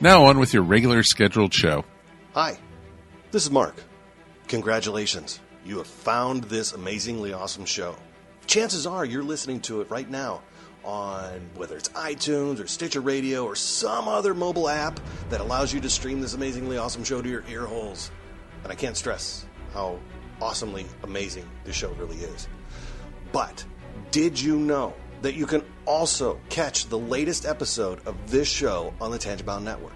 Now on with your regular scheduled show. Hi, this is Mark. Congratulations. You have found this amazingly awesome show. Chances are you're listening to it right now on whether it's iTunes or Stitcher Radio or some other mobile app that allows you to stream this amazingly awesome show to your ear holes. And I can't stress how awesomely amazing this show really is. But did you know that you can also catch the latest episode of this show on the Tangibound Network?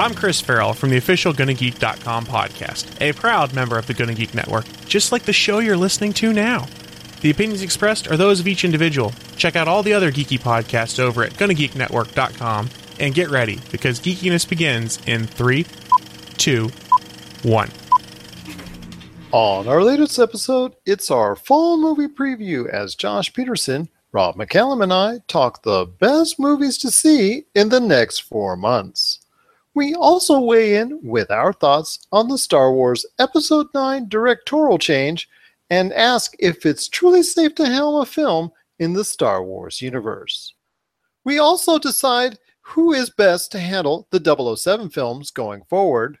I'm Chris Farrell from the official GonnaGeek.com podcast, a proud member of the Gonna Geek Network, just like the show you're listening to now. The opinions expressed are those of each individual. Check out all the other geeky podcasts over at GonnaGeekNetwork.com and get ready because geekiness begins in three, two, one. On our latest episode, it's our fall movie preview as Josh Peterson, Rob McCallum, and I talk the best movies to see in the next four months. We also weigh in with our thoughts on the Star Wars Episode 9 directorial change and ask if it's truly safe to helm a film in the Star Wars universe. We also decide who is best to handle the 007 films going forward.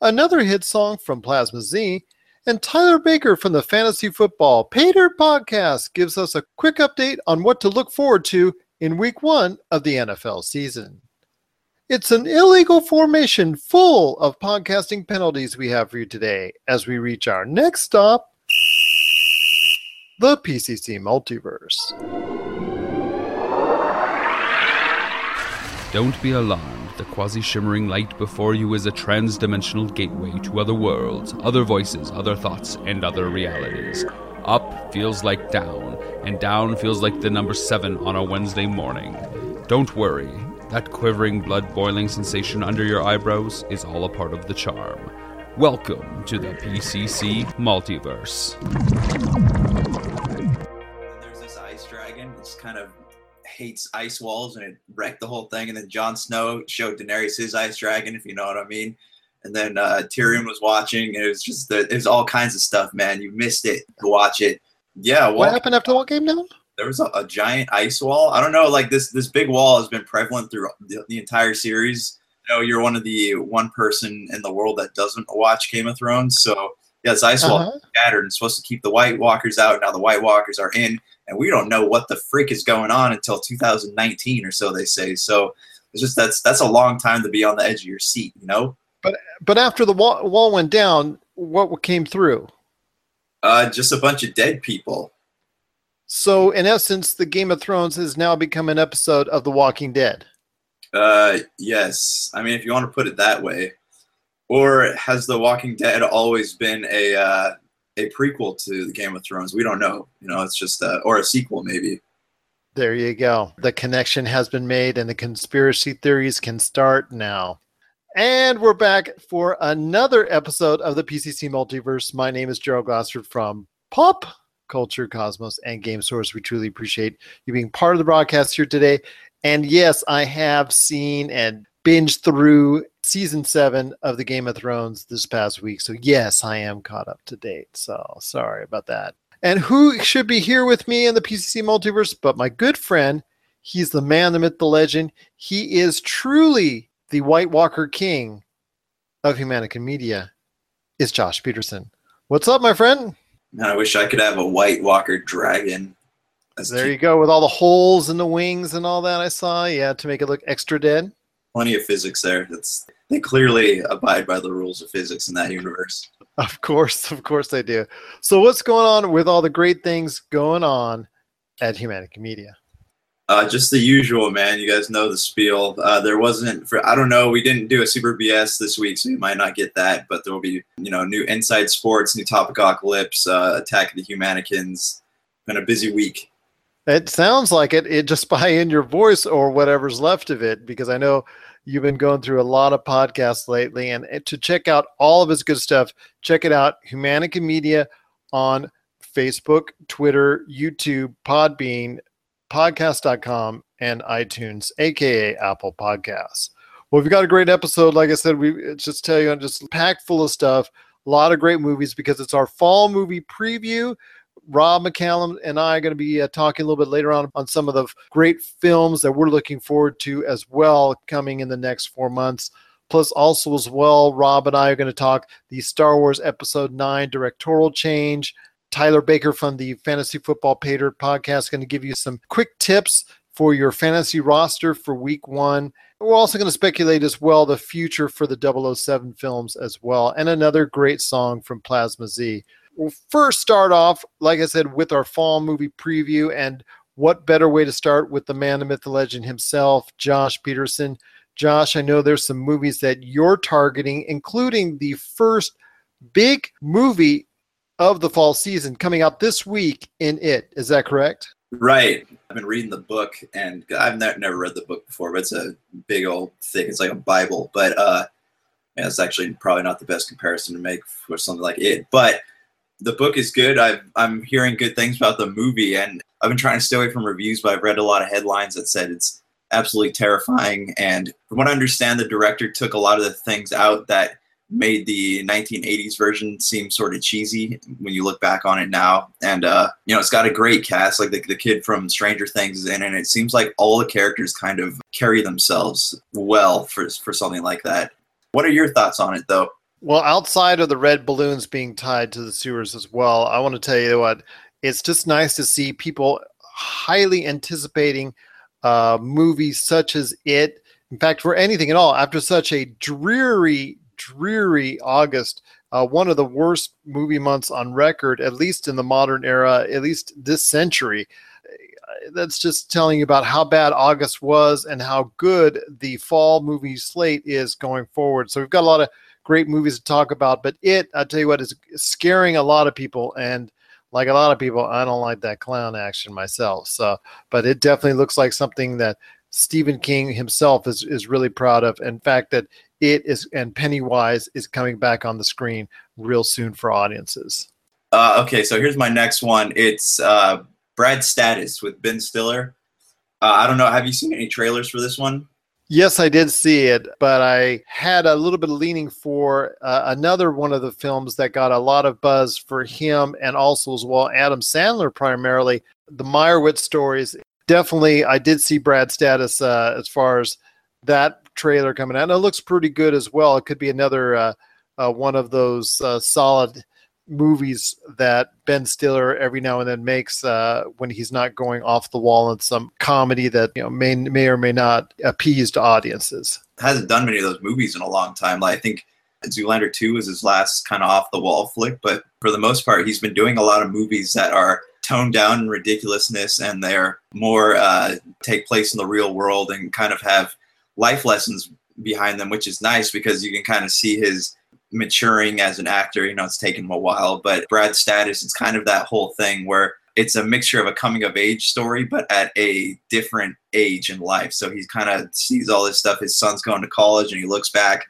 Another hit song from Plasma Z and Tyler Baker from the Fantasy Football Pater podcast gives us a quick update on what to look forward to in week one of the NFL season. It's an illegal formation full of podcasting penalties we have for you today as we reach our next stop the PCC Multiverse. Don't be alarmed. The quasi shimmering light before you is a trans dimensional gateway to other worlds, other voices, other thoughts, and other realities. Up feels like down, and down feels like the number seven on a Wednesday morning. Don't worry, that quivering, blood boiling sensation under your eyebrows is all a part of the charm. Welcome to the PCC Multiverse. there's this ice dragon that's kind of hates ice walls and it wrecked the whole thing. And then Jon Snow showed Daenerys his ice dragon, if you know what I mean. And then uh, Tyrion was watching, and it was just the, it was all kinds of stuff, man. You missed it to watch it. Yeah, What happened after what game now? There was a, a giant ice wall. I don't know, like this this big wall has been prevalent through the, the entire series. I know you're one of the one person in the world that doesn't watch Game of Thrones, so yeah, this ice wall Uh-huh. is scattered and supposed to keep the White Walkers out. Now the White Walkers are in, and we don't know what the freak is going on until 2019 or so they say. So it's just that's that's a long time to be on the edge of your seat, you know. But But after the wall, wall went down, what came through? Uh, just a bunch of dead people. So, in essence, the Game of Thrones has now become an episode of The Walking Dead. Uh, yes. I mean, if you want to put it that way. Or has The Walking Dead always been a uh, a prequel to the Game of Thrones? We don't know. You know, it's just uh, or a sequel maybe. There you go. The connection has been made, and the conspiracy theories can start now. And we're back for another episode of the PCC Multiverse. My name is Gerald Glassford from Pop Culture Cosmos and Game Source. We truly appreciate you being part of the broadcast here today. And yes, I have seen and binged through season seven of the Game of Thrones this past week. So yes, I am caught up to date. So sorry about that. And who should be here with me in the PCC multiverse but my good friend? He's the man, the myth, the legend. He is truly the White Walker King of Humanican Media. Is Josh Peterson. What's up, my friend? Man, I wish I could have a White Walker dragon. As There you go, with all the holes in the wings and all that I saw. Yeah, to make it look extra dead. plenty of physics there. That's they clearly abide by the rules of physics in that universe. Of course, of course they do. So what's going on with all the great things going on at Humanica Media? Uh, just the usual, man. You guys know the spiel. Uh, there wasn't for I don't know. We didn't do a Super BS this week, so you might not get that. But there will be, you know, new Inside Sports, new Topicocalypse, uh, Attack of the Humanicans. Been a busy week. It sounds like it. It just by in your voice or whatever's left of it, because I know you've been going through a lot of podcasts lately. And to check out all of his good stuff, check it out. Humanica Media on Facebook, Twitter, YouTube, Podbean, podcast.com, and iTunes, aka Apple Podcasts. Well, we've got a great episode. Like I said, we just tell you, I'm just packed full of stuff. A lot of great movies because it's our fall movie preview. Rob McCallum and I are going to be uh, talking a little bit later on on some of the great films that we're looking forward to as well coming in the next four months. Plus, also as well, Rob and I are going to talk the Star Wars Episode 9 directorial change. Tyler Baker from the Fantasy Football Pater podcast going to give you some quick tips for your fantasy roster for week one. We're also going to speculate as well the future for the 007 films as well, and another great song from Plasma Z. We'll first start off, like I said, with our fall movie preview. And what better way to start with the man, the myth, the legend himself, Josh Peterson. Josh, I know there's some movies that you're targeting, including the first big movie of the fall season coming out this week in It. Is that correct? Right. I've been reading the book, and I've never, read the book before, but it's a big old thing. It's like a Bible, but uh, yeah, it's actually probably not the best comparison to make for something like it. But the book is good. i am hearing good things about the movie, and I've been trying to stay away from reviews, but I've read a lot of headlines that said it's absolutely terrifying. And from what I understand, the director took a lot of the things out that made the 1980s version seem sort of cheesy when you look back on it now. And uh, you know, it's got a great cast. Like the, the kid from Stranger Things is in, and it seems like all the characters kind of carry themselves well for for something like that. What are your thoughts on it, though? Well, outside of the red balloons being tied to the sewers as well, I want to tell you what, it's just nice to see people highly anticipating uh, movies such as it. In fact, for anything at all, after such a dreary, dreary August, uh, one of the worst movie months on record, at least in the modern era, at least this century. Uh, that's just telling you about how bad August was and how good the fall movie slate is going forward. So we've got a lot of great movies to talk about. But it, I tell you what, is scaring a lot of people. And like a lot of people, I don't like that clown action myself. So, but it definitely looks like something that Stephen King himself is, is really proud of. In fact, that it is and Pennywise is coming back on the screen real soon for audiences. Uh, okay, so here's my next one. It's uh, Brad's Status with Ben Stiller. Uh, I don't know. Have you seen any trailers for this one? Yes, I did see it, but I had a little bit of leaning for uh, another one of the films that got a lot of buzz for him and also as well Adam Sandler primarily. The Meyerowitz stories. Definitely, I did see Brad's Status uh, as far as that trailer coming out. And it looks pretty good as well. It could be another uh, uh one of those uh, solid movies that Ben Stiller every now and then makes uh, when he's not going off the wall in some comedy that you know may may or may not appease to audiences. Hasn't done many of those movies in a long time. Like I think Zoolander 2 was his last kind of off the wall flick, but for the most part, he's been doing a lot of movies that are toned down in ridiculousness and they're more uh, take place in the real world and kind of have life lessons behind them, which is nice because you can kind of see his maturing as an actor. You know, it's taken him a while, but Brad's Status, it's kind of that whole thing where it's a mixture of a coming of age story, but at a different age in life. So he kind of sees all this stuff. His son's going to college and he looks back,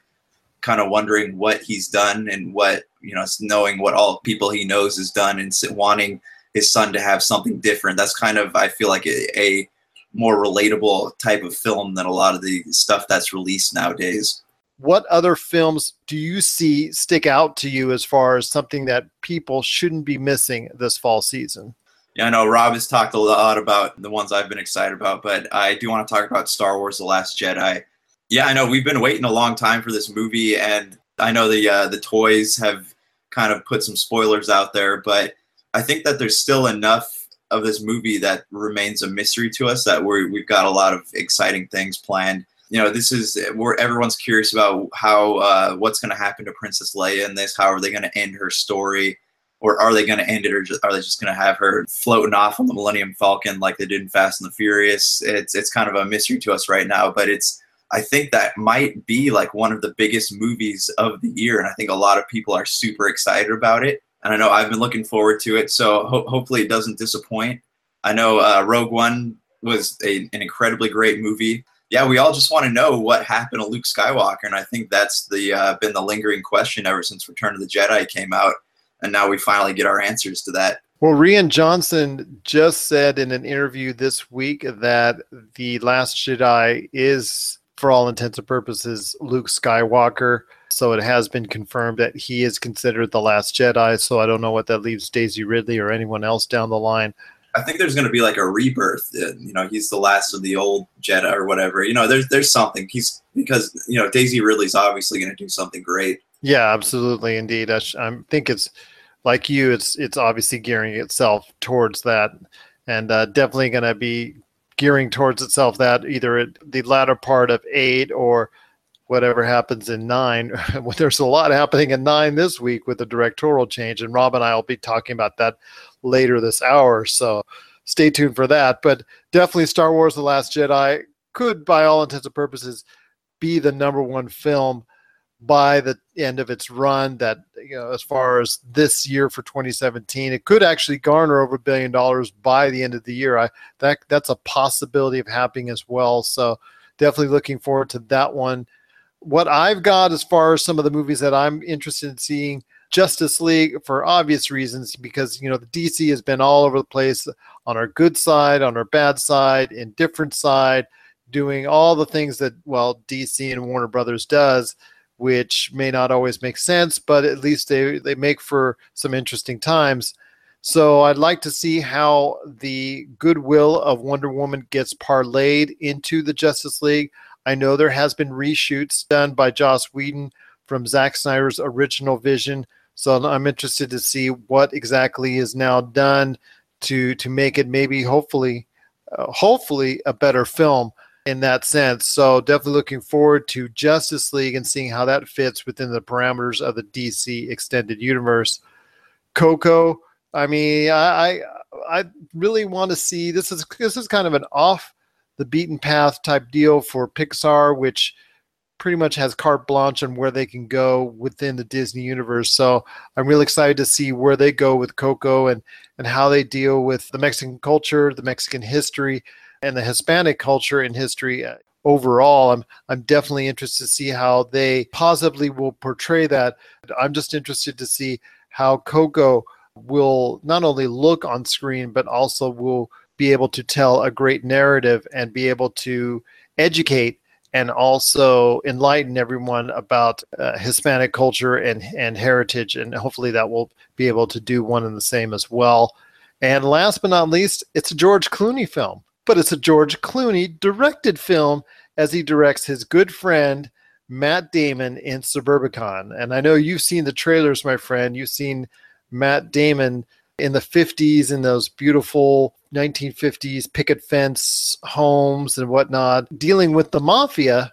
kind of wondering what he's done and what, you know, knowing what all people he knows has done and wanting his son to have something different. That's kind of, I feel like, a, a more relatable type of film than a lot of the stuff that's released nowadays what other films do you see stick out to you as far as something that people shouldn't be missing this fall season? Yeah, I know Rob has talked a lot about the ones I've been excited about, but I do want to talk about Star Wars: The Last Jedi. Yeah, I know we've been waiting a long time for this movie, and I know the uh, the toys have kind of put some spoilers out there, but I think that there's still enough of this movie that remains a mystery to us that we we've got a lot of exciting things planned you know, this is where everyone's curious about how uh, what's going to happen to Princess Leia in this. How are they going to end her story? Or are they going to end it, or just, are they just going to have her floating off on the Millennium Falcon like they did in Fast and the Furious? It's it's kind of a mystery to us right now, but it's I think that might be like one of the biggest movies of the year, and I think a lot of people are super excited about it. And I know I've been looking forward to it, so ho- hopefully it doesn't disappoint. I know uh, Rogue One was a, an incredibly great movie. Yeah, we all just want to know what happened to Luke Skywalker, and I think that's the uh, been the lingering question ever since Return of the Jedi came out, and now we finally get our answers to that. Well, Rian Johnson just said in an interview this week that The Last Jedi is, for all intents and purposes, Luke Skywalker. So it has been confirmed that he is considered the last Jedi. So I don't know what that leaves Daisy Ridley or anyone else down the line. I think there's going to be like a rebirth. Uh, you know, he's the last of the old Jedi or whatever. You know, there's there's something. He's because you know Daisy Ridley's obviously going to do something great. Yeah, absolutely, indeed. I, I think it's like you. It's it's obviously gearing itself towards that, and uh, definitely going to be gearing towards itself that either at the latter part of eight or whatever happens in nine. There's a lot happening in nine this week with the directorial change, and Rob and I will be talking about that later this hour. So stay tuned for that. But definitely, Star Wars: The Last Jedi could, by all intents and purposes, be the number one film by the end of its run that you know as far as this year for 2017 it could actually garner over a billion dollars by the end of the year i that that's a possibility of happening as well so definitely looking forward to that one what I've got as far as some of the movies that I'm interested in seeing, Justice League for obvious reasons, because you know the DC has been all over the place on our good side, on our bad side, indifferent side, doing all the things that well DC and Warner Brothers does, which may not always make sense, but at least they they make for some interesting times. So I'd like to see how the goodwill of Wonder Woman gets parlayed into the Justice League. I know there has been reshoots done by Joss Whedon from Zack Snyder's original vision. So I'm interested to see what exactly is now done to to make it maybe hopefully uh, hopefully a better film in that sense. So definitely looking forward to Justice League and seeing how that fits within the parameters of the DC extended universe. Coco, I mean, I I, I really want to see this is this is kind of an off the beaten path type deal for Pixar, which pretty much has carte blanche on where they can go within the Disney universe. So I'm really excited to see where they go with Coco and and how they deal with the Mexican culture, the Mexican history, and the Hispanic culture and history uh, overall. I'm I'm definitely interested to see how they positively will portray that. I'm just interested to see how Coco will not only look on screen but also will be able to tell a great narrative and be able to educate and also enlighten everyone about uh, Hispanic culture and, and heritage. And hopefully that will be able to do one and the same as well. And last but not least, it's a George Clooney film, but it's a George Clooney directed film as he directs his good friend Matt Damon in Suburbicon. And I know you've seen the trailers, my friend. You've seen Matt Damon in the 50s in those beautiful 1950s picket fence homes and whatnot, dealing with the mafia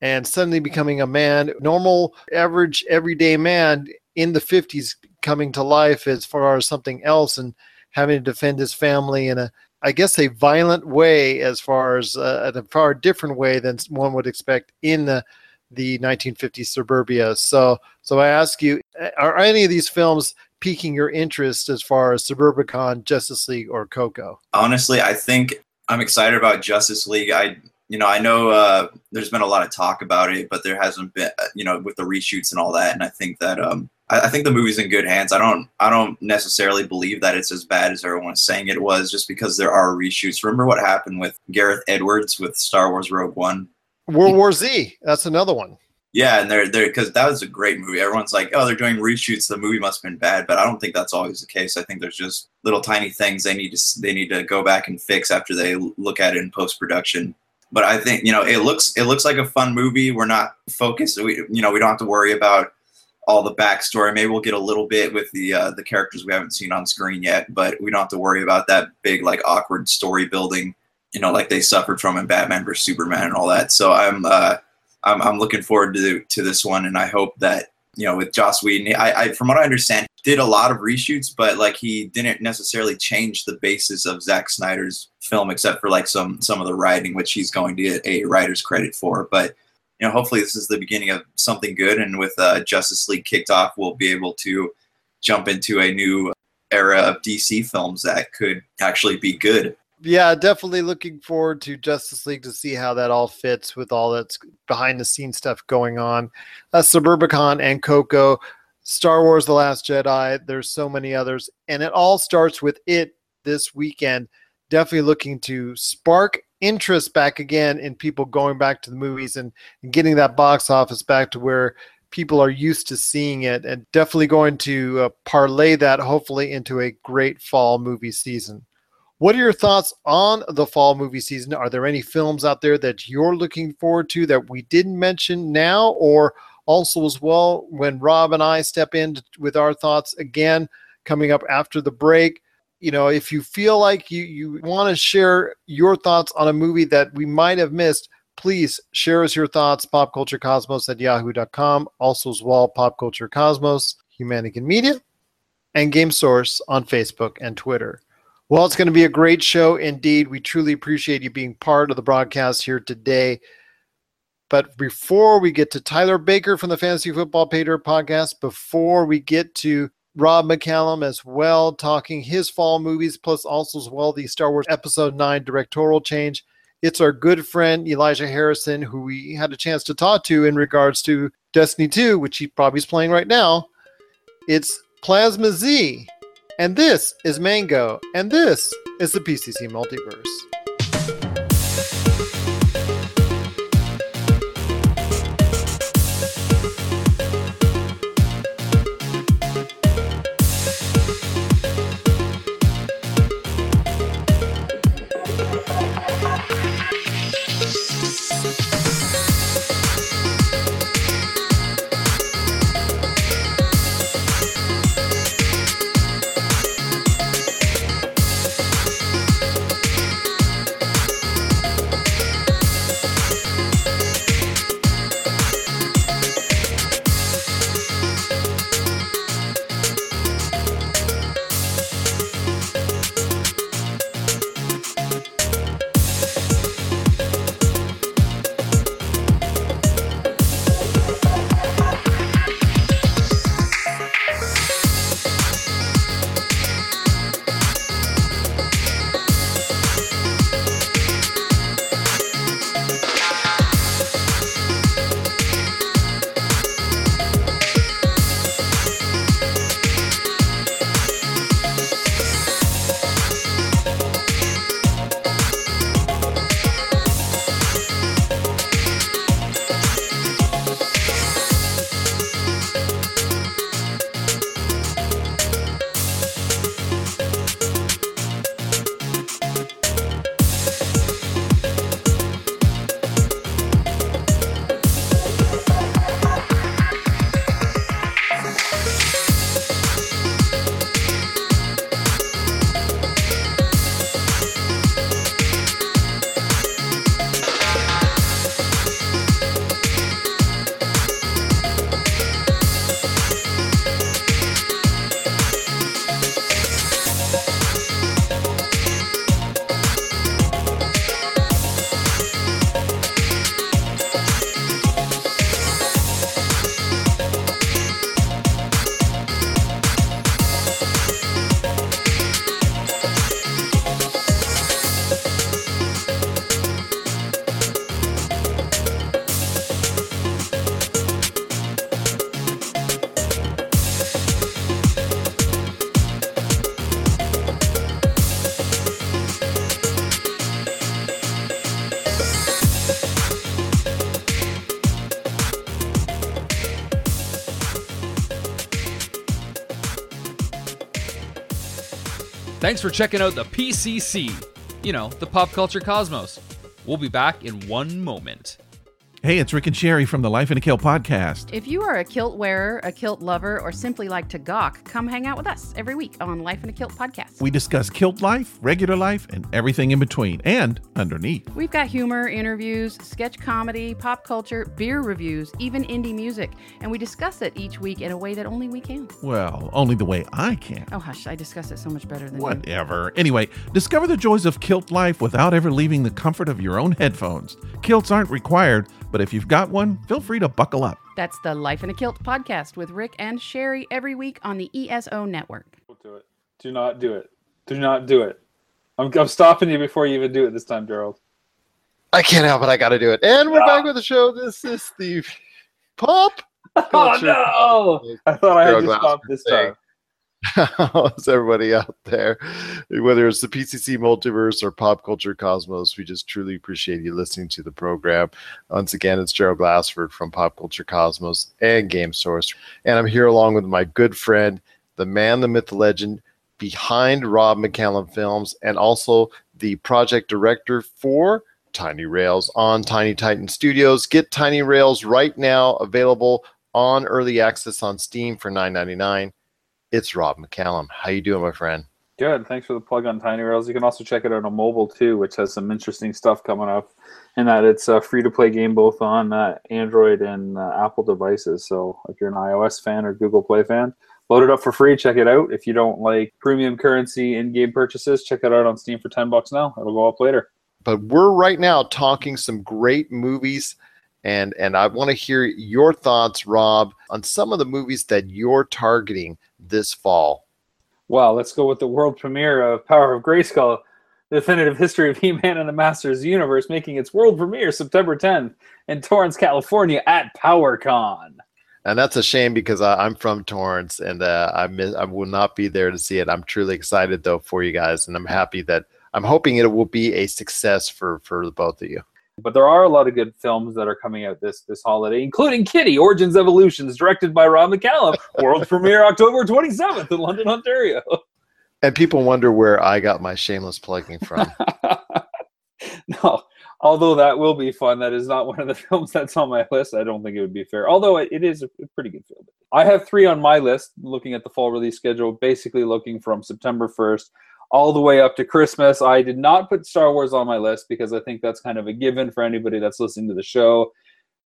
and suddenly becoming a man, normal, average, everyday man in the 50s coming to life as far as something else and having to defend his family in a I guess a violent way as far as uh, a far different way than one would expect in the the 1950s suburbia. So so I ask you, are any of these films piquing your interest as far as Suburbicon, Justice League, or Coco? Honestly, I think I'm excited about Justice League. I you know I know uh, there's been a lot of talk about it, but there hasn't been uh, you know with the reshoots and all that. And I think that um, I, I think the movie's in good hands. I don't I don't necessarily believe that it's as bad as everyone's saying it was, just because there are reshoots. Remember what happened with Gareth Edwards with Star Wars Rogue One? World War Z. That's another one. Yeah, and they're there because that was a great movie. Everyone's like, "Oh, they're doing reshoots. The movie must have been bad," but I don't think that's always the case. I think there's just little tiny things they need to they need to go back and fix after they look at it in post production. But I think you know it looks it looks like a fun movie. We're not focused. We you know we don't have to worry about all the backstory. Maybe we'll get a little bit with the uh, the characters we haven't seen on screen yet, but we don't have to worry about that big like awkward story building you know, like they suffered from in Batman vs Superman and all that. So I'm uh, I'm, I'm looking forward to to this one, and I hope that you know with Joss Whedon, I, I from what I understand, did a lot of reshoots, but like he didn't necessarily change the basis of Zack Snyder's film, except for like some some of the writing, which he's going to get a writer's credit for. But you know, hopefully this is the beginning of something good, and with uh, Justice League kicked off, we'll be able to jump into a new era of DC films that could actually be good. Yeah, definitely looking forward to Justice League to see how that all fits with all that's behind the scenes stuff going on. Uh, Suburbicon and Coco, Star Wars The Last Jedi, there's so many others. And it all starts with it this weekend. Definitely looking to spark interest back again in people going back to the movies and, and getting that box office back to where people are used to seeing it and definitely going to uh, parlay that hopefully into a great fall movie season. What are your thoughts on the fall movie season? Are there any films out there that you're looking forward to that we didn't mention now, or also as well when Rob and I step in with our thoughts again coming up after the break? You know, if you feel like you, you want to share your thoughts on a movie that we might have missed, please share us your thoughts popculturecosmos at yahoo.com also as well pop culture cosmos humanican media and game source on facebook and twitter well it's going to be a great show indeed we truly appreciate you being part of the broadcast here today but before we get to tyler baker from the fantasy football pater podcast before we get to rob mccallum as well talking his fall movies plus also as well the star wars episode 9 directorial change it's our good friend Elijah Harrison, who we had a chance to talk to in regards to Destiny 2, which he probably is playing right now. It's Plasma Z. And this is Mango. And this is the PCC Multiverse. Thanks for checking out the PCC, you know, the pop culture cosmos. We'll be back in one moment. Hey, it's Rick and Sherry from the Life in a Kilt podcast. If you are a kilt wearer, a kilt lover, or simply like to gawk, come hang out with us every week on Life in a Kilt podcast. We discuss kilt life, regular life, and everything in between and underneath. We've got humor, interviews, sketch comedy, pop culture, beer reviews, even indie music, and we discuss it each week in a way that only we can. Well, only the way I can. Oh, hush, I discuss it so much better than you. Whatever. Anyway, discover the joys of kilt life without ever leaving the comfort of your own headphones. Kilts aren't required, but if you've got one, feel free to buckle up. That's the Life in a Kilt podcast with Rick and Sherry every week on the ESO network. Don't do it. Do not do it. Do not do it. I'm, I'm stopping you before you even do it this time, Gerald. I can't help it. I got to do it. And we're back with the show. This is the Pop. Oh no! I thought I had Gerald to Glassford stop this saying, time. How's everybody out there? Whether it's the PCC Multiverse or Pop Culture Cosmos, we just truly appreciate you listening to the program. Once again, it's Gerald Glassford from Pop Culture Cosmos and Game Source. And I'm here along with my good friend, the man, the myth, the legend behind Rob McCallum Films, and also the project director for Tiny Rails on Tiny Titan Studios. Get Tiny Rails right now, available on early access on Steam for $9.99 it's Rob McCallum. How you doing, my friend? Good. Thanks for the plug on Tiny Rails. You can also check it out on mobile too, which has some interesting stuff coming up. And that it's a free to play game both on uh, Android and uh, Apple devices. So if you're an iOS fan or Google Play fan, load it up for free. Check it out. If you don't like premium currency in game purchases, check it out on Steam for 10 bucks now. It'll go up later. But we're right now talking some great movies. And, and I want to hear your thoughts, Rob, on some of the movies that you're targeting this fall. Well, let's go with the world premiere of Power of Grayskull, the definitive history of He-Man and the Masters the Universe, making its world premiere September 10th in Torrance, California at PowerCon. And that's a shame because I, I'm from Torrance and uh, I miss, I will not be there to see it. I'm truly excited though for you guys, and I'm happy that I'm hoping it will be a success for for the both of you. But there are a lot of good films that are coming out this this holiday, including Kitty Origins Evolutions, directed by Rob McCallum, world premiere October 27th in London, Ontario. And people wonder where I got my shameless plugging from. no, although that will be fun, that is not one of the films that's on my list. I don't think it would be fair. Although it, it is a pretty good film. I have three on my list, looking at the fall release schedule, basically looking from September 1st all the way up to Christmas. I did not put Star Wars on my list because I think that's kind of a given for anybody that's listening to the show.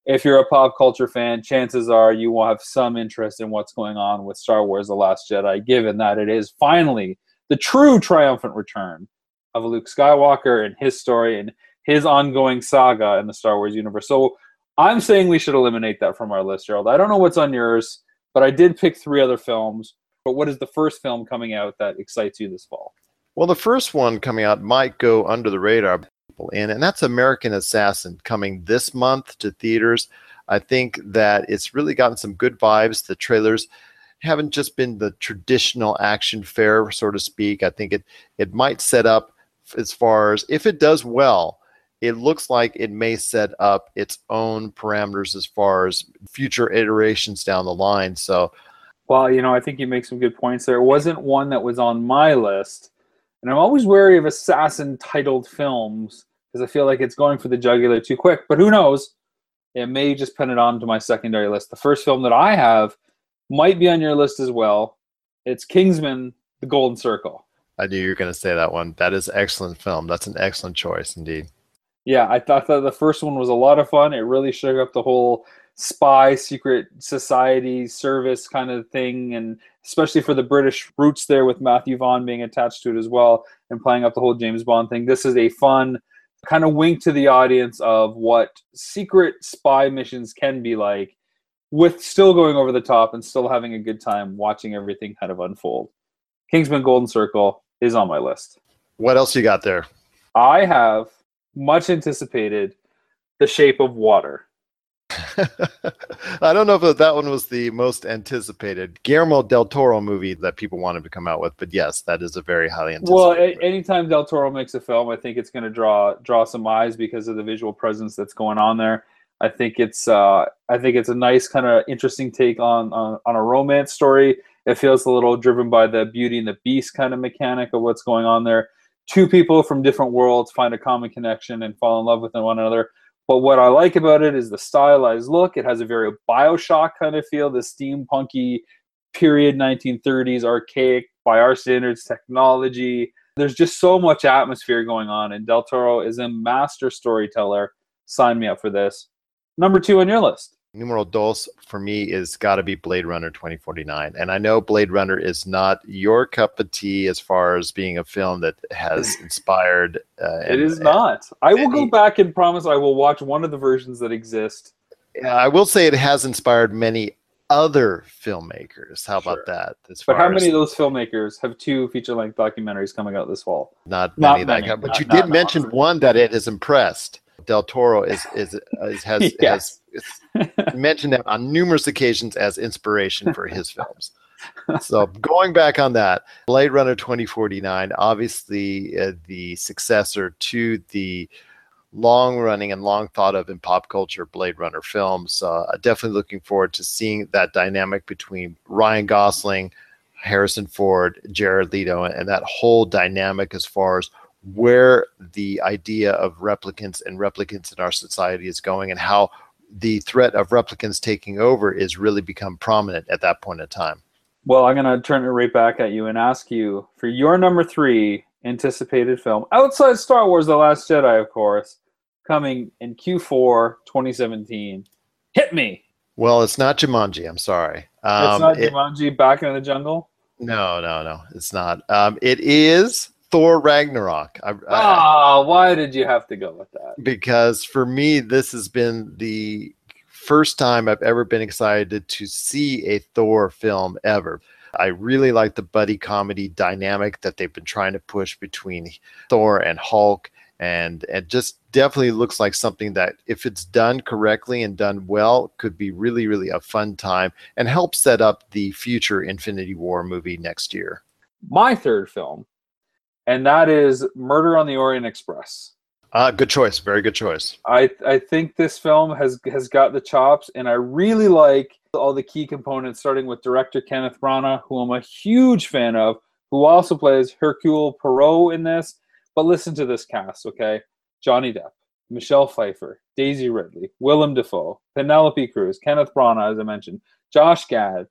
If you're a pop culture fan, chances are you will have some interest in what's going on with Star Wars The Last Jedi, given that it is finally the true triumphant return of Luke Skywalker and his story and his ongoing saga in the Star Wars universe. So I'm saying we should eliminate that from our list, Gerald. I don't know what's on yours, but I did pick three other films. But what is the first film coming out that excites you this fall? Well, the first one coming out might go under the radar people in, and that's American Assassin coming this month to theaters. I think that it's really gotten some good vibes. The trailers haven't just been the traditional action fare, so to speak. I think it it might set up as far as if it does well, it looks like it may set up its own parameters as far as future iterations down the line. So, well, you know, I think you make some good points there. It wasn't one that was on my list and I'm always wary of assassin titled films because I feel like it's going for the jugular too quick. But who knows? It may just put it on to my secondary list. The first film that I have might be on your list as well. It's Kingsman: The Golden Circle. I knew you were going to say that one. That is excellent film. That's an excellent choice indeed. Yeah, I thought that the first one was a lot of fun. It really shook up the whole spy secret society service kind of thing and especially for the british roots there with matthew vaughn being attached to it as well and playing up the whole james bond thing. This is a fun kind of wink to the audience of what secret spy missions can be like with still going over the top and still having a good time watching everything kind of unfold. Kingsman golden circle is on my list. What else you got there? I have much anticipated the shape of water I don't know if that one was the most anticipated Guillermo del Toro movie that people wanted to come out with, but yes, that is a very highly anticipated. Well, a- anytime del Toro makes a film, I think it's going to draw draw some eyes because of the visual presence that's going on there. I think it's uh, I think it's a nice kind of interesting take on, on on a romance story. It feels a little driven by the Beauty and the Beast kind of mechanic of what's going on there. Two people from different worlds find a common connection and fall in love with one another But what I like about it is the stylized look. It has a very Bioshock kind of feel, the steampunky period 1930s archaic by our standards technology. There's just so much atmosphere going on, and Del Toro is a master storyteller. Sign me up for this. Number two on your list. Numero dos for me is got to be Blade Runner 2049. And I know Blade Runner is not your cup of tea as far as being a film that has inspired. Uh, it is not. I will go back and promise I will watch one of the versions that exist. I will say it has inspired many other filmmakers. How about that? As but how many of those filmmakers have two feature-length documentaries coming out this fall? Not many. Not many. That, but not, you did mention one that it has impressed. Del Toro is is, is has, yes. has mentioned that on numerous occasions as inspiration for his films. so going back on that, Blade Runner 2049, obviously uh, the successor to the long running and long thought of in pop culture Blade Runner films. Uh, definitely looking forward to seeing that dynamic between Ryan Gosling, Harrison Ford, Jared Leto, and that whole dynamic as far as where the idea of replicants and replicants in our society is going and how the threat of replicants taking over is really become prominent at that point in time. Well, I'm going to turn it right back at you and ask you for your number three anticipated film outside Star Wars The Last Jedi, of course, coming in Q4 2017. Hit me. Well, it's not Jumanji. I'm sorry. Um, it's not it, Jumanji Back in the Jungle? No, no, no. It's not. Um, it is Thor Ragnarok. I, oh, why did you have to go with that? Because for me, this has been the first time I've ever been excited to see a Thor film ever. I really like the buddy comedy dynamic that they've been trying to push between Thor and Hulk. And it just definitely looks like something that, if it's done correctly and done well, could be really, really a fun time and help set up the future Infinity War movie next year. My third film and that is Murder on the Orient Express. Uh, good choice. Very good choice. I I think this film has has got the chops, and I really like all the key components, starting with director Kenneth Branagh, who I'm a huge fan of, who also plays Hercule Poirot in this. But listen to this cast, okay? Johnny Depp, Michelle Pfeiffer, Daisy Ridley, Willem Dafoe, Penelope Cruz, Kenneth Branagh, as I mentioned, Josh Gad,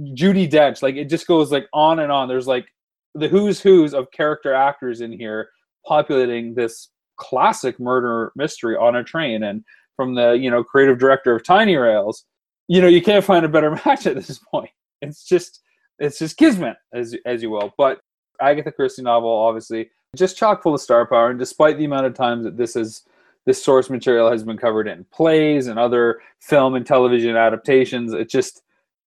Judi Dench. Like it just goes like on and on. There's like the who's who's of character actors in here populating this classic murder mystery on a train. And from the you know creative director of tiny rails you know you can't find a better match at this point. It's just it's just kismet as as you will. But agatha christie novel obviously just chock full of star power. And despite the amount of times that this is this source material has been covered in plays and other film and television adaptations it just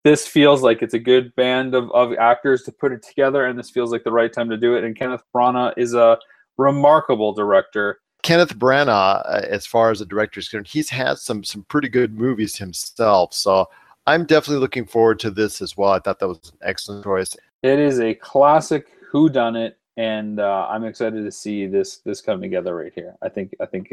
this feels like it's a good band of, of actors to put it together, and this feels like the right time to do it. And Kenneth Branagh is a remarkable director. Kenneth Branagh, uh, as far as a director is concerned, he's had some some pretty good movies himself. So I'm definitely looking forward to this as well. I thought that was an excellent choice. It is a classic Who Done It, and uh, I'm excited to see this this come together right here. I think I think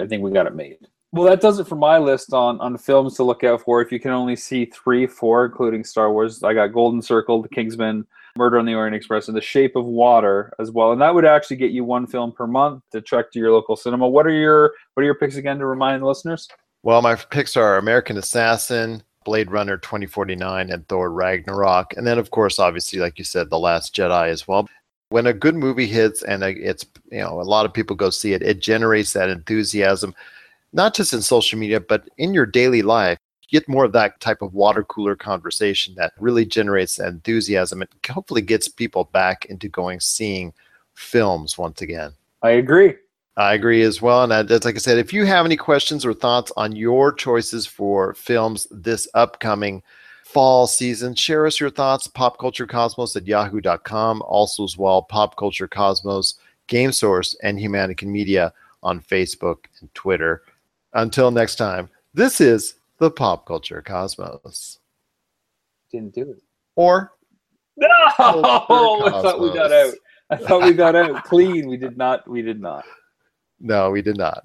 I think we got it made. Well, that does it for my list on on films to look out for. If you can only see three, four, including Star Wars, I got Golden Circle, The Kingsman, Murder on the Orient Express, and The Shape of Water as well. And that would actually get you one film per month to trek to your local cinema. What are your what are your picks again to remind listeners? Well, my picks are American Assassin, Blade Runner 2049, and Thor Ragnarok. And then, of course, obviously, like you said, The Last Jedi as well. When a good movie hits and it's, you know, a lot of people go see it, it generates that enthusiasm not just in social media, but in your daily life. Get more of that type of water cooler conversation that really generates enthusiasm and hopefully gets people back into going seeing films once again. I agree. I agree as well. And as like I said, if you have any questions or thoughts on your choices for films this upcoming fall season, share us your thoughts. Popculturecosmos at yahoo.com. Also, as well, Pop Culture Cosmos, Game Source, and Humanican Media on Facebook and Twitter. Until next time, this is the Pop Culture Cosmos. Didn't do it. Or no, I thought we got out. I thought we got out clean. We did not. We did not. No, we did not.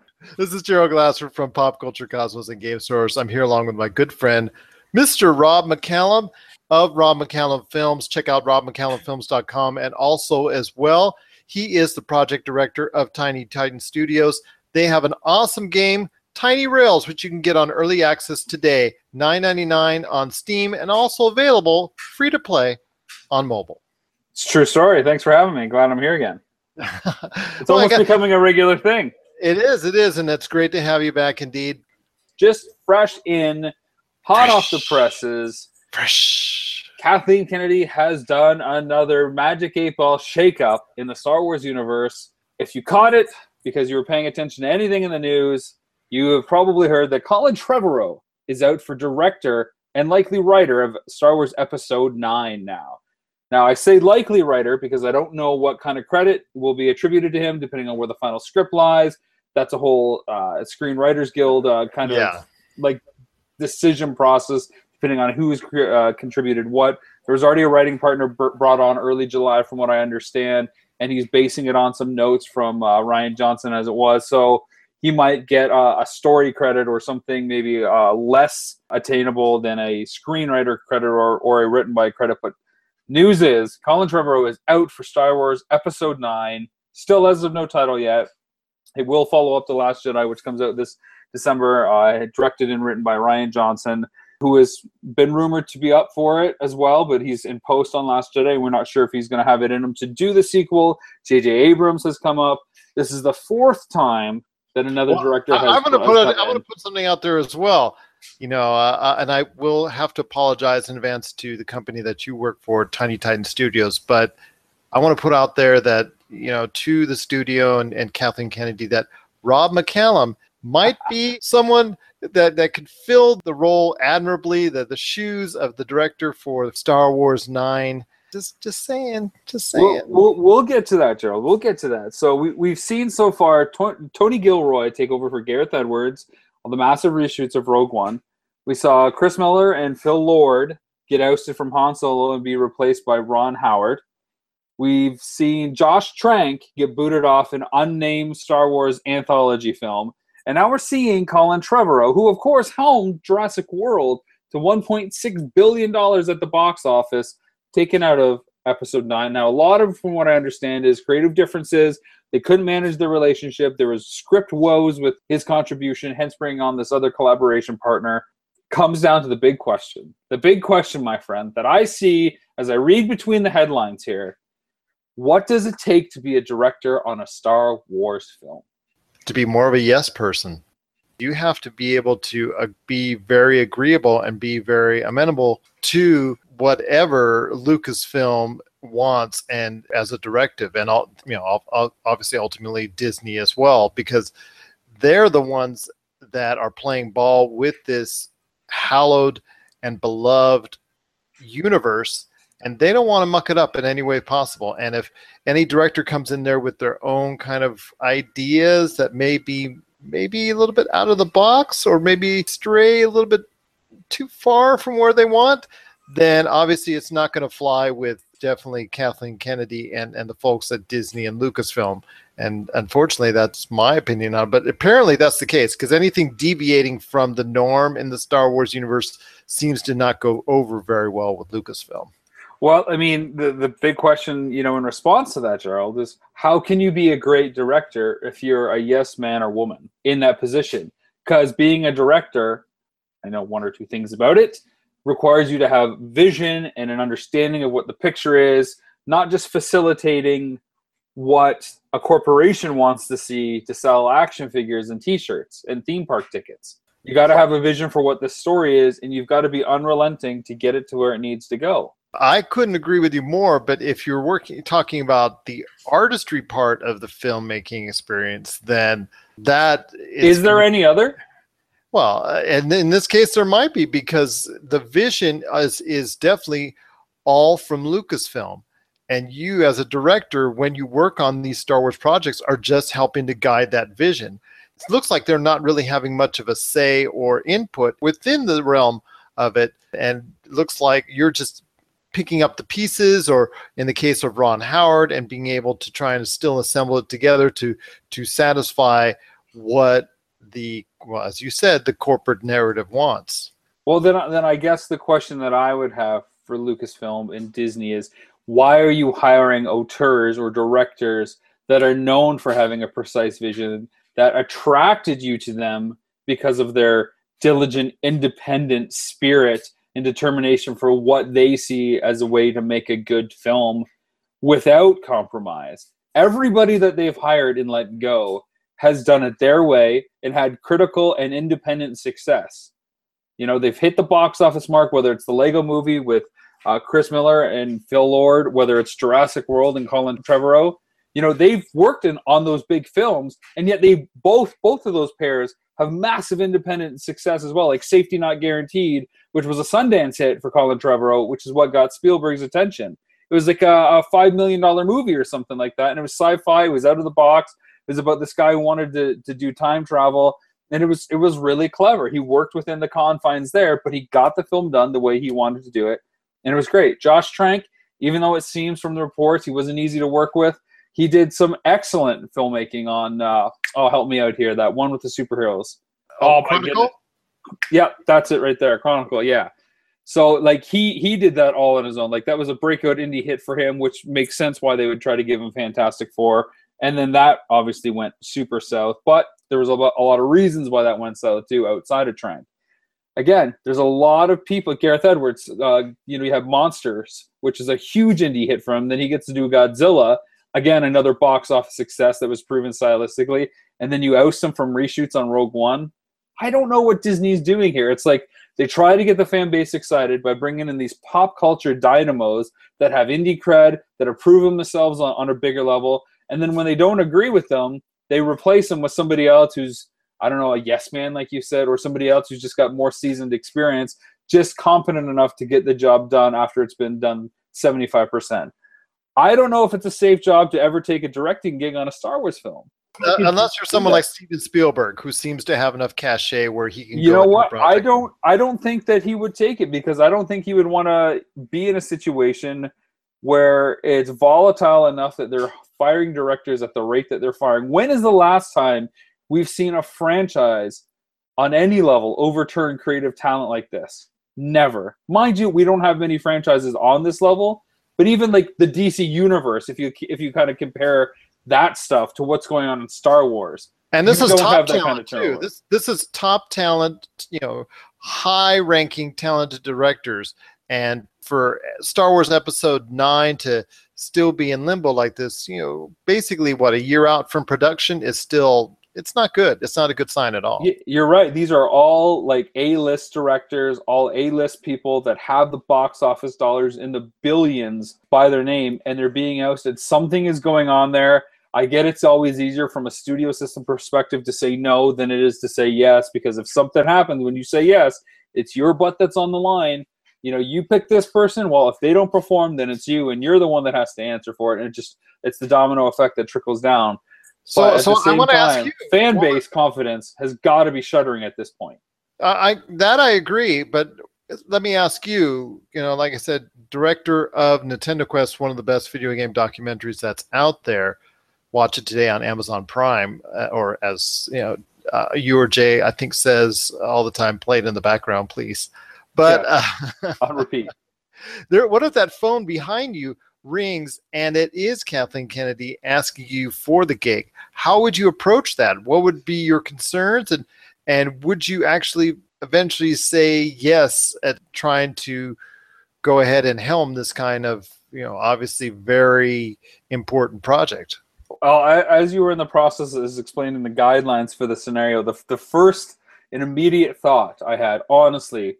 This is Gerald Glassford from Pop Culture Cosmos and Game Source. I'm here along with my good friend, Mr. Rob McCallum of Rob McCallum Films. Check out robmccallumfilms.com and also as well, he is the project director of Tiny Titan Studios. They have an awesome game, Tiny Rails, which you can get on early access today, $9.99 on Steam, and also available free to play on mobile. It's a true story. Thanks for having me. Glad I'm here again. It's Well, almost got- becoming a regular thing. It is, it is, and it's great to have you back indeed. Just fresh in, hot off the presses. Fresh. Kathleen Kennedy has done another Magic 8 Ball shakeup in the Star Wars universe. If you caught it because you were paying attention to anything in the news, you have probably heard that Colin Trevorrow is out for director and likely writer of Star Wars Episode 9 now. Now, I say likely writer because I don't know what kind of credit will be attributed to him depending on where the final script lies. That's a whole uh, Screenwriters Guild uh, kind of Yeah. like decision process depending on who's uh, contributed what. There was already a writing partner br- brought on early July, from what I understand, and he's basing it on some notes from uh, Rian Johnson as it was. So he might get uh, a story credit or something maybe uh, less attainable than a screenwriter credit or, or a written by credit. But news is Colin Trevorrow is out for Star Wars Episode 9, still as of no title yet. It will follow up The Last Jedi, which comes out this December, uh, directed and written by Rian Johnson, who has been rumored to be up for it as well, but he's in post on Last Jedi. We're not sure if he's going to have it in him to do the sequel. J.J. Abrams has come up. This is the fourth time that another Well, director has. I'm going to put it, come I'm going to put something out there as well. You know, uh, uh, and I will have to apologize in advance to the company that you work for, Tiny Titan Studios. But I want to put out there that you know to the studio and, and Kathleen Kennedy that Rob McCallum might be someone that that could fill the role admirably, the the shoes of the director for Star Wars Nine. Just just saying, just saying. We'll, we'll, we'll get to that, Gerald. We'll get to that. So we, we've seen so far to- Tony Gilroy take over for Gareth Edwards on the massive reshoots of Rogue One. We saw Chris Miller and Phil Lord get ousted from Han Solo and be replaced by Ron Howard. We've seen Josh Trank get booted off an unnamed Star Wars anthology film. And now we're seeing Colin Trevorrow, who, of course, helmed Jurassic World to $1.6 billion at the box office, taken out of episode 9. Now, a lot of, from what I understand, is creative differences. They couldn't manage the relationship. There was script woes with his contribution, hence bringing on this other collaboration partner. Comes down to the big question. The big question, my friend, that I see as I read between the headlines here what does it take to be a director on a Star Wars film? to be more of a yes person. You have to be able to uh, be very agreeable and be very amenable to whatever Lucasfilm wants and as a directive and all you know ob- ob- obviously ultimately Disney as well because they're the ones that are playing ball with this hallowed and beloved universe and they don't want to muck it up in any way possible and if any director comes in there with their own kind of ideas that may be maybe a little bit out of the box or maybe stray a little bit too far from where they want, then obviously it's not going to fly with definitely Kathleen Kennedy and, and the folks at Disney and Lucasfilm. And unfortunately, that's my opinion on it. But apparently, that's the case because anything deviating from the norm in the Star Wars universe seems to not go over very well with Lucasfilm. Well, I mean, the, the big question, you know, in response to that, Gerald, is how can you be a great director if you're a yes man or woman in that position? Because being a director, I know one or two things about it, requires you to have vision and an understanding of what the picture is, not just facilitating what a corporation wants to see to sell action figures and t-shirts and theme park tickets. You got to have a vision for what the story is, and you've got to be unrelenting to get it to where it needs to go. I couldn't agree with you more, but if you're working talking about the artistry part of the filmmaking experience, then that is, is there any other? Well, uh, and in this case, there might be because the vision is is definitely all from Lucasfilm, and you as a director, when you work on these Star Wars projects, are just helping to guide that vision. It looks like they're not really having much of a say or input within the realm of it, and looks like you're just picking up the pieces or in the case of Ron Howard and being able to try and still assemble it together to to satisfy what the well as you said the corporate narrative wants. Well then then I guess the question that I would have for Lucasfilm and Disney is why are you hiring auteurs or directors that are known for having a precise vision that attracted you to them because of their diligent independent spirit and determination for what they see as a way to make a good film without compromise. Everybody that they've hired and let go has done it their way and had critical and independent success. You know, they've hit the box office mark, whether it's the Lego movie with uh, Chris Miller and Phil Lord, whether it's Jurassic World and Colin Trevorrow. You know, they've worked in, on those big films, and yet they both both of those pairs have massive independent success as well, like Safety Not Guaranteed, which was a Sundance hit for Colin Trevorrow, which is what got Spielberg's attention. It was like a, a five million dollar movie or something like that, and it was sci-fi. It was out of the box. It was about this guy who wanted to, to do time travel, and it was it was really clever. He worked within the confines there, but he got the film done the way he wanted to do it, and it was great. Josh Trank, even though it seems from the reports he wasn't easy to work with, he did some excellent filmmaking on. Uh, oh, help me out here. That one with the superheroes. Oh, oh Chronicle. Yeah, that's it right there. Chronicle. Yeah. So like he he did that all on his own. Like that was a breakout indie hit for him, which makes sense why they would try to give him Fantastic Four. And then that obviously went super south. But there was a lot, a lot of reasons why that went south too, outside of Trank. Again, there's a lot of people. Gareth Edwards, uh, you know, you have Monsters, which is a huge indie hit for him. Then he gets to do Godzilla, Again, another box office success that was proven stylistically. And then you oust them from reshoots on Rogue One. I don't know what Disney's doing here. It's like they try to get the fan base excited by bringing in these pop culture dynamos that have indie cred, that have proven themselves on, on a bigger level. And then when they don't agree with them, they replace them with somebody else who's, I don't know, a yes man, like you said, or somebody else who's just got more seasoned experience, just competent enough to get the job done after it's been done 75%. I don't know if it's a safe job to ever take a directing gig on a Star Wars film. Uh, unless you're someone like Steven Spielberg, who seems to have enough cachet where he can. You know what? I don't. I don't think that he would take it because I don't think he would want to be in a situation where it's volatile enough that they're firing directors at the rate that they're firing. When is the last time we've seen a franchise on any level overturn creative talent like this? Never. Mind you, we don't have many franchises on this level but even like the DC universe, if you if you kind of compare that stuff to what's going on in Star Wars, and this is top talent kind of too. This this is top talent, you know, high ranking talented directors, and for Star Wars Episode Nine to still be in limbo like this, you know, basically what a year out from production is still it's not good. It's not a good sign at all. You're right. These are all like A-list directors, all A-list people that have the box office dollars in the billions by their name, and they're being ousted. Something is going on there. I get it's always easier from a studio system perspective to say no than it is to say yes, because if something happens when you say yes, it's your butt that's on the line. You know, you pick this person. Well, if they don't perform, then it's you, and you're the one that has to answer for it. And it just it's the domino effect that trickles down. So, so I want to ask you, fan base confidence has got to be shuddering at this point. I that I agree, but let me ask you. You know, like I said, director of Nintendo Quest, one of the best video game documentaries that's out there. Watch it today on Amazon Prime, uh, or as you know, uh, you or Jay, I think says all the time, play it in the background, please. But yeah, uh, I'll repeat. There, what if that phone behind you rings and it is Kathleen Kennedy asking you for the gig, how would you approach that? What would be your concerns and and would you actually eventually say yes at trying to go ahead and helm this kind of, you know, obviously very important project? Well, I, as you were in the process of explaining the guidelines for the scenario, the, the first an immediate thought I had, honestly,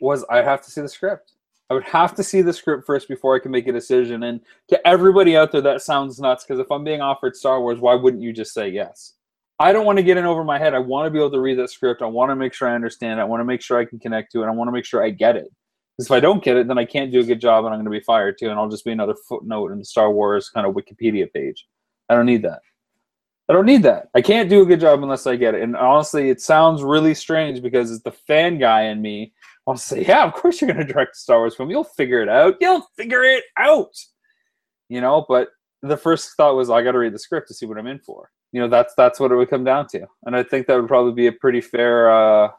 was I have to see the script. I would have to see the script first before I can make a decision. And to everybody out there, that sounds nuts because if I'm being offered Star Wars, why wouldn't you just say yes? I don't want to get in over my head. I want to be able to read that script. I want to make sure I understand it. I want to make sure I can connect to it. I want to make sure I get it. Because if I don't get it, then I can't do a good job and I'm going to be fired too. And I'll just be another footnote in the Star Wars kind of Wikipedia page. I don't need that. I don't need that. I can't do a good job unless I get it. And honestly, it sounds really strange because it's the fan guy in me to say, yeah, of course you're going to direct a Star Wars film. You'll figure it out. You'll figure it out. You know, but the first thought was I got to read the script to see what I'm in for you know that's that's what it would come down to and i think that would probably be a pretty fair uh,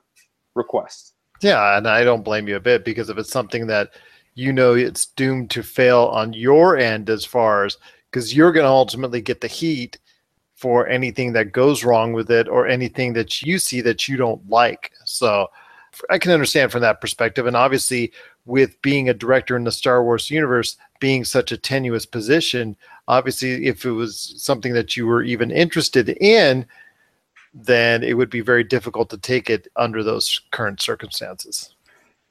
request yeah and i don't blame you a bit because if it's something that you know it's doomed to fail on your end as far as because you're going to ultimately get the heat for anything that goes wrong with it or anything that you see that you don't like so i can understand from that perspective. And obviously with being a director in the star wars universe being such a tenuous position obviously if it was something that you were even interested in then it would be very difficult to take it under those current circumstances.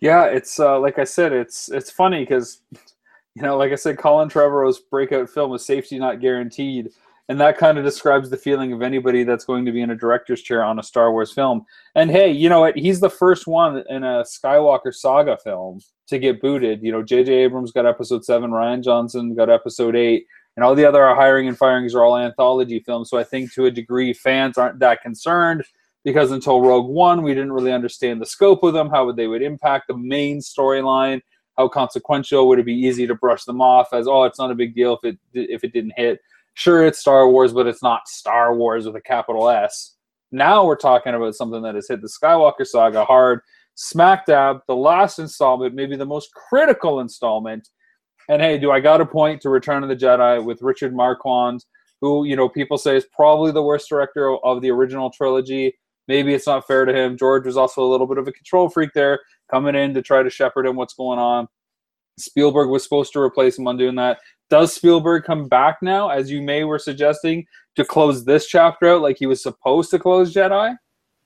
Yeah it's uh, like i said it's it's funny because you know like i said colin trevorrow's breakout film is safety not guaranteed and that kind of describes the feeling of anybody that's going to be in a director's chair on a star wars film and hey you know what he's the first one in a skywalker saga film to get booted you know jj abrams got episode 7 Rian johnson got episode 8 and all the other hiring and firings are all anthology films. So I think to a degree fans aren't that concerned because until Rogue One, we didn't really understand the scope of them, how would they would impact the main storyline, how consequential would it be easy to brush them off as oh, it's not a big deal if it if it didn't hit. Sure, it's Star Wars, but it's not Star Wars with a capital S. Now we're talking about something that has hit the Skywalker saga hard, smack dab, the last installment, maybe the most critical installment and hey, do I got a point to Return of the Jedi with Richard Marquand, who you know people say is probably the worst director of the original trilogy. Maybe it's not fair to him. George was also a little bit of a control freak there, coming in to try to shepherd him what's going on. Spielberg was supposed to replace him on doing that. Does Spielberg come back now, as you may were suggesting, to close this chapter out like he was supposed to close Jedi?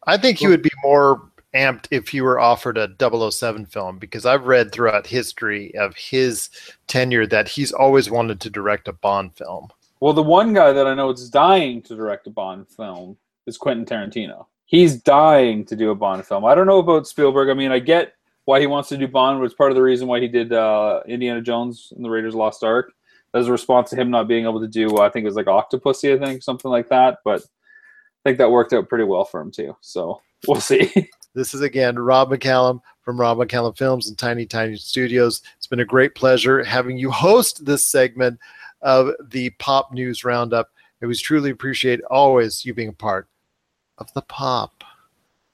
I think he would be more amped if he were offered a 007 film because I've read throughout history of his tenure that he's always wanted to direct a Bond film. Well, the one guy that I know is dying to direct a Bond film is Quentin Tarantino. He's dying to do a Bond film. I don't know about Spielberg. I mean, I get why he wants to do Bond, was part of the reason why he did uh, Indiana Jones and the Raiders Lost Ark as a response to him not being able to do, I think it was like Octopussy, I think, something like that. But I think that worked out pretty well for him too. So we'll see. This is again Rob McCallum from Rob McCallum Films and Tiny Titan Studios. It's been a great pleasure having you host this segment of the Pop News Roundup. It was truly appreciate always you being a part of the pop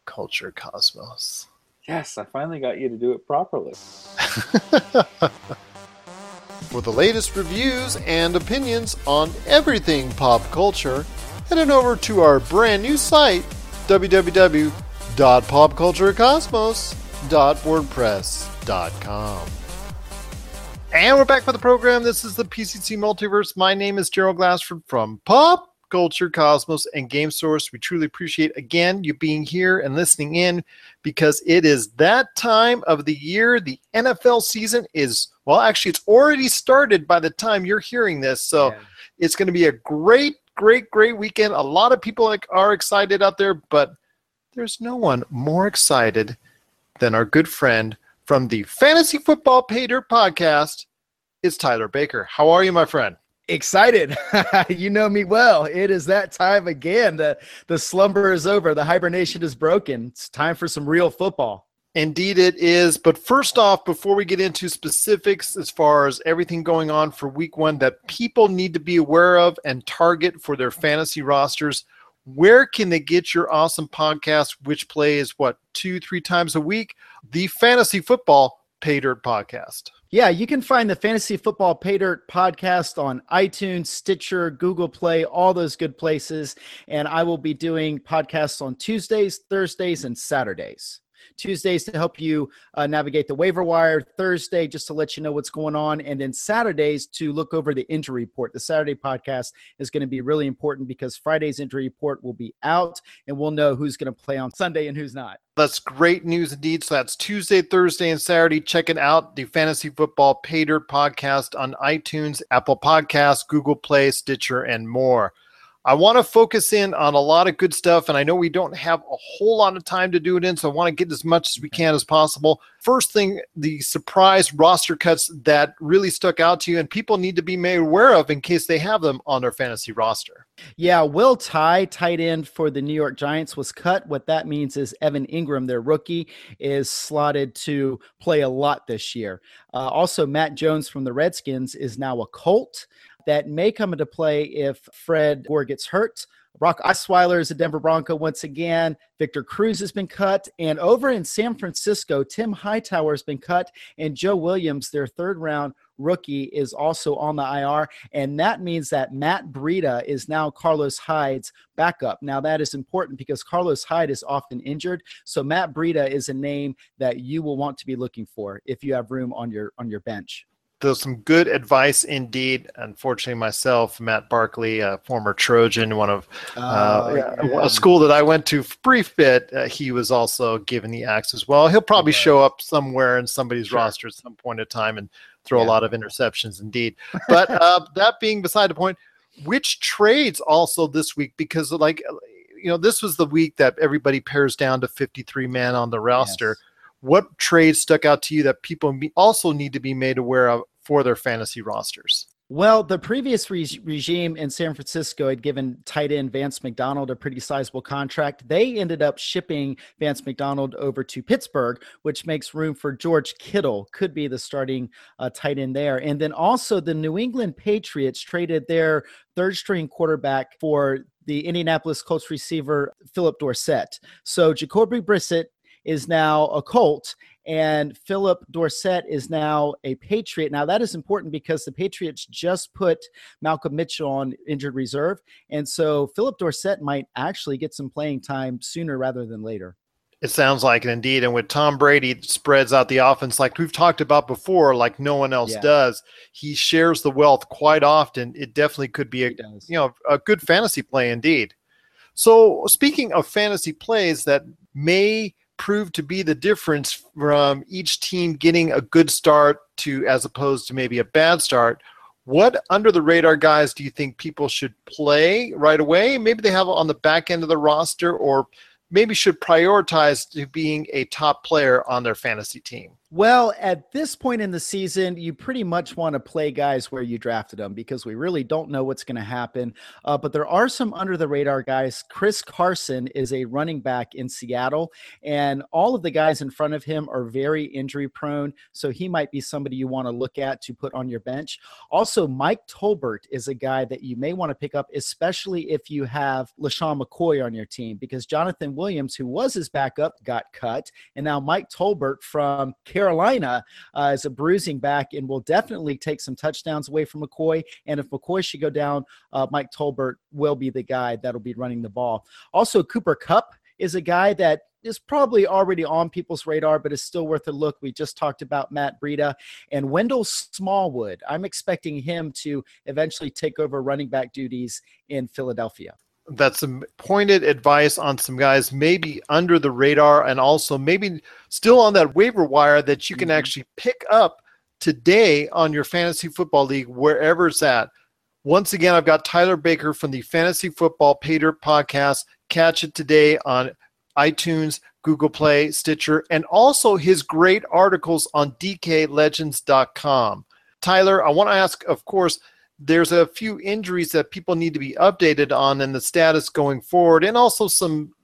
culture cosmos. Yes, I finally got you to do it properly. For the latest reviews and opinions on everything pop culture, head on over to our brand new site, www www.popculturecosmos.wordpress.com. And we're back for the program. This is the PCC Multiverse. My name is Gerald Glassford from Pop Culture Cosmos and Game Source. We truly appreciate again you being here and listening in because it is that time of the year. The NFL season is well, actually, it's already started by the time you're hearing this. So yeah. it's going to be a great, great, great weekend. A lot of people are excited out there, but there's no one more excited than our good friend from the Fantasy Football Pay Dirt podcast. It's Tyler Baker. How are you, my friend? Excited. you know me well. It is that time again. The the slumber is over. The hibernation is broken. It's time for some real football. Indeed, it is. But first off, before we get into specifics as far as everything going on for week one that people need to be aware of and target for their fantasy rosters, where can they get your awesome podcast, which plays what two, three times a week? The Fantasy Football Pay Dirt Podcast. Yeah, you can find the Fantasy Football Pay Dirt podcast on iTunes, Stitcher, Google Play, all those good places. And I will be doing podcasts on Tuesdays, Thursdays, and Saturdays. Tuesdays to help you uh, navigate the waiver wire, Thursday just to let you know what's going on, and then Saturdays to look over the injury report. The Saturday podcast is going to be really important because Friday's injury report will be out and we'll know who's going to play on Sunday and who's not. That's great news indeed. So that's Tuesday, Thursday, and Saturday. Check it out. The Fantasy Football Pay Dirt podcast on iTunes, Apple Podcasts, Google Play, Stitcher, and more. I want to focus in on a lot of good stuff, and I know we don't have a whole lot of time to do it in, so I want to get as much as we can as possible. First thing, the surprise roster cuts that really stuck out to you, and people need to be made aware of in case they have them on their fantasy roster. Yeah, Will Tye, tight end for the New York Giants, was cut. What that means is Evan Engram, their rookie, is slotted to play a lot this year. Uh, also, Matt Jones from the Redskins is now a Colt that may come into play if Fred Gore gets hurt. Brock Osweiler is a Denver Bronco once again. Victor Cruz has been cut. And over in San Francisco, Tim Hightower has been cut. And Joe Williams, their third round rookie, is also on the IR. And that means that Matt Breida is now Carlos Hyde's backup. Now, that is important because Carlos Hyde is often injured. So Matt Breida is a name that you will want to be looking for if you have room on your on your bench there's some good advice indeed. Unfortunately, myself, Matt Barkley, a former Trojan, one of uh, yeah. a school that I went to brief bit, uh, he was also given the axe as well. He'll probably right. show up somewhere in somebody's sure. roster at some point in time and throw yeah. a lot of interceptions indeed. But uh, that being beside the point, which trades also this week? Because like you know, this was the week that everybody pairs down to 53 man on the roster. Yes what trades stuck out to you that people also need to be made aware of for their fantasy rosters? Well, the previous re- regime in San Francisco had given tight end Vance McDonald a pretty sizable contract. They ended up shipping Vance McDonald over to Pittsburgh, which makes room for George Kittle, could be the starting uh, tight end there. And then also the New England Patriots traded their third string quarterback for the Indianapolis Colts receiver Phillip Dorsett. So Jacoby Brissett is now a Colt, and Phillip Dorsett is now a Patriot. Now, that is important because the Patriots just put Malcolm Mitchell on injured reserve. And so Phillip Dorsett might actually get some playing time sooner rather than later. It sounds like it indeed. And with Tom Brady spreads out the offense like we've talked about before, like no one else yeah. does. He shares the wealth quite often. It definitely could be a you know a good fantasy play indeed. So speaking of fantasy plays that may prove to be the difference from each team getting a good start to as opposed to maybe a bad start. What under the radar guys do you think people should play right away? Maybe they have on the back end of the roster or maybe should prioritize to being a top player on their fantasy team. Well, at this point in the season, you pretty much want to play guys where you drafted them because we really don't know what's going to happen. Uh, but there are some under the radar guys. Chris Carson is a running back in Seattle, and all of the guys in front of him are very injury prone. So he might be somebody you want to look at to put on your bench. Also, Mike Tolbert is a guy that you may want to pick up, especially if you have LeSean McCoy on your team, because Jonathan Williams, who was his backup, got cut. And now Mike Tolbert from Carolina uh, is a bruising back and will definitely take some touchdowns away from McCoy. And if McCoy should go down, uh, Mike Tolbert will be the guy that'll be running the ball. Also, Cooper Kupp is a guy that is probably already on people's radar, but is still worth a look. We just talked about Matt Breida and Wendell Smallwood. I'm expecting him to eventually take over running back duties in Philadelphia that's some pointed advice on some guys maybe under the radar and also maybe still on that waiver wire that you can mm-hmm. actually pick up today on your fantasy football league wherever it's at. Once again, I've got Tyler Baker from the Fantasy Football Pay Dirt podcast. Catch it today on iTunes, Google Play, Stitcher, and also his great articles on DKLegends.com. Tyler, I want to ask, of course, there's a few injuries that people need to be updated on and the status going forward, and also some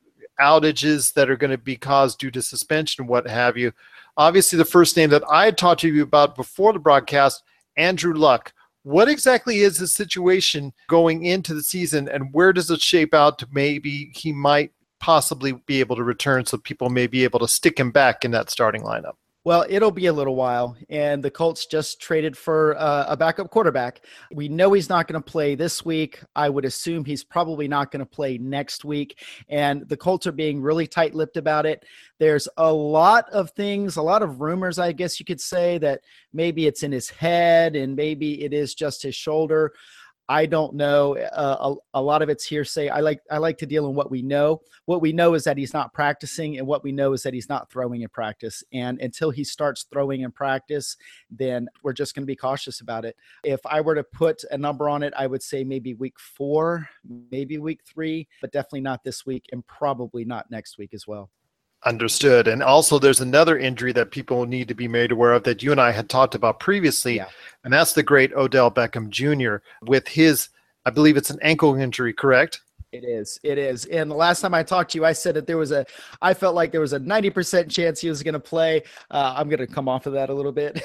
outages that are going to be caused due to suspension what have you. Obviously, the first name that I talked to you about before the broadcast, Andrew Luck. What exactly is the situation going into the season, and where does it shape out to maybe he might possibly be able to return so people may be able to stick him back in that starting lineup? Well, it'll be a little while, and the Colts just traded for uh, a backup quarterback. We know he's not going to play this week. I would assume he's probably not going to play next week, and the Colts are being really tight-lipped about it. There's a lot of things, a lot of rumors, I guess you could say, that maybe it's in his head and maybe it is just his shoulder. I don't know. Uh, a, a, lot of it's hearsay. I like I like to deal in what we know. What we know is that he's not practicing, and what we know is that he's not throwing in practice. And until he starts throwing in practice, then we're just going to be cautious about it. If I were to put a number on it, I would say maybe week four, maybe week three, but definitely not this week, and probably not next week as well. Understood. And also, there's another injury that people need to be made aware of that you and I had talked about previously, yeah. and that's the great Odell Beckham Jr. with his, I believe it's an ankle injury, correct? It is. It is. And the last time I talked to you, I said that there was a, I felt like there was a 90% chance he was going to play. Uh, I'm going to come off of that a little bit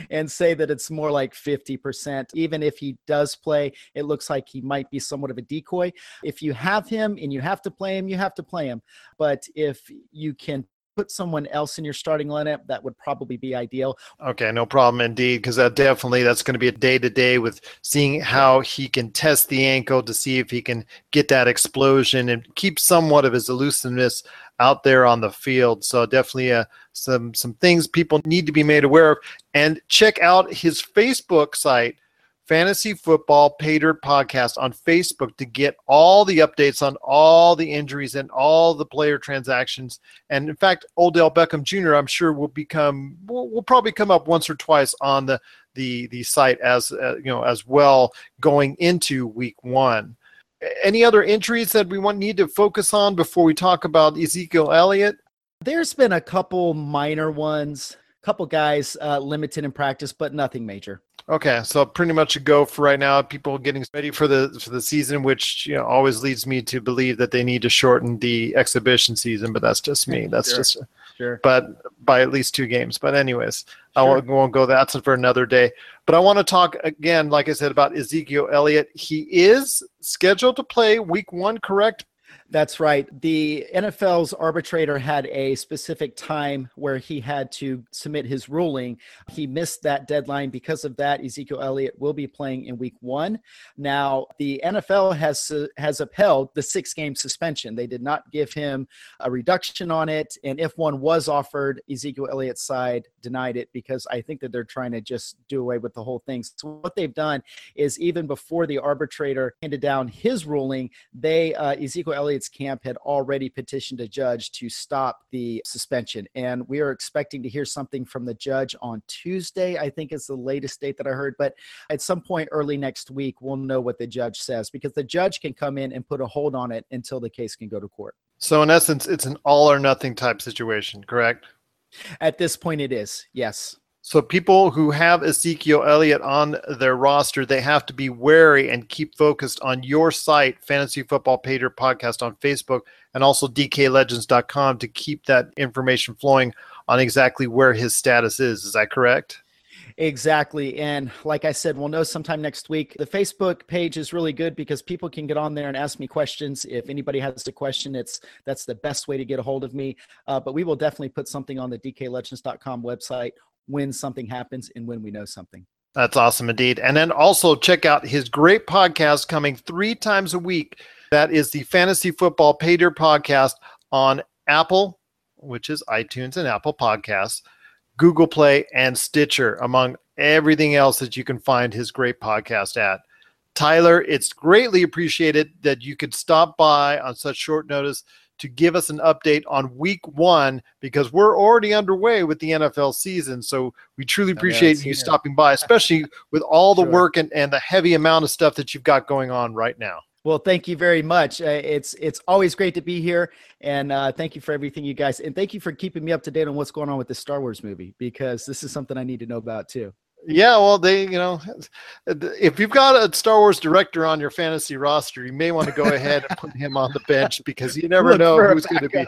and say that it's more like 50%. Even if he does play, it looks like he might be somewhat of a decoy. If you have him and you have to play him, you have to play him. But if you can put someone else in your starting lineup, that would probably be ideal. Okay, no problem indeed, because that definitely that's going to be a day to day with seeing how he can test the ankle to see if he can get that explosion and keep somewhat of his elusiveness out there on the field. So definitely uh, some some things people need to be made aware of, and check out his Facebook site Fantasy Football Pay Dirt Podcast on Facebook to get all the updates on all the injuries and all the player transactions. And in fact, Odell Beckham Jr. I'm sure will become will, will probably come up once or twice on the the the site as uh, you know as well going into Week One. Any other injuries that we want need to focus on before we talk about Ezekiel Elliott? There's been a couple minor ones, couple guys uh, limited in practice, but nothing major. Okay, so pretty much a go for right now. People getting ready for the for the season, which you know always leads me to believe that they need to shorten the exhibition season. But that's just me. That's sure. just sure. But by at least two games. But anyways, sure. I won't, won't go. That's for another day. But I want to talk again, like I said, about Ezekiel Elliott. He is scheduled to play Week One, correct? That's right. The NFL's arbitrator had a specific time where he had to submit his ruling. He missed that deadline. Because of that, Ezekiel Elliott will be playing in week one. Now, the NFL has, has upheld the six game suspension. They did not give him a reduction on it. And if one was offered, Ezekiel Elliott's side denied it because I think that they're trying to just do away with the whole thing. So, what they've done is even before the arbitrator handed down his ruling, they, uh, Ezekiel Elliott camp had already petitioned a judge to stop the suspension. And we are expecting to hear something from the judge on Tuesday, I think is the latest date that I heard. But at some point early next week, we'll know what the judge says because the judge can come in and put a hold on it until the case can go to court. So, in essence, it's an all or nothing type situation, correct? At this point, it is, yes. So people who have Ezekiel Elliott on their roster, they have to be wary and keep focused on your site, Fantasy Football Dirt Podcast on Facebook, and also DKLegends.com to keep that information flowing on exactly where his status is. Is that correct? Exactly. And like I said, we'll know sometime next week. The Facebook page is really good because people can get on there and ask me questions. If anybody has a question, it's that's the best way to get a hold of me. Uh, but we will definitely put something on the DKLegends.com website when something happens and when we know something. That's awesome indeed. And then also check out his great podcast coming three times a week. That is the Fantasy Football Pay podcast on Apple, which is iTunes and Apple Podcasts, Google Play, and Stitcher, among everything else that you can find his great podcast at. Tyler, it's greatly appreciated that you could stop by on such short notice to give us an update on week one because we're already underway with the NFL season. So we truly appreciate oh, yeah, you stopping by, especially with all the sure. work and, and the heavy amount of stuff that you've got going on right now. Well, thank you very much. Uh, it's it's always great to be here, and uh, thank you for everything, you guys, and thank you for keeping me up to date on what's going on with the Star Wars movie because this is something I need to know about too. Yeah, well, they, you know, if you've got a Star Wars director on your fantasy roster, you may want to go ahead and put him on the bench because you never know who's going to be.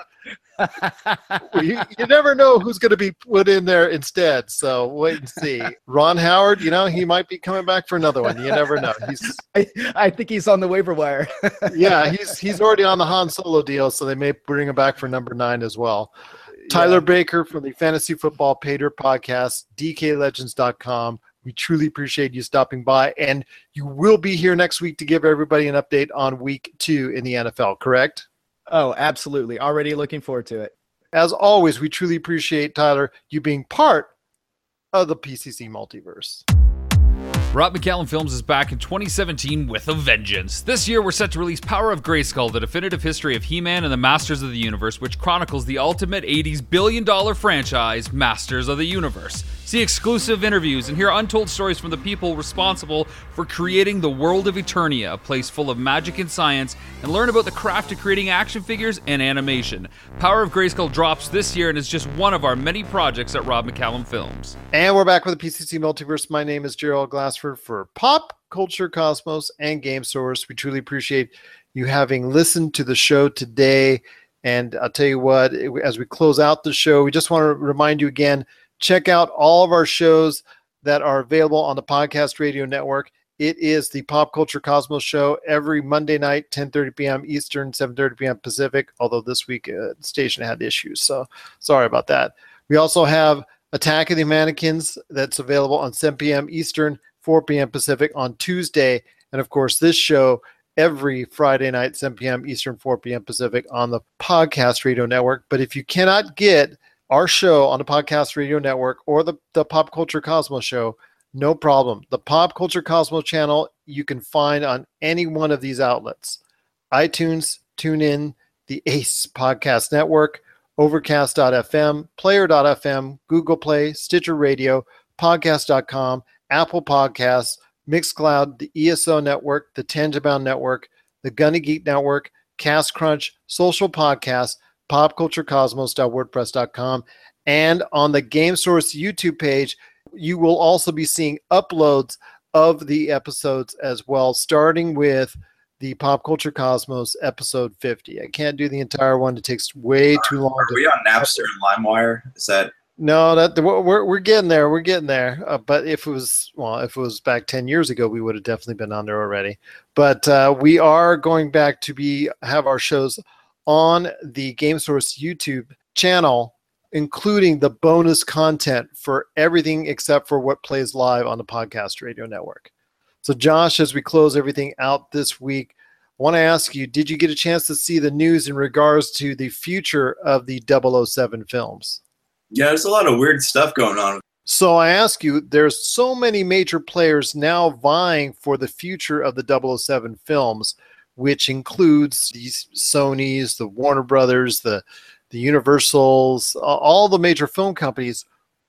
you, you never know who's going to be put in there instead. So wait and see. Ron Howard, you know, he might be coming back for another one. You never know. He's. I, I think he's on the waiver wire. yeah, he's he's already on the Han Solo deal, so they may bring him back for number nine as well Tyler Baker from the Fantasy Football Pay Dirt podcast, DKLegends.com. We truly appreciate you stopping by, and you will be here next week to give everybody an update on week two in the NFL, correct? Oh, absolutely. Already looking forward to it. As always, we truly appreciate, Tyler, you being part of the PCC multiverse. Rob McCallum Films is back in 2017 with a vengeance. This year, we're set to release Power of Grayskull, the definitive history of He Man and the Masters of the Universe, which chronicles the ultimate 80s billion dollar franchise, Masters of the Universe. See exclusive interviews and hear untold stories from the people responsible for creating the world of Eternia, a place full of magic and science, and learn about the craft of creating action figures and animation. Power of Grayskull drops this year and is just one of our many projects at Rob McCallum Films. And we're back with the PCC Multiverse. My name is Gerald Glassford for Pop Culture Cosmos and Game Source. We truly appreciate you having listened to the show today. And I'll tell you what, as we close out the show, we just want to remind you again check out all of our shows that are available on the Podcast Radio Network. It is the Pop Culture Cosmos show every Monday night, 10:30 p.m. Eastern, 7:30 p.m. Pacific. Although this week uh, the station had issues, so sorry about that. We also have Attack of the Mannequins that's available on 7 p.m. Eastern, 4 p.m. Pacific on Tuesday, and of course this show every Friday night, 7 p.m. Eastern, 4 p.m. Pacific on the Podcast Radio Network. But if you cannot get our show on the Podcast Radio Network or the, the Pop Culture Cosmos show, no problem. The Pop Culture Cosmos channel you can find on any one of these outlets iTunes, TuneIn, the ACE Podcast Network, Overcast.fm, Player.fm, Google Play, Stitcher Radio, Podcast.com, Apple Podcasts, Mixcloud, the ESO Network, the Tangibound Network, the Gunny Geek Network, Cast Crunch, Social Podcasts, popculturecosmos.wordpress.com. And on the Game Source YouTube page, you will also be seeing uploads of the episodes as well, starting with the Pop Culture Cosmos episode 50. I can't do the entire one, it takes way too long. Are we on Napster and LimeWire? Is that no, that we're we're getting there. We're getting there. Uh, but if it was well, if it was back ten years ago, we would have definitely been on there already. But uh, we are going back to be have our shows on the Game Source YouTube channel, including the bonus content for everything except for what plays live on the Podcast Radio Network. So, Josh, as we close everything out this week, I want to ask you did you get a chance to see the news in regards to the future of the 007 films? Yeah, there's a lot of weird stuff going on. So I ask you, there's so many major players now vying for the future of the 007 films which includes these Sony's, the Warner Brothers, the the Universals, all the major film companies,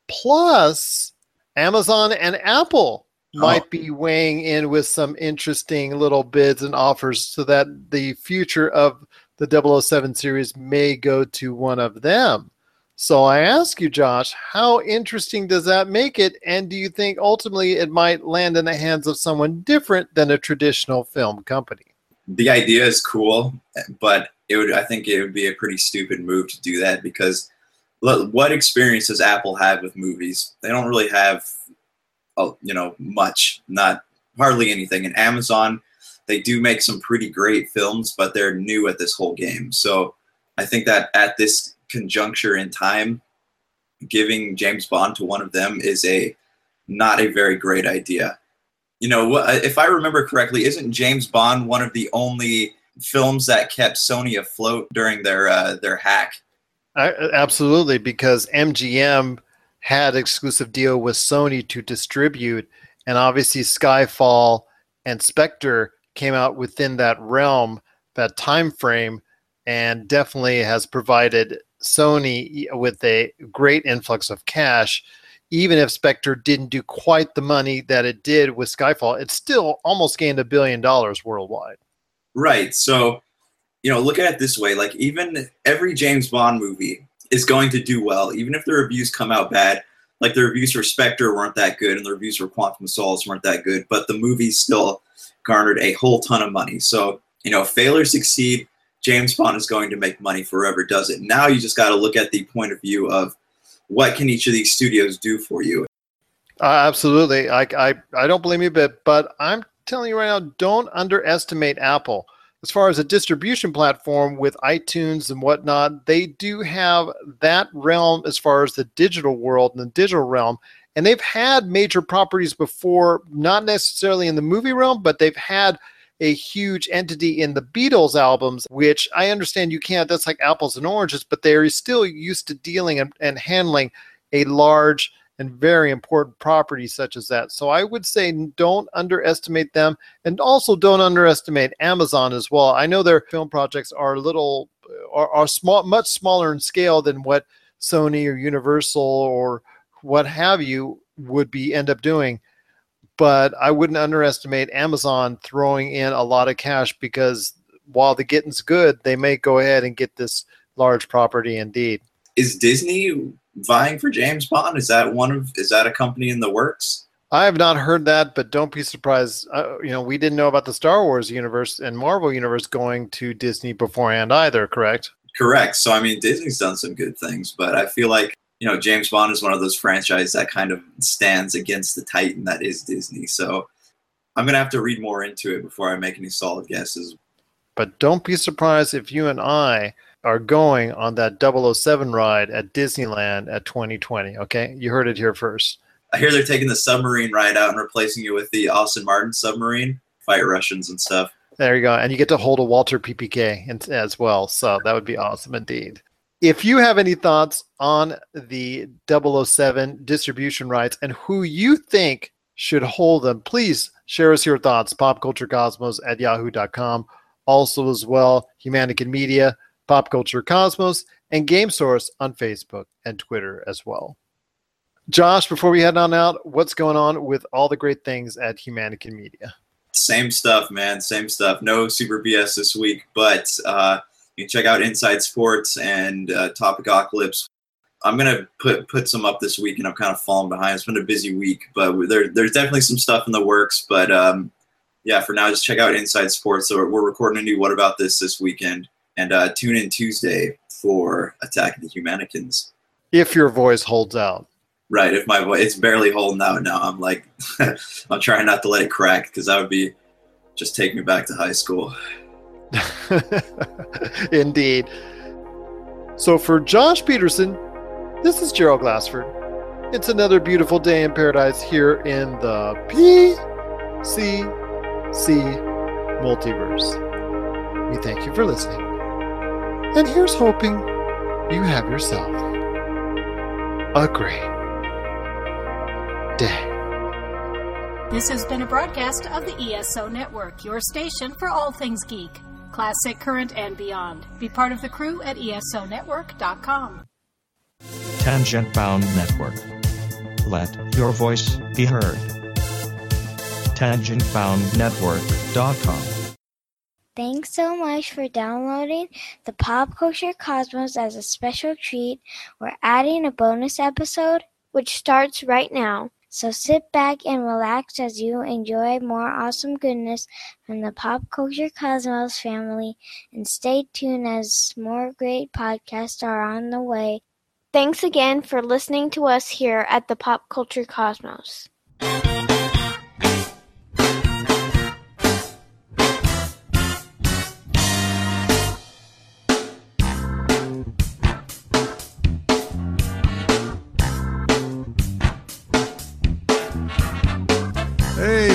plus Amazon and Apple oh. might be weighing in with some interesting little bids and offers so that the future of the 007 series may go to one of them. So I ask you, Josh, how interesting does that make it? And do you think ultimately it might land in the hands of someone different than a traditional film company? The idea is cool, but it would I think it would be a pretty stupid move to do that because what experience does Apple have with movies? They don't really have, oh, you know, much, not hardly anything. And Amazon, they do make some pretty great films, but they're new at this whole game. So I think that at this conjuncture in time, giving James Bond to one of them is a not a very great idea you know, if I remember correctly, isn't James Bond one of the only films that kept Sony afloat during their uh, their hack? I, absolutely, because MGM had exclusive deal with Sony to distribute, and obviously Skyfall and Spectre came out within that realm, that time frame, and definitely has provided Sony with a great influx of cash even if Spectre didn't do quite the money that it did with Skyfall, it still almost gained a billion dollars worldwide. Right. So, you know, look at it this way like, even every James Bond movie is going to do well, even if the reviews come out bad. Like, the reviews for Spectre weren't that good, and the reviews for Quantum of Solace weren't that good, but the movie still garnered a whole ton of money. So, you know, fail or succeed, James Bond is going to make money forever does it. Now you just got to look at the point of view of what can each of these studios do for you? Uh, absolutely. I, I, I don't blame you a bit, but I'm telling you right now, don't underestimate Apple. as far as a distribution platform with iTunes and whatnot, they do have that realm as far as the digital world and the digital realm. And they've had major properties before, not necessarily in the movie realm, but they've had a huge entity in the Beatles albums, which I understand you can't, that's like apples and oranges, but they're still used to dealing and, and handling a large and very important property such as that. So I would say don't underestimate them and also don't underestimate Amazon as well. I know their film projects are a little are, are small much smaller in scale than what Sony or Universal or what have you would be end up doing. But I wouldn't underestimate Amazon throwing in a lot of cash because while the getting's good, they may go ahead and get this large property indeed. Is Disney vying for James Bond? Is that one of is that a company in the works? I have not heard that, but don't be surprised. Uh, you know, we didn't know about the Star Wars universe and Marvel universe going to Disney beforehand either, correct? Correct. So I mean, Disney's done some good things, but I feel like you know James Bond is one of those franchises that kind of stands against the titan that is Disney. So I'm gonna have to read more into it before I make any solid guesses. But don't be surprised if you and I are going on that 007 ride at Disneyland at 2020. Okay, you heard it here first. I hear they're taking the submarine ride out and replacing it with the Aston Martin submarine, fight Russians and stuff. There you go, and you get to hold a Walther PPK as well. So that would be awesome indeed. If you have any thoughts on the 007 distribution rights and who you think should hold them, please share us your thoughts. Popculturecosmos at yahoo.com. Also, as well, Humanican Media Pop Culture Cosmos, and Game Source on Facebook and Twitter as well. Josh, before we head on out, what's going on with all the great things at Humanican Media? Same stuff, man. Same stuff. No super BS this week, but uh, you can check out Inside Sports and uh, Topicocalypse. I'm gonna put put some up this week, and I'm kind of falling behind. It's been a busy week, but there, there's definitely some stuff in the works. But um, yeah, for now, just check out Inside Sports. So we're recording a new What About This this weekend, and uh, tune in Tuesday for Attack of the Humanicans. If your voice holds out. Right. If my voice, it's barely holding out now. I'm like, I'm trying not to let it crack because that would be just take me back to high school. Indeed. So for Josh Peterson, this is Gerald Glassford. It's another beautiful day in paradise here in the PCC multiverse. We thank you for listening. And here's hoping you have yourself a great day. This has been a broadcast of the ESO Network, your station for all things geek, classic, current, and beyond. Be part of the crew at ESONetwork.com. Tangent Bound Network. Let your voice be heard. TangentBoundNetwork.com. Thanks so much for downloading the Pop Culture Cosmos as a special treat. We're adding a bonus episode, which starts right now. So sit back and relax as you enjoy more awesome goodness from the Pop Culture Cosmos family and stay tuned as more great podcasts are on the way. Thanks again for listening to us here at the Pop Culture Cosmos.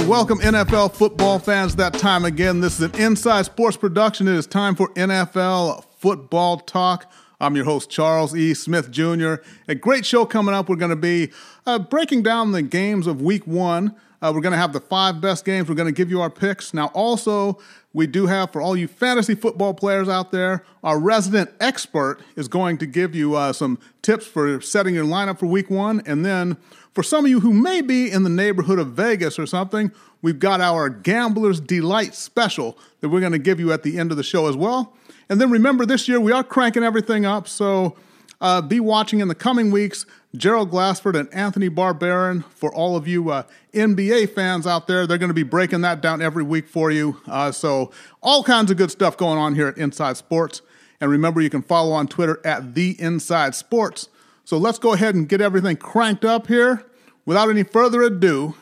Welcome NFL football fans. That time again. This is an Inside Sports production. It is time for NFL football talk. I'm your host, Charles E. Smith Jr. A great show coming up. We're going to be uh, breaking down the games of week one. Uh, we're going to have the five best games. We're going to give you our picks. Now, also, we do have for all you fantasy football players out there, our resident expert is going to give you uh, some tips for setting your lineup for week one. And then for some of you who may be in the neighborhood of Vegas or something, we've got our Gambler's Delight special that we're going to give you at the end of the show as well. And then remember, this year we are cranking everything up. So uh, be watching in the coming weeks. Gerald Glassford and Anthony Barbarin. For all of you uh, NBA fans out there, they're going to be breaking that down every week for you. Uh, so, all kinds of good stuff going on here at Inside Sports. And remember, you can follow on Twitter at The Inside Sports. So, let's go ahead and get everything cranked up here. Without any further ado,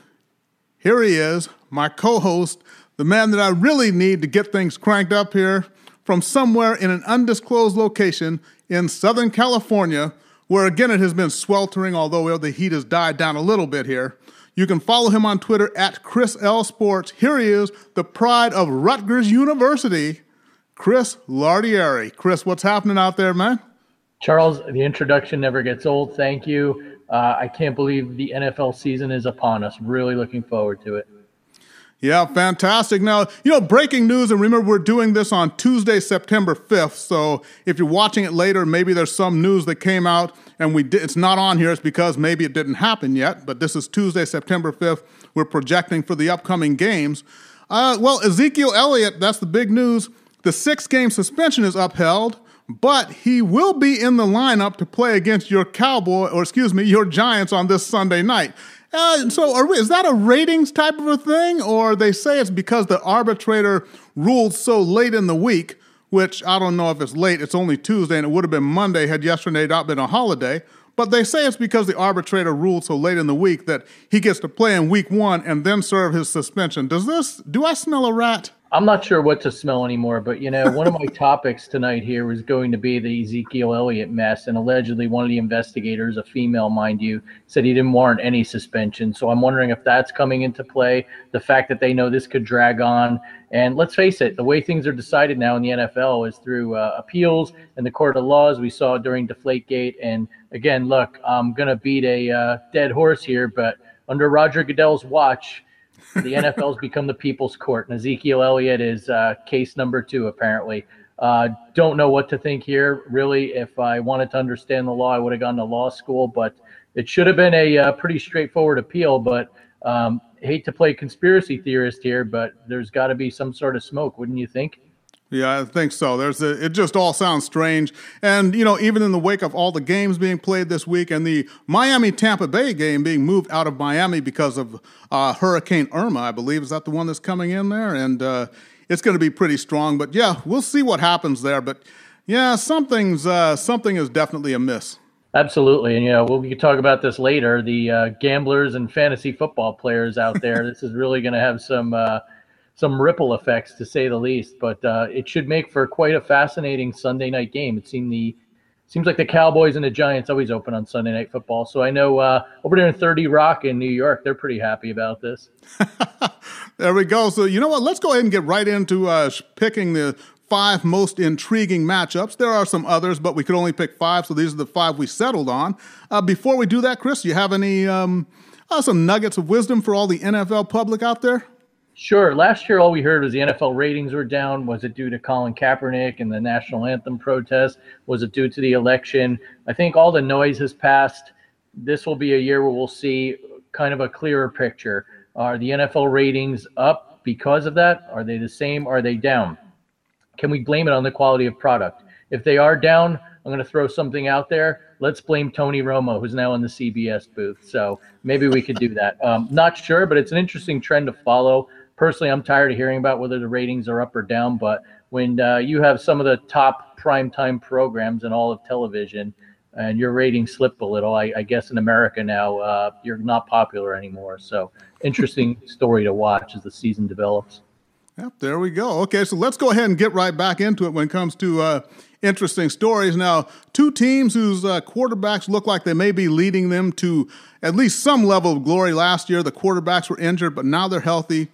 here he is, my co host, the man that I really need to get things cranked up here from somewhere in an undisclosed location in Southern California, where again it has been sweltering, although the heat has died down a little bit here. You can follow him on Twitter at Chris L Sports. Here he is, the pride of Rutgers University, Chris Lardieri. Chris, what's happening out there, man? Charles, the introduction never gets old. Thank you. Uh, I can't believe the NFL season is upon us. Really looking forward to it. Yeah, fantastic. Now, you know, breaking news, and remember, we're doing this on Tuesday, September 5th. So if you're watching it later, maybe there's some news that came out and we di- it's not on here. It's because maybe it didn't happen yet. But this is Tuesday, September 5th. We're projecting for the upcoming games. Uh, well, Ezekiel Elliott, that's the big news. The six game suspension is upheld, but he will be in the lineup to play against your Cowboy, or excuse me, your Giants on this Sunday night. Uh, so we, is that a ratings type of a thing, or they say it's because the arbitrator ruled so late in the week? Which I don't know if it's late. It's only Tuesday, and it would have been Monday had yesterday not been a holiday. But they say it's because the arbitrator ruled so late in the week that he gets to play in week one and then serve his suspension. Does this? Do I smell a rat? I'm not sure what to smell anymore, but you know, one of my topics tonight here was going to be the Ezekiel Elliott mess, and allegedly one of the investigators, a female, mind you, said he didn't warrant any suspension. So I'm wondering if that's coming into play. The fact that they know this could drag on, and let's face it, the way things are decided now in the NFL is through uh, appeals and the court of laws. We saw during Deflategate, and again, look, I'm gonna beat a uh, dead horse here, but under Roger Goodell's watch the NFL's become the people's court, and Ezekiel Elliott is uh, case number two, apparently. Uh, don't know what to think here. Really, if I wanted to understand the law, I would have gone to law school, but it should have been a uh, pretty straightforward appeal. But um, hate to play conspiracy theorist here, but there's got to be some sort of smoke, wouldn't you think? Yeah, I think so. There's a, it just all sounds strange. And, you know, even in the wake of all the games being played this week and the Miami Tampa Bay game being moved out of Miami because of uh, Hurricane Irma, I believe. Is that the one that's coming in there? And uh, it's going to be pretty strong. But yeah, we'll see what happens there. But yeah, something's uh, something is definitely amiss. Absolutely, and you know we'll, we can talk about this later. The uh, gamblers and fantasy football players out there. this is really going to have some uh, some ripple effects to say the least. But uh, it should make for quite a fascinating Sunday night game. It seemed the seems like the Cowboys and the Giants always open on Sunday night football. So I know uh, over there in 30 Rock in New York, they're pretty happy about this. there we go. So you know what? Let's go ahead and get right into uh, picking the five most intriguing matchups. There are some others, but we could only pick five, so these are the five we settled on. Uh, before we do that, Chris, you have any um, uh, some nuggets of wisdom for all the NFL public out there? Sure. Last year, all we heard was the NFL ratings were down. Was it due to Colin Kaepernick and the national anthem protest? Was it due to the election? I think all the noise has passed. This will be a year where we'll see kind of a clearer picture. Are the NFL ratings up because of that? Are they the same? Are they down? Can we blame it on the quality of product? If they are down, I'm going to throw something out there. Let's blame Tony Romo, who's now in the CBS booth. So maybe we could do that. Um, not sure, but it's an interesting trend to follow personally, I'm tired of hearing about whether the ratings are up or down. But when uh, you have some of the top primetime programs in all of television, and your ratings slip a little, I, I guess in America now uh, you're not popular anymore. So interesting story to watch as the season develops. Yep, there we go. Okay, so let's go ahead and get right back into it when it comes to uh, interesting stories. Now, two teams whose uh, quarterbacks look like they may be leading them to at least some level of glory last year. The quarterbacks were injured, but now they're healthy.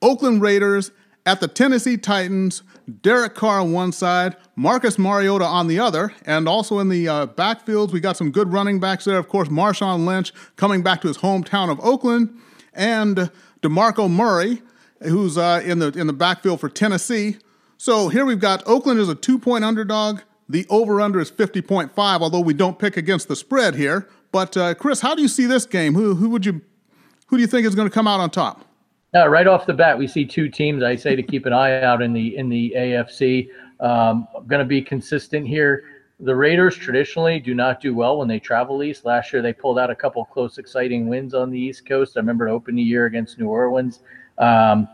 Oakland Raiders at the Tennessee Titans, Derek Carr on one side, Marcus Mariota on the other, and also in the uh, backfields, we got some good running backs there. Of course, Marshawn Lynch coming back to his hometown of Oakland, and DeMarco Murray, who's uh, in the in the backfield for Tennessee. So here we've got Oakland is a two point underdog. The over under is 50.5, although we don't pick against the spread here. But uh, Chris, how do you see this game? Who who would you who do you think is going to come out on top? No, right off the bat, we see two teams. I say to keep an eye out in the in the AFC. Um, going to be consistent here. The Raiders traditionally do not do well when they travel east. Last year, they pulled out a couple close, exciting wins on the East Coast. I remember opened the year against New Orleans. Um,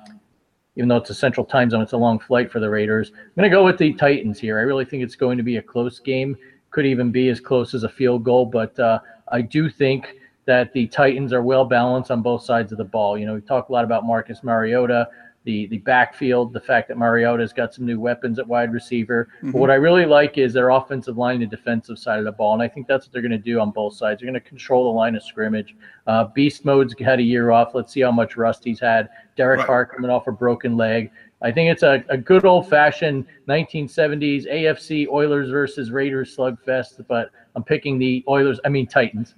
even though it's a central time zone, it's a long flight for the Raiders. I'm going to go with the Titans here. I really think it's going to be a close game. Could even be as close as a field goal, but uh, I do think that the Titans are well balanced on both sides of the ball. You know, we talk a lot about Marcus Mariota. the the backfield, the fact that Mariota's got some new weapons at wide receiver. Mhm. But what I really like is their offensive line and defensive side of the ball, and I think that's what they're going to do on both sides. They're going to control the line of scrimmage. Uh, Beast mode's had a year off. Let's see how much rust he's had. Derek Right. Carr coming off a broken leg. I think it's a, a good old fashioned 1970s AFC Oilers versus Raiders slugfest, but I'm picking the Oilers. I mean Titans.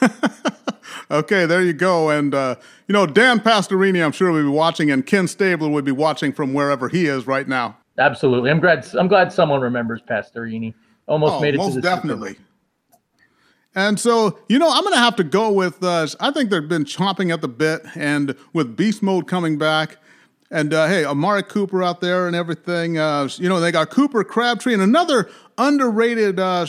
Okay, there you go. And, uh, you know, Dan Pastorini, I'm sure will be watching, and Ken Stabler would be watching from wherever he is right now. Absolutely. I'm glad. I'm glad someone remembers Pastorini. Almost Oh, made it most to the Super definitely. And so, you know, I'm going to have to go with, uh, I think they've been chomping at the bit, and with Beast Mode coming back, and uh, hey, Amari Cooper out there and everything. Uh, you know, they got Cooper Crabtree, and another underrated uh,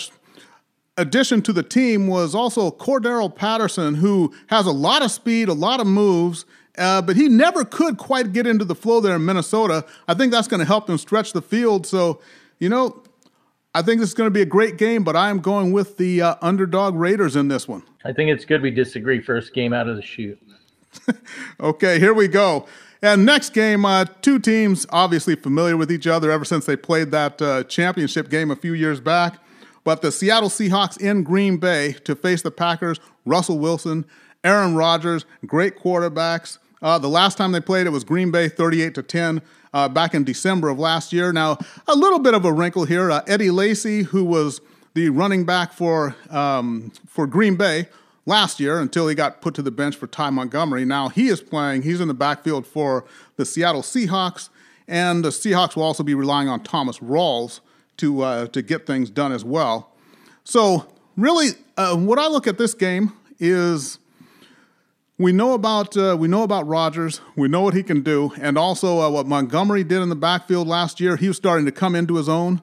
addition to the team was also Cordero Patterson, who has a lot of speed, a lot of moves, uh, but he never could quite get into the flow there in Minnesota. I think that's going to help them stretch the field. So, you know, I think this is going to be a great game, but I am going with the uh, underdog Raiders in this one. I think it's good we disagree first game out of the shoot. Okay, here we go. And next game, uh, two teams obviously familiar with each other ever since they played that uh, championship game a few years back. But the Seattle Seahawks in Green Bay to face the Packers, Russell Wilson, Aaron Rodgers, great quarterbacks. Uh, the last time they played, it was Green Bay 38 to 10 uh, back in December of last year. Now, a little bit of a wrinkle here. Uh, Eddie Lacy, who was the running back for um, for Green Bay last year until he got put to the bench for Ty Montgomery. Now he is playing. He's in the backfield for the Seattle Seahawks, and the Seahawks will also be relying on Thomas Rawls to uh, to get things done as well. So really, uh, what I look at this game is we know about uh, we know about Rodgers. We know what he can do, and also uh, what Montgomery did in the backfield last year. He was starting to come into his own.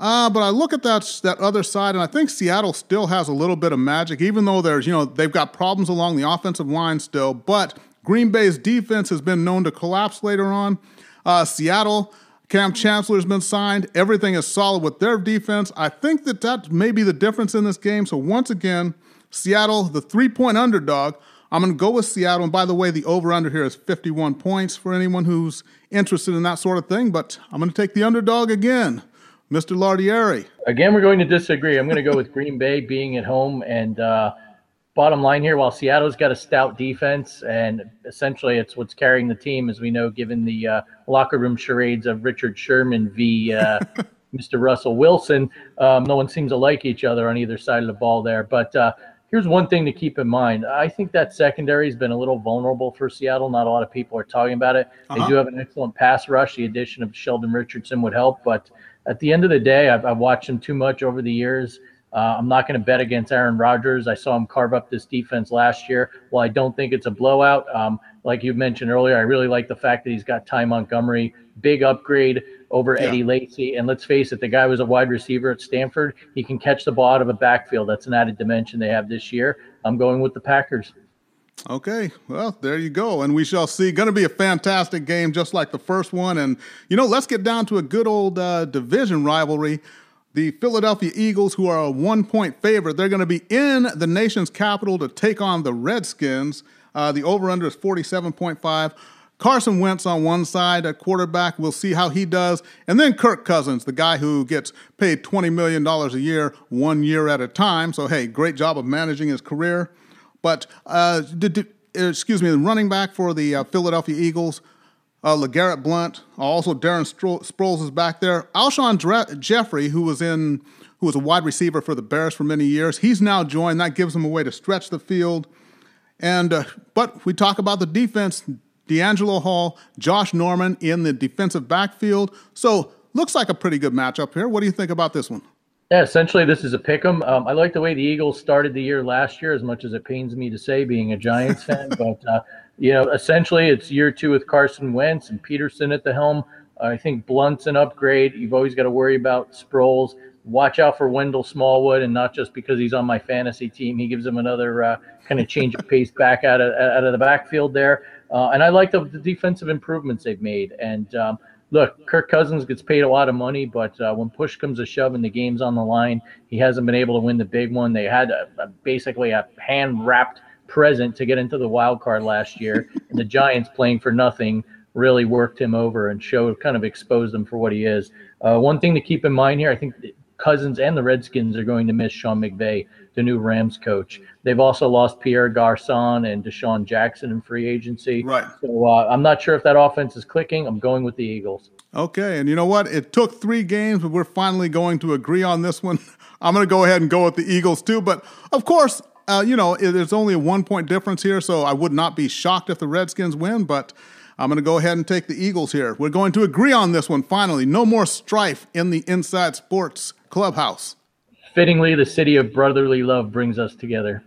Uh, but I look at that that other side, and I think Seattle still has a little bit of magic, even though there's you know they've got problems along the offensive line still. But Green Bay's defense has been known to collapse later on. Uh, Seattle, Kam Chancellor's been signed. Everything is solid with their defense. I think that that may be the difference in this game. So once again, Seattle, the three point underdog. I'm going to go with Seattle. And by the way, the over under here is 51 points for anyone who's interested in that sort of thing. But I'm going to take the underdog again, Mr. Lardieri. Again, we're going to disagree. I'm going to go with Green Bay being at home. And uh, bottom line here, while Seattle's got a stout defense, and essentially it's what's carrying the team, as we know, given the uh, locker room charades of Richard Sherman v. Uh, Mr. Russell Wilson. Um, no one seems to like each other on either side of the ball there. But uh, here's one thing to keep in mind. I think that secondary has been a little vulnerable for Seattle. Not a lot of people are talking about it. They Uh-huh. do have an excellent pass rush. The addition of Sheldon Richardson would help. But at the end of the day, I've, I've watched him too much over the years. Uh, I'm not going to bet against Aaron Rodgers. I saw him carve up this defense last year. While I don't think it's a blowout, um, like you mentioned earlier, I really like the fact that he's got Ty Montgomery, big upgrade over Yeah. Eddie Lacy. And let's face it, the guy was a wide receiver at Stanford. He can catch the ball out of a backfield. That's an added dimension they have this year. I'm going with the Packers. Okay, well, there you go. And we shall see. Going to be a fantastic game, just like the first one. And, you know, let's get down to a good old uh, division rivalry. The Philadelphia Eagles, who are a one point favorite, they're going to be in the nation's capital to take on the Redskins. Uh, the over under is 47.5. Carson Wentz on one side a quarterback. We'll see how he does. And then Kirk Cousins, the guy who gets paid $20 million a year, one year at a time. So, hey, great job of managing his career. But, uh, did, did- excuse me, the running back for the uh, Philadelphia Eagles, uh, LeGarrette Blount, also Darren Sproles is back there. Alshon Dre- Jeffery, who was in, who was a wide receiver for the Bears for many years, he's now joined. That gives him a way to stretch the field. And uh, but we talk about the defense: DeAngelo Hall, Josh Norman in the defensive backfield. So looks like a pretty good matchup here. What do you think about this one? Yeah, essentially, this is a pick 'em. Um, I like the way the Eagles started the year last year, as much as it pains me to say, being a Giants fan. But uh, you know, essentially, it's year two with Carson Wentz and Pederson at the helm. I think Blount's an upgrade. You've always got to worry about Sproles. Watch out for Wendell Smallwood, and not just because he's on my fantasy team. He gives them another uh, kind of change of pace back out of out of the backfield there. Uh, and I like the, the defensive improvements they've made. And um, look, Kirk Cousins gets paid a lot of money, but uh, when push comes to shove and the game's on the line, he hasn't been able to win the big one. They had a, a, basically a hand wrapped present to get into the wild card last year, and the Giants playing for nothing really worked him over and showed kind of exposed him for what he is. Uh, one thing to keep in mind here, I think Cousins and the Redskins are going to miss Sean McVay, the new Rams coach. They've also lost Pierre Garcon and DeSean Jackson in free agency. Right. So uh, I'm not sure if that offense is clicking. I'm going with the Eagles. Okay, and you know what? It took three games, but we're finally going to agree on this one. I'm going to go ahead and go with the Eagles too. But of course, uh, you know, there's only a one point difference here, so I would not be shocked if the Redskins win, but I'm going to go ahead and take the Eagles here. We're going to agree on this one finally. No more strife in the Inside Sports Clubhouse. Fittingly, the city of brotherly love brings us together.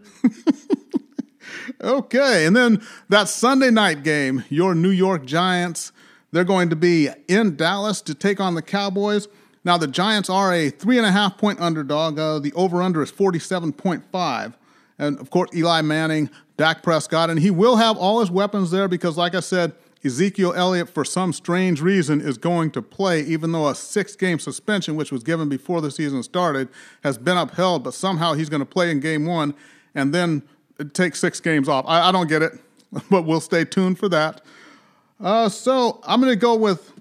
okay, and then that Sunday night game, your New York Giants, they're going to be in Dallas to take on the Cowboys. Now, the Giants are a three and a half point underdog. Uh, the over under is 47.5. And of course, Eli Manning, Dak Prescott, and he will have all his weapons there because, like I said, Ezekiel Elliott, for some strange reason, is going to play, even though a six game suspension, which was given before the season started, has been upheld. But somehow he's going to play in game one and then take six games off. I, I don't get it, but we'll stay tuned for that. Uh, so I'm going to go with,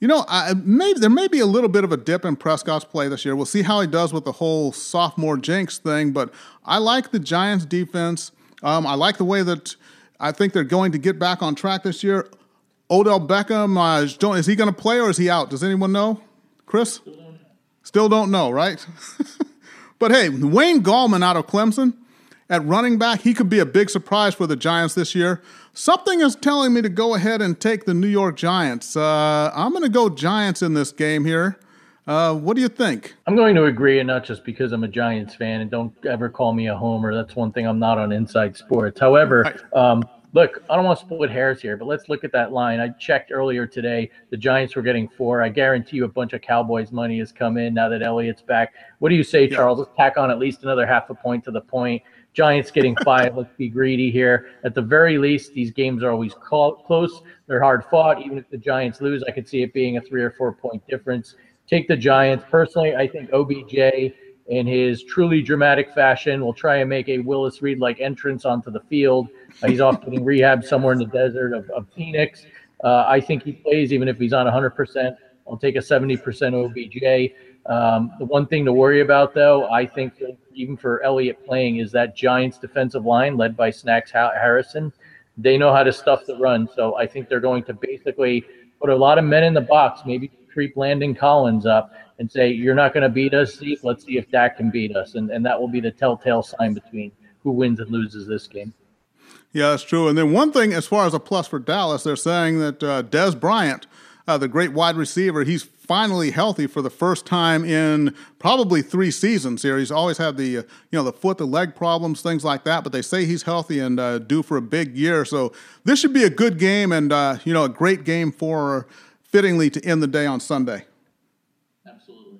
you know, I, maybe there may be a little bit of a dip in Prescott's play this year. We'll see how he does with the whole sophomore jinx thing, but I like the Giants' defense. Um, I like the way that I think they're going to get back on track this year. Odell Beckham, uh, is he going to play or is he out? Does anyone know? Chris? Still don't know, right? but hey, Wayne Gallman out of Clemson at running back, he could be a big surprise for the Giants this year. Something is telling me to go ahead and take the New York Giants. Uh, I'm going to go Giants in this game here. Uh, what do you think? I'm going to agree, and not just because I'm a Giants fan, and don't ever call me a homer. That's one thing I'm not on Inside Sports. However, um, look, I don't want to split hairs here, but let's look at that line. I checked earlier today. The Giants were getting four. I guarantee you a bunch of Cowboys money has come in now that Elliott's back. What do you say, yeah. Charles? Let's tack on at least another half a point to the point. Giants getting five. Let's be greedy here. At the very least, these games are always close. They're hard fought. Even if the Giants lose, I could see it being a three or four point difference take the Giants. Personally, I think OBJ in his truly dramatic fashion will try and make a Willis Reed like entrance onto the field. Uh, he's off getting rehab somewhere in the desert of, of Phoenix. Uh, I think he plays even if he's on 100%. I'll take a 70% OBJ. Um, the one thing to worry about, though, I think even for Elliott playing, is that Giants defensive line led by Snacks Harrison. They know how to stuff the run. So I think they're going to basically put a lot of men in the box, maybe creep Landon Collins up and say, You're not going to beat us, Zeke. Let's see if Dak can beat us. And, and that will be the telltale sign between who wins and loses this game. Yeah, that's true. And then one thing, as far as a plus for Dallas, they're saying that uh, Dez Bryant, uh, the great wide receiver, he's finally healthy for the first time in probably three seasons here. He's always had the uh, you know the foot, the leg problems, things like that. But they say he's healthy and uh, due for a big year. So this should be a good game and uh, you know a great game for fittingly to end the day on Sunday. Absolutely.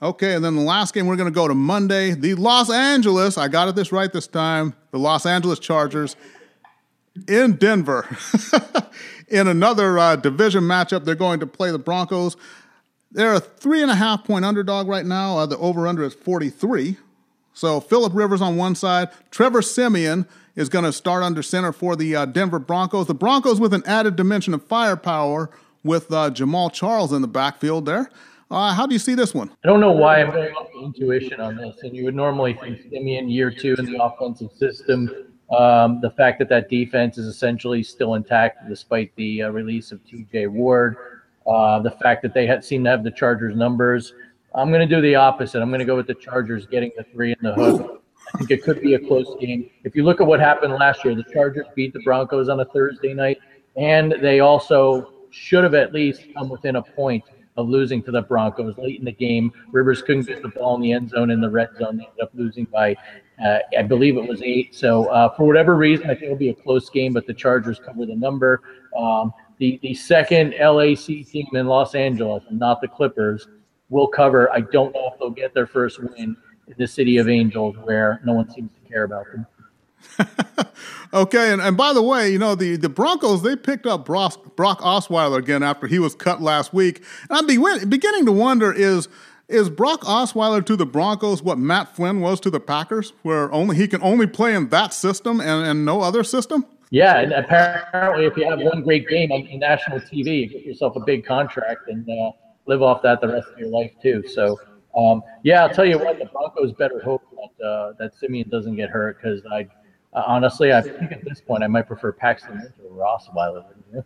Okay, and then the last game we're going to go to Monday. The Los Angeles, I got it this right this time. The Los Angeles Chargers in Denver. in another uh, division matchup, they're going to play the Broncos. They're a three and a half point underdog right now. Uh, the over under is 43. So Philip Rivers on one side, Trevor Siemian is going to start under center for the uh, Denver Broncos. The Broncos with an added dimension of firepower with uh, Jamaal Charles in the backfield there. Uh, how do you see this one? I don't know why I'm going off intuition on this. And you would normally think Siemian year two in the offensive system. Um, the fact that that defense is essentially still intact despite the uh, release of TJ Ward. Uh, the fact that they had seem to have the Chargers numbers. I'm going to do the opposite. I'm going to go with the Chargers getting the three in the hook. I think it could be a close game. If you look at what happened last year, the Chargers beat the Broncos on a Thursday night, and they also should have at least come within a point of losing to the Broncos late in the game. Rivers couldn't get the ball in the end zone in the red zone. They ended up losing by, uh, I believe it was eight. So uh, for whatever reason, I think it'll be a close game, but the Chargers cover the number. Um, the the second LAC team in Los Angeles, and not the Clippers, will cover. I don't know if they'll get their first win in the city of Angels, where no one seems to care about them. okay, and, and by the way, you know, the, the Broncos, they picked up Brock, Brock Osweiler again after he was cut last week. And I'm be- beginning to wonder is is Brock Osweiler to the Broncos what Matt Flynn was to the Packers, where only he can only play in that system and, and no other system? Yeah, and apparently, if you have one great game on national TV, you get yourself a big contract and uh, live off that the rest of your life too. So, um, yeah, I'll tell you what, the Broncos better hope that uh, that Siemian doesn't get hurt because I uh, honestly, I think at this point I might prefer Paxton Lynch over Osweiler.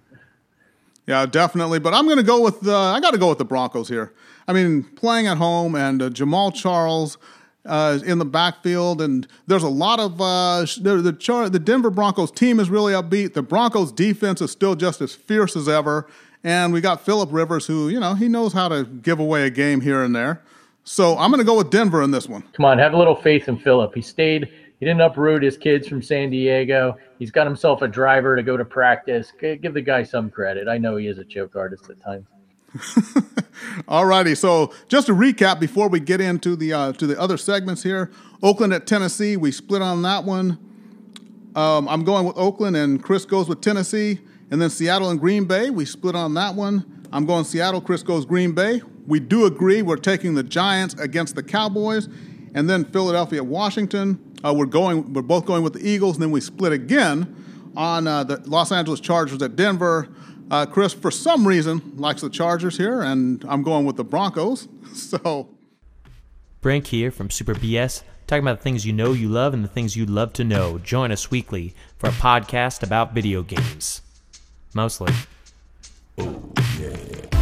Yeah, definitely. But I'm going to go with the. I got to go with the Broncos here. I mean, playing at home and uh, Jamaal Charles uh, in the backfield, and there's a lot of uh, the the, Char- the Denver Broncos team is really upbeat. The Broncos defense is still just as fierce as ever, and we got Philip Rivers, who you know he knows how to give away a game here and there. So I'm going to go with Denver in this one. Come on, have a little faith in Philip. He stayed. He didn't uproot his kids from San Diego. He's got himself a driver to go to practice. Give the guy some credit. I know he is a joke artist at times. All righty. So just to recap before we get into the uh, to the other segments here, Oakland at Tennessee, we split on that one. Um, I'm going with Oakland, and Chris goes with Tennessee, and then Seattle and Green Bay, we split on that one. I'm going Seattle. Chris goes Green Bay. We do agree we're taking the Giants against the Cowboys, and then Philadelphia, Washington. Uh, we're going. We're both going with the Eagles, and then we split again on uh, the Los Angeles Chargers at Denver. Uh, Chris, for some reason, likes the Chargers here, and I'm going with the Broncos. So, Brink here from Super BS, talking about the things you know you love and the things you'd love to know. Join us weekly for a podcast about video games. Mostly. Oh, yeah.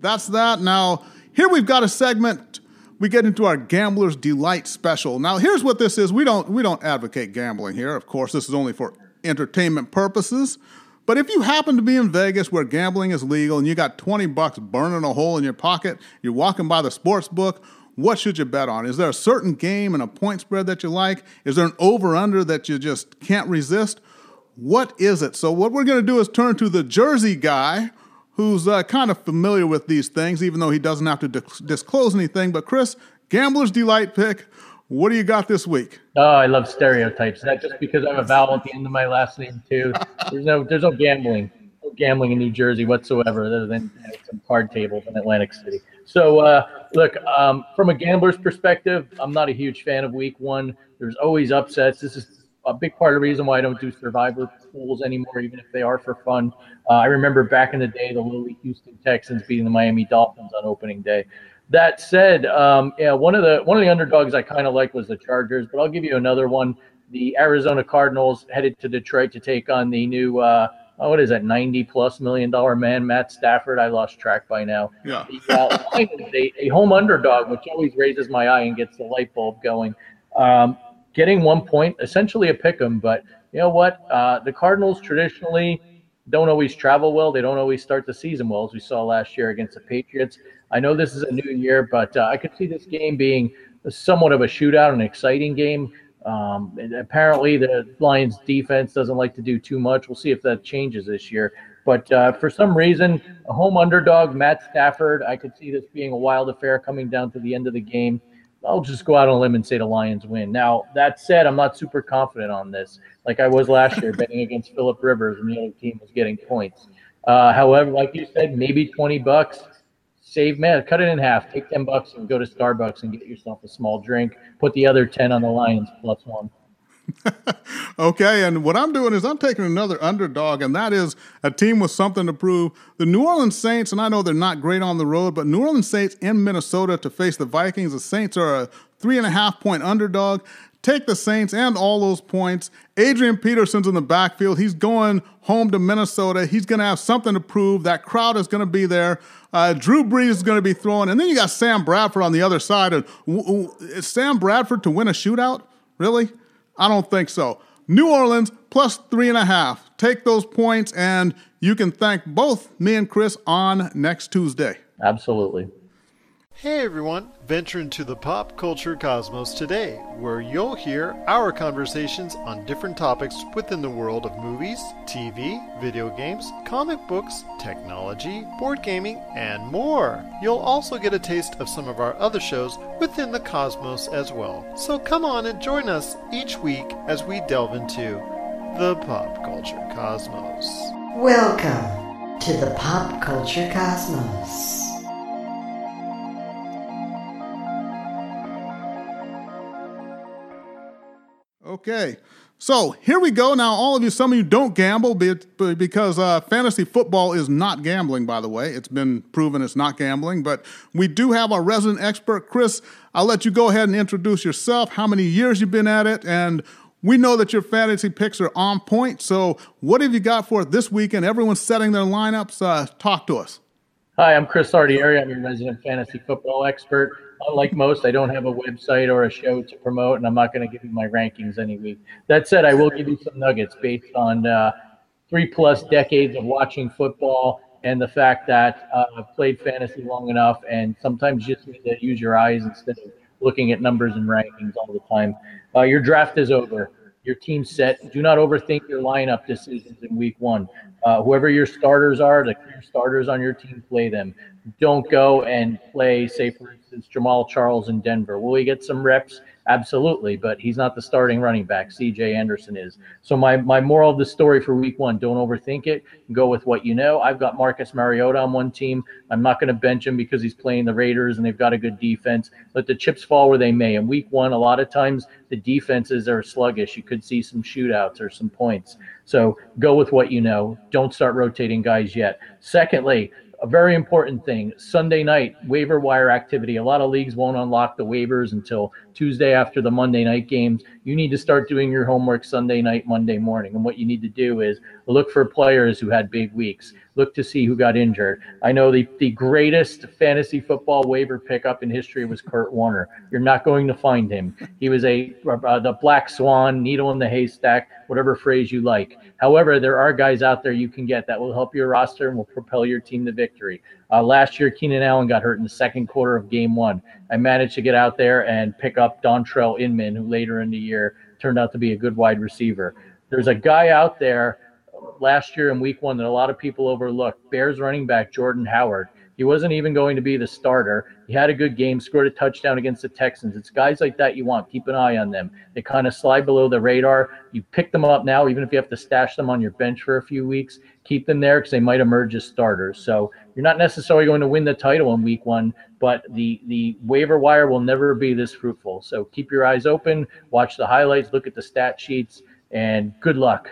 That's that. Now, here we've got a segment. We get into our Gambler's Delight special. Now, here's what this is. We don't we don't advocate gambling here. Of course, this is only for entertainment purposes. But if you happen to be in Vegas where gambling is legal and you got 20 bucks burning a hole in your pocket, you're walking by the sports book, what should you bet on? Is there a certain game and a point spread that you like? Is there an over under that you just can't resist? What is it? So, what we're going to do is turn to the Jersey guy who's uh, kind of familiar with these things, even though he doesn't have to disclose anything. But Chris, Gambler's Delight pick. What do you got this week? Oh, I love stereotypes. That just because I have a vowel at the end of my last name too. There's no there's no gambling, no gambling in New Jersey whatsoever, other than some card tables in Atlantic City. So uh, look, um, from a gambler's perspective, I'm not a huge fan of Week One. There's always upsets. This is a big part of the reason why I don't do Survivor pools anymore, even if they are for fun. Uh, I remember back in the day, the lowly Houston Texans beating the Miami Dolphins on opening day. That said, um, yeah, one of the one of the underdogs I kind of like was the Chargers, but I'll give you another one. The Arizona Cardinals headed to Detroit to take on the new uh, oh, what is that, ninety plus million dollar man, Matt Stafford. I lost track by now. Yeah, the, uh, a, a, home underdog, which always raises my eye and gets the light bulb going. Um, getting one point, essentially a pick 'em, but you know what? Uh, the Cardinals traditionally don't always travel well. They don't always start the season well, as we saw last year against the Patriots. I know this is a new year, but uh, I could see this game being somewhat of a shootout, an exciting game. Um, apparently, the Lions' defense doesn't like to do too much. We'll see if that changes this year. But uh, for some reason, a home underdog, Matt Stafford, I could see this being a wild affair coming down to the end of the game. I'll just go out on a limb and say the Lions win. Now, that said, I'm not super confident on this, like I was last year betting against Philip Rivers and the other team was getting points. Uh, however, like you said, maybe 20 bucks. Save man, cut it in half. Take 10 bucks and go to Starbucks and get yourself a small drink. Put the other 10 on the Lions plus one. okay, and what I'm doing is I'm taking another underdog, and that is a team with something to prove. The New Orleans Saints, and I know they're not great on the road, but New Orleans Saints in Minnesota to face the Vikings. The Saints are a three and a half point underdog. Take the Saints and all those points. Adrian Peterson's in the backfield. He's going home to Minnesota. He's going to have something to prove. That crowd is going to be there. Uh, Drew Brees is going to be throwing. And then you got Sam Bradford on the other side. And Sam Bradford to win a shootout? Really? I don't think so. New Orleans plus three and a half. Take those points, and you can thank both me and Chris on next Tuesday. Absolutely. Hey everyone, venture into the pop culture cosmos today, where you'll hear our conversations on different topics within the world of movies, TV, video games, comic books, technology, board gaming, and more. You'll also get a taste of some of our other shows within the cosmos as well. So come on and join us each week as we delve into the pop culture cosmos. Welcome to the pop culture cosmos. Okay. So here we go. Now, all of you, some of you don't gamble because uh, fantasy football is not gambling, by the way. It's been proven it's not gambling. But we do have our resident expert, Chris. I'll let you go ahead and introduce yourself, how many years you've been at it, and we know that your fantasy picks are on point. So, what have you got for it this weekend? Everyone's setting their lineups. Uh, talk to us. Hi, I'm Chris Lardieri. I'm your resident fantasy football expert unlike most, I don't have a website or a show to promote, and I'm not going to give you my rankings any week. That said, I will give you some nuggets based on uh, three plus decades of watching football and the fact that uh, I've played fantasy long enough, and sometimes you just need to use your eyes instead of looking at numbers and rankings all the time. Uh, your draft is over. Your team's set. Do not overthink your lineup decisions in week one. Uh, whoever your starters are, the starters on your team, play them. Don't go and play, say, for instance, Jamaal Charles in Denver. Will he get some reps? Absolutely, but he's not the starting running back. CJ Anderson is. So my my moral of the story for week one: don't overthink it. Go with what you know. I've got Marcus Mariota on one team. I'm not going to bench him because he's playing the Raiders and they've got a good defense. Let the chips fall where they may. In week one, a lot of times the defenses are sluggish. You could see some shootouts or some points. So go with what you know. Don't start rotating guys yet. Secondly, a very important thing Sunday night waiver wire activity. A lot of leagues won't unlock the waivers until Tuesday after the Monday night games. You need to start doing your homework Sunday night, Monday morning. And what you need to do is look for players who had big weeks, look to see who got injured. I know the, the greatest fantasy football waiver pickup in history was Kurt Warner. You're not going to find him. He was a uh, the black swan, needle in the haystack, whatever phrase you like. However, there are guys out there you can get that will help your roster and will propel your team to victory. Uh, last year, Keenan Allen got hurt in the second quarter of game one. I managed to get out there and pick up Dontrelle Inman, who later in the year turned out to be a good wide receiver. There's a guy out there last year in week one that a lot of people overlooked Bears running back Jordan Howard. He wasn't even going to be the starter. He had a good game, scored a touchdown against the Texans. It's guys like that you want. Keep an eye on them. They kind of slide below the radar. You pick them up now, even if you have to stash them on your bench for a few weeks. Keep them there because they might emerge as starters. So you're not necessarily going to win the title in week one, but the the waiver wire will never be this fruitful. So keep your eyes open, watch the highlights, look at the stat sheets, and good luck.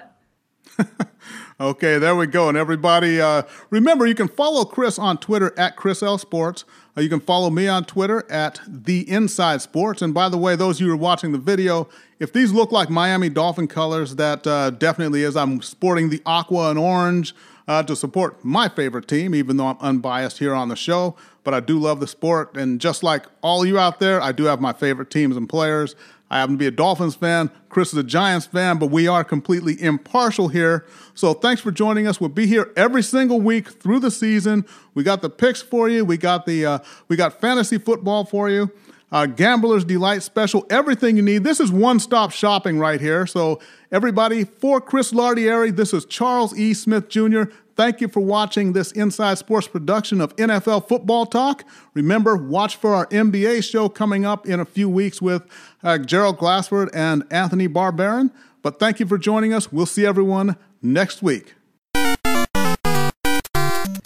Okay, there we go. And everybody, uh, remember you can follow Chris on Twitter at Chris L Sports. Uh, you can follow me on Twitter at The Inside Sports. And by the way, those of you who are watching the video, if these look like Miami Dolphin colors, that uh, definitely is. I'm sporting the aqua and orange uh, to support my favorite team, even though I'm unbiased here on the show. But I do love the sport. And just like all you out there, I do have my favorite teams and players. I happen to be a Dolphins fan. Chris is a Giants fan, but we are completely impartial here. So thanks for joining us. We'll be here every single week through the season. We got the picks for you. We got the uh, we got fantasy football for you. Uh, Gambler's Delight special, everything you need. This is one stop shopping right here. So, everybody, for Chris Lardieri, this is Charles E. Smith Jr. Thank you for watching this Inside Sports production of NFL Football Talk. Remember, watch for our NBA show coming up in a few weeks with uh, Gerald Glassford and Anthony Barbarin. But thank you for joining us. We'll see everyone next week.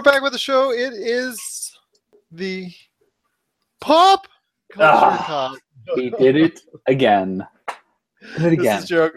We're back with the show. It is the pop culture Ah, he did it again. Did it again. This is Gerald,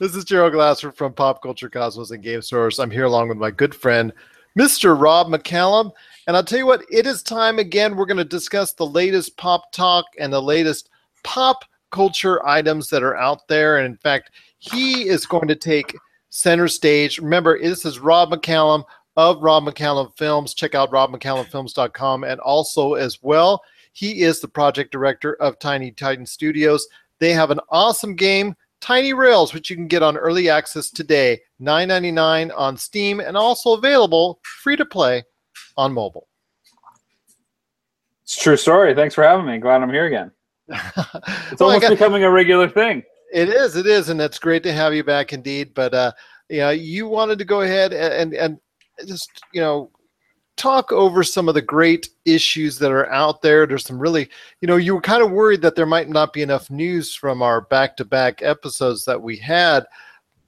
this is Gerald Glassford from Pop Culture Cosmos and Game Source. I'm here along with my good friend Mr. Rob McCallum. And I'll tell you what, it is time again. We're going to discuss the latest pop talk and the latest pop culture items that are out there. And in fact, he is going to take center stage. Remember, this is Rob McCallum of Rob McCallum Films. Check out robmccallumfilms.com and also as well, he is the project director of Tiny Titan Studios. They have an awesome game, Tiny Rails, which you can get on early access today, $9.99 on Steam, and also available free to play on mobile. It's a true story. Thanks for having me. Glad I'm here again. It's Well, almost got- becoming a regular thing. It is, it is, and it's great to have you back indeed. But uh, you know, you wanted to go ahead and and just you know talk over some of the great issues that are out there. There's some really, you know, you were kind of worried that there might not be enough news from our back-to-back episodes that we had,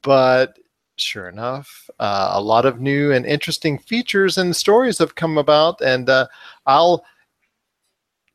but sure enough, uh, a lot of new and interesting features and stories have come about, and uh, I'll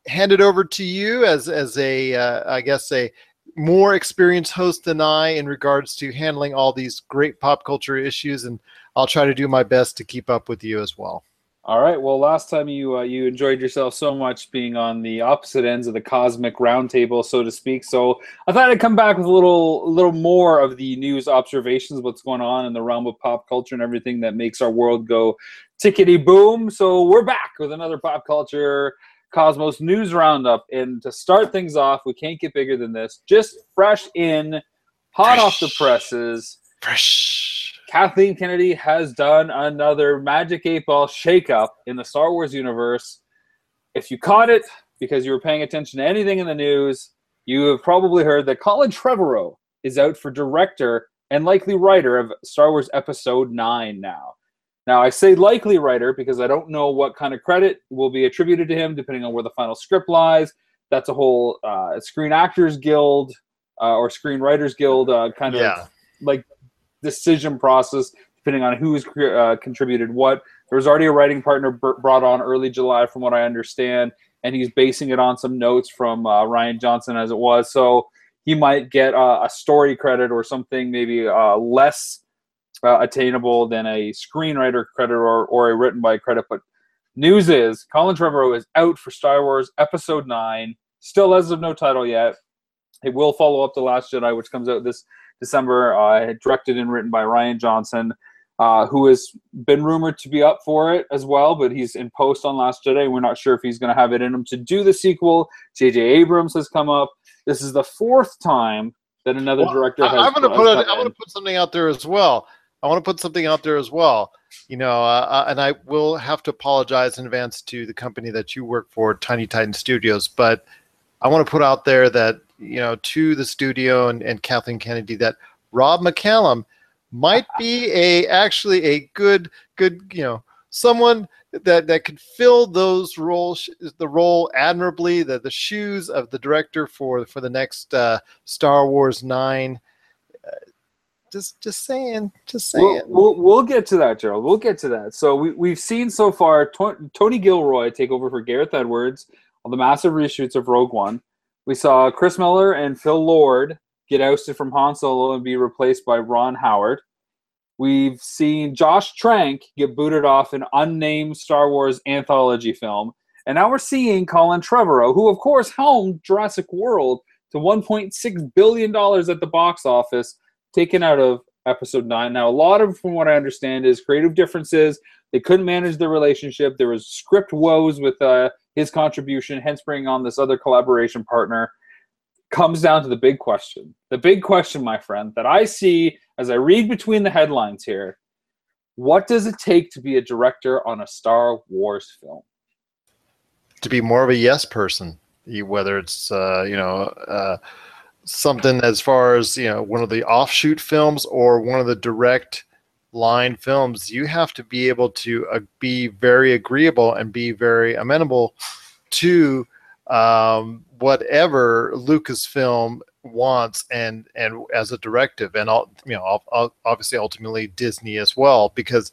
hand it over to you as as a uh, I guess a more experienced host than I in regards to handling all these great pop culture issues, and I'll try to do my best to keep up with you as well. All right. Well, last time you uh, you enjoyed yourself so much being on the opposite ends of the cosmic roundtable, so to speak. So I thought I'd come back with a little a little more of the news observations, what's going on in the realm of pop culture and everything that makes our world go tickety boom. So we're back with another pop culture cosmos news roundup, and to start things off, we can't get bigger than this. Just fresh in, hot off the presses. Fresh. Kathleen Kennedy has done another Magic 8 Ball shakeup in the Star Wars universe. If you caught it because you were paying attention to anything in the news, you have probably heard that Colin Trevorrow is out for director and likely writer of Star Wars Episode 9 now. Now, I say likely writer because I don't know what kind of credit will be attributed to him depending on where the final script lies. That's a whole uh, Screen Actors Guild uh, or Screenwriters Guild uh, kind of Yeah. like decision process depending on who's uh, contributed what. There was already a writing partner br- brought on early July, from what I understand, and he's basing it on some notes from uh, Rian Johnson as it was. So he might get uh, a story credit or something maybe uh, less uh, attainable than a screenwriter credit or, or a written by credit. But news is Colin Trevorrow is out for Star Wars Episode 9, still as of no title yet. It will follow up The Last Jedi, which comes out this December, uh, directed and written by Rian Johnson, uh, who has been rumored to be up for it as well, but he's in post on Last Jedi. We're not sure if he's going to have it in him to do the sequel. J.J. Abrams has come up. This is the fourth time that another Well, director I, am going to put it, come I want in. to put something out there as well. I want to put something out there as well. You know, uh, uh, and I will have to apologize in advance to the company that you work for, Tiny Titan Studios. But I want to put out there that you know to the studio and, and Kathleen Kennedy that Rob McCallum might be a actually a good good you know someone that that could fill those roles the role admirably the the shoes of the director for for the next uh, Star Wars 9 Uh, just just saying just saying We'll, we'll, we'll get to that, Gerald. We'll get to that. So we, we've seen so far to- Tony Gilroy take over for Gareth Edwards on the massive reshoots of Rogue One. We saw Chris Miller and Phil Lord get ousted from Han Solo and be replaced by Ron Howard. We've seen Josh Trank get booted off an unnamed Star Wars anthology film. And now we're seeing Colin Trevorrow, who, of course, helmed Jurassic World to $1.6 billion at the box office, taken out of episode 9. Now, a lot of, from what I understand, is creative differences. They couldn't manage the relationship. There was script woes with uh, his contribution, hence bringing on this other collaboration partner comes down to the big question. The big question, my friend, that I see as I read between the headlines here what does it take to be a director on a Star Wars film? to be more of a yes person whether it's uh, you know uh, something as far as you know one of the offshoot films or one of the direct line films you have to be able to uh, be very agreeable and be very amenable to um, whatever lucasfilm wants and and as a directive and all you know ob- ob- obviously ultimately disney as well because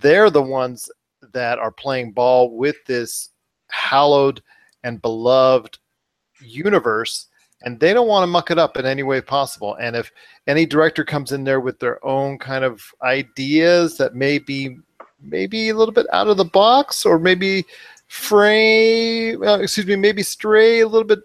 they're the ones that are playing ball with this hallowed and beloved universe and they don't want to muck it up in any way possible and if any director comes in there with their own kind of ideas that may be maybe a little bit out of the box, or maybe fray, uh, excuse me, maybe stray a little bit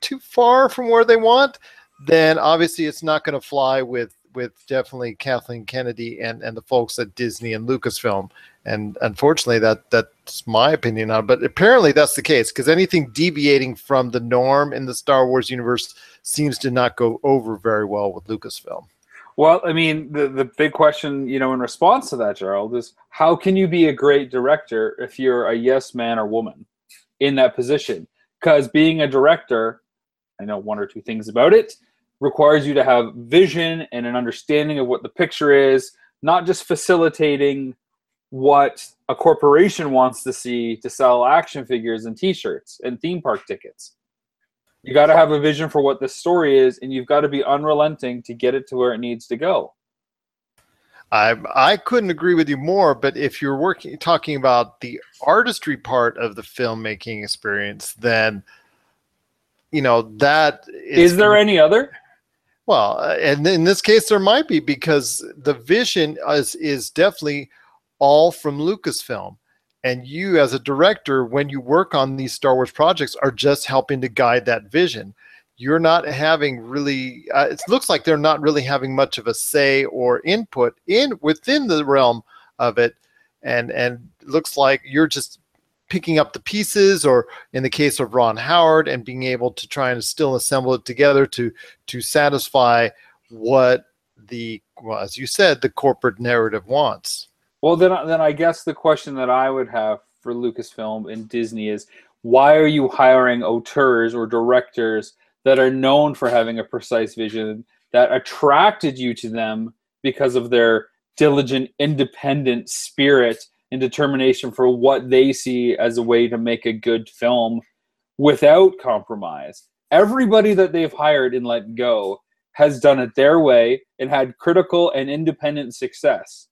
too far from where they want, then obviously it's not going to fly with with definitely Kathleen Kennedy and and the folks at Disney and Lucasfilm. And unfortunately, that that's my opinion on. it. But apparently, that's the case because anything deviating from the norm in the Star Wars universe seems to not go over very well with Lucasfilm. Well, I mean, the, the big question, you know, in response to that, Gerald, is how can you be a great director if you're a yes man or woman in that position? Because being a director, I know one or two things about it, requires you to have vision and an understanding of what the picture is, not just facilitating what a corporation wants to see to sell action figures and t-shirts and theme park tickets. You got to have a vision for what the story is and you've got to be unrelenting to get it to where it needs to go. I I couldn't agree with you more. But if you're working talking about the artistry part of the filmmaking experience, then you know that is, is there any other? Well, uh, and in this case, there might be because the vision is is definitely all from Lucasfilm. And you, as a director, when you work on these Star Wars projects, are just helping to guide that vision. You're not having really. Uh, it looks like they're not really having much of a say or input in within the realm of it, and and looks like you're just picking up the pieces, or in the case of Ron Howard, and being able to try and still assemble it together to to satisfy what the well, as you said, the corporate narrative wants. Well, then, then I guess the question that I would have for Lucasfilm and Disney is, why are you hiring auteurs or directors that are known for having a precise vision that attracted you to them because of their diligent, independent spirit and determination for what they see as a way to make a good film without compromise? Everybody that they've hired and let go has done it their way and had critical and independent success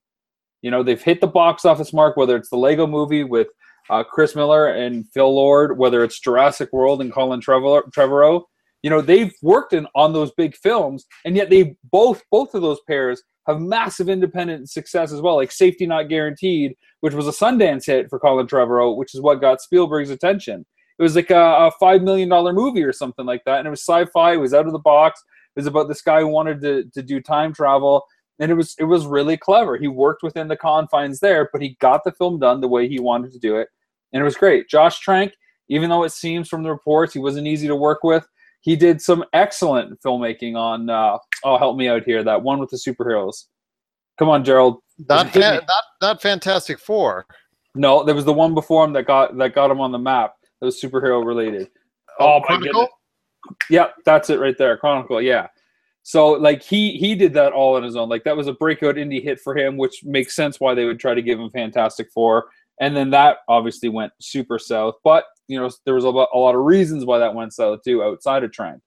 you know, they've hit the box office mark, whether it's the Lego movie with uh, Chris Miller and Phil Lord, whether it's Jurassic World and Colin Trevorrow. You know, they've worked in, on those big films, and yet they both both of those pairs have massive independent success as well, like Safety Not Guaranteed, which was a Sundance hit for Colin Trevorrow, which is what got Spielberg's attention. It was like a, a five million dollar movie or something like that, and it was sci-fi. It was out of the box. It was about this guy who wanted to, to do time travel, and it was it was really clever. He worked within the confines there, but he got the film done the way he wanted to do it, and it was great. Josh Trank, even though it seems from the reports he wasn't easy to work with, he did some excellent filmmaking on. Uh, oh, help me out here! That one with the superheroes. Come on, Gerald. Not fa- not not Fantastic Four. No, there was the one before him that got that got him on the map. That was superhero related. Oh, oh my goodness. Yep, that's it right there. Chronicle. Yeah. So like he he did that all on his own. Like that was a breakout indie hit for him, which makes sense why they would try to give him Fantastic Four. And then that obviously went super south. But you know there was a lot, a lot of reasons why that went south too, outside of Trank.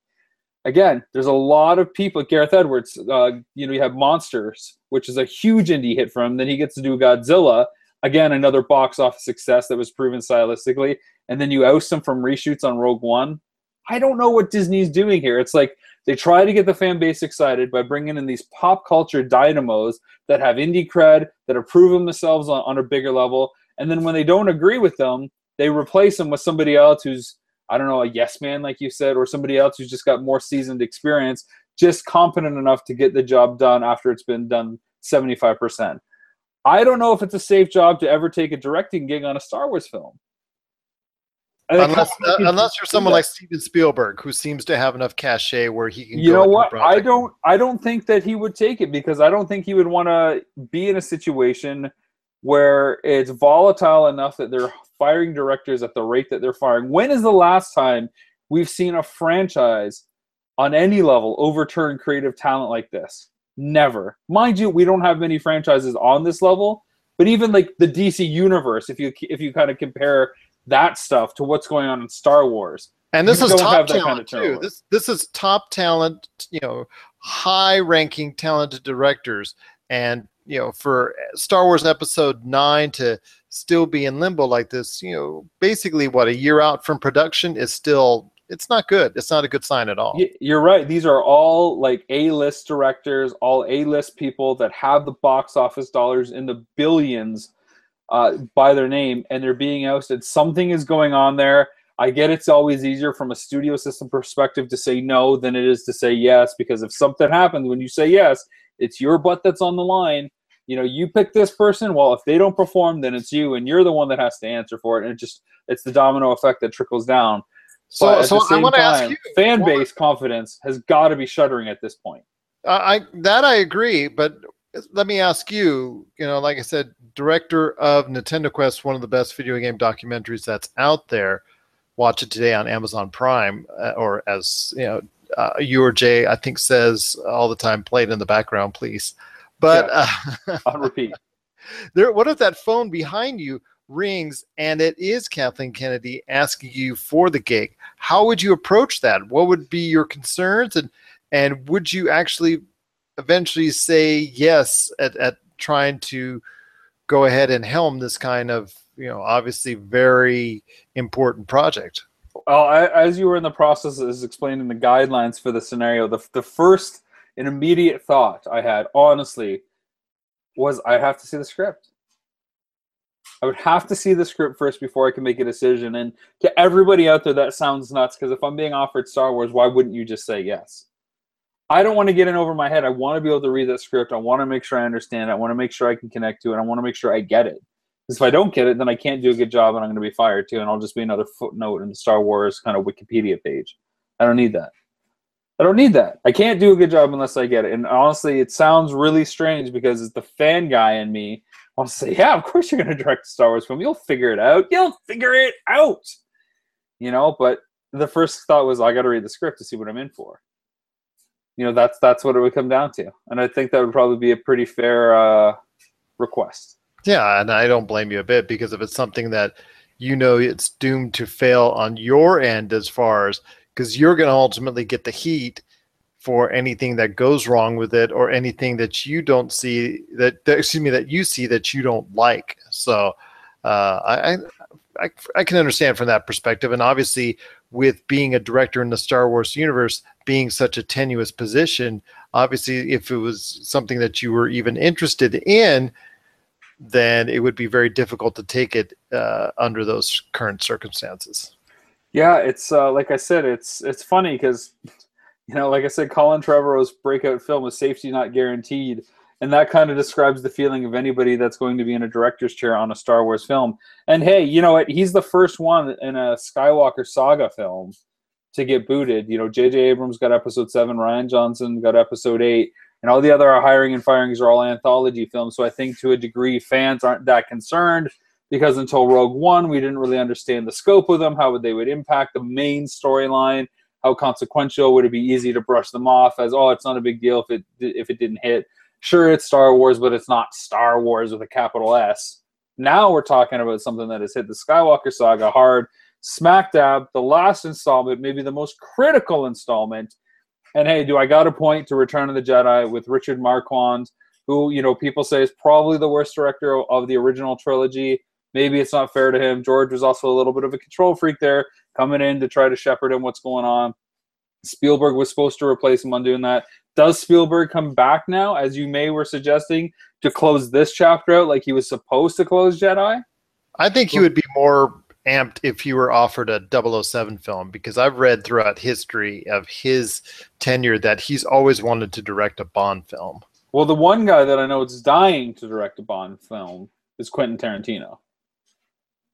Again, there's a lot of people. Gareth Edwards, uh, you know, you have Monsters, which is a huge indie hit for him. Then he gets to do Godzilla, again another box office success that was proven stylistically. And then you oust him from reshoots on Rogue One. I don't know what Disney's doing here. It's like they try to get the fan base excited by bringing in these pop culture dynamos that have indie cred, that have proven themselves on, on a bigger level. And then when they don't agree with them, they replace them with somebody else who's, I don't know, a yes man, like you said, or somebody else who's just got more seasoned experience, just competent enough to get the job done after it's been done 75%. I don't know if it's a safe job to ever take a directing gig on a Star Wars film unless, uh, unless you're someone like Steven Spielberg, who seems to have enough cachet where he can. You know what? I don't. I don't think that he would take it because I don't think he would want to be in a situation where it's volatile enough that they're firing directors at the rate that they're firing. When is the last time we've seen a franchise on any level overturn creative talent like this? Never. Mind you, we don't have many franchises on this level, but even like the DC universe, if you if you kind of compare that stuff to what's going on in Star Wars. And this you is top talent kind of too. This this is top talent, you know, high ranking talented directors. And you know, for Star Wars Episode Nine to still be in limbo like this, you know, basically what a year out from production is still it's not good. It's not a good sign at all. You're right. These are all like A-list directors, all A-list people that have the box office dollars in the billions uh, by their name, and they're being ousted. Something is going on there. I get it's always easier from a studio system perspective to say no than it is to say yes, because if something happens when you say yes, it's your butt that's on the line. You know, you pick this person. Well, if they don't perform, then it's you, and you're the one that has to answer for it. And it just it's the domino effect that trickles down. So- But at so the I same ask time, you, fan base confidence has got to be shuddering at this point. I I- that I agree, but let me ask you. You know, like I said, director of Nintendo Quest, one of the best video game documentaries that's out there. Watch it today on Amazon Prime, uh, or as you know, uh, you or Jay, I think says all the time, play it in the background, please. But uh, on repeat. there, what if that phone behind you rings and it is Kathleen Kennedy asking you for the gig? How would you approach that? What would be your concerns, and and would you actually eventually say yes at, at trying to go ahead and helm this kind of you know obviously very important project? Well, I, as you were in the process of explaining the guidelines for the scenario, the, the first and immediate thought I had, honestly, was I have to see the script. I would have to see the script first before I can make a decision. And to everybody out there, that sounds nuts because if I'm being offered Star Wars, why wouldn't you just say yes? I don't want to get in over my head. I want to be able to read that script. I want to make sure I understand it. I want to make sure I can connect to it. I want to make sure I get it. Because if I don't get it, then I can't do a good job and I'm going to be fired too. And I'll just be another footnote in the Star Wars kind of Wikipedia page. I don't need that. I don't need that. I can't do a good job unless I get it. And honestly, it sounds really strange because it's the fan guy in me to say, yeah, of course you're going to direct a Star Wars film. You'll figure it out. You'll figure it out. You know, but the first thought was, I got to read the script to see what I'm in for. You know, that's that's what it would come down to. And I think that would probably be a pretty fair uh, request. Yeah, and I don't blame you a bit because if it's something that you know it's doomed to fail on your end as far as because you're going to ultimately get the heat for anything that goes wrong with it or anything that you don't see that, that excuse me that you see that you don't like. So uh, I, I I can understand from that perspective, and obviously with being a director in the Star Wars universe being such a tenuous position, obviously if it was something that you were even interested in then it would be very difficult to take it uh, under those current circumstances. Yeah, it's uh, like I said, it's it's funny because you know, like I said, Colin Trevorrow's breakout film was "Safety Not Guaranteed," and that kind of describes the feeling of anybody that's going to be in a director's chair on a Star Wars film. And hey, you know what? He's the first one in a Skywalker saga film to get booted. You know, J.J. Abrams got Episode Seven, Rian Johnson got Episode Eight, and all the other hiring and firings are all anthology films. So I think to a degree, fans aren't that concerned because until Rogue One, we didn't really understand the scope of them, how would they would impact the main storyline, how consequential would it be easy to brush them off as oh, it's not a big deal if it if it didn't hit. Sure, it's Star Wars, but it's not Star Wars with a capital S. Now we're talking about something that has hit the Skywalker saga hard, smack dab, the last installment, maybe the most critical installment. And hey, do I got a point to Return of the Jedi with Richard Marquand, who you know people say is probably the worst director of the original trilogy. Maybe it's not fair to him. George was also a little bit of a control freak there, coming in to try to shepherd him what's going on. Spielberg was supposed to replace him on doing that. Does Spielberg come back now, as you may were suggesting, to close this chapter out like he was supposed to close Jedi? I think he would be more amped if he were offered a 007 film because I've read throughout history of his tenure that he's always wanted to direct a Bond film. Well, the one guy that I know is dying to direct a Bond film is Quentin Tarantino.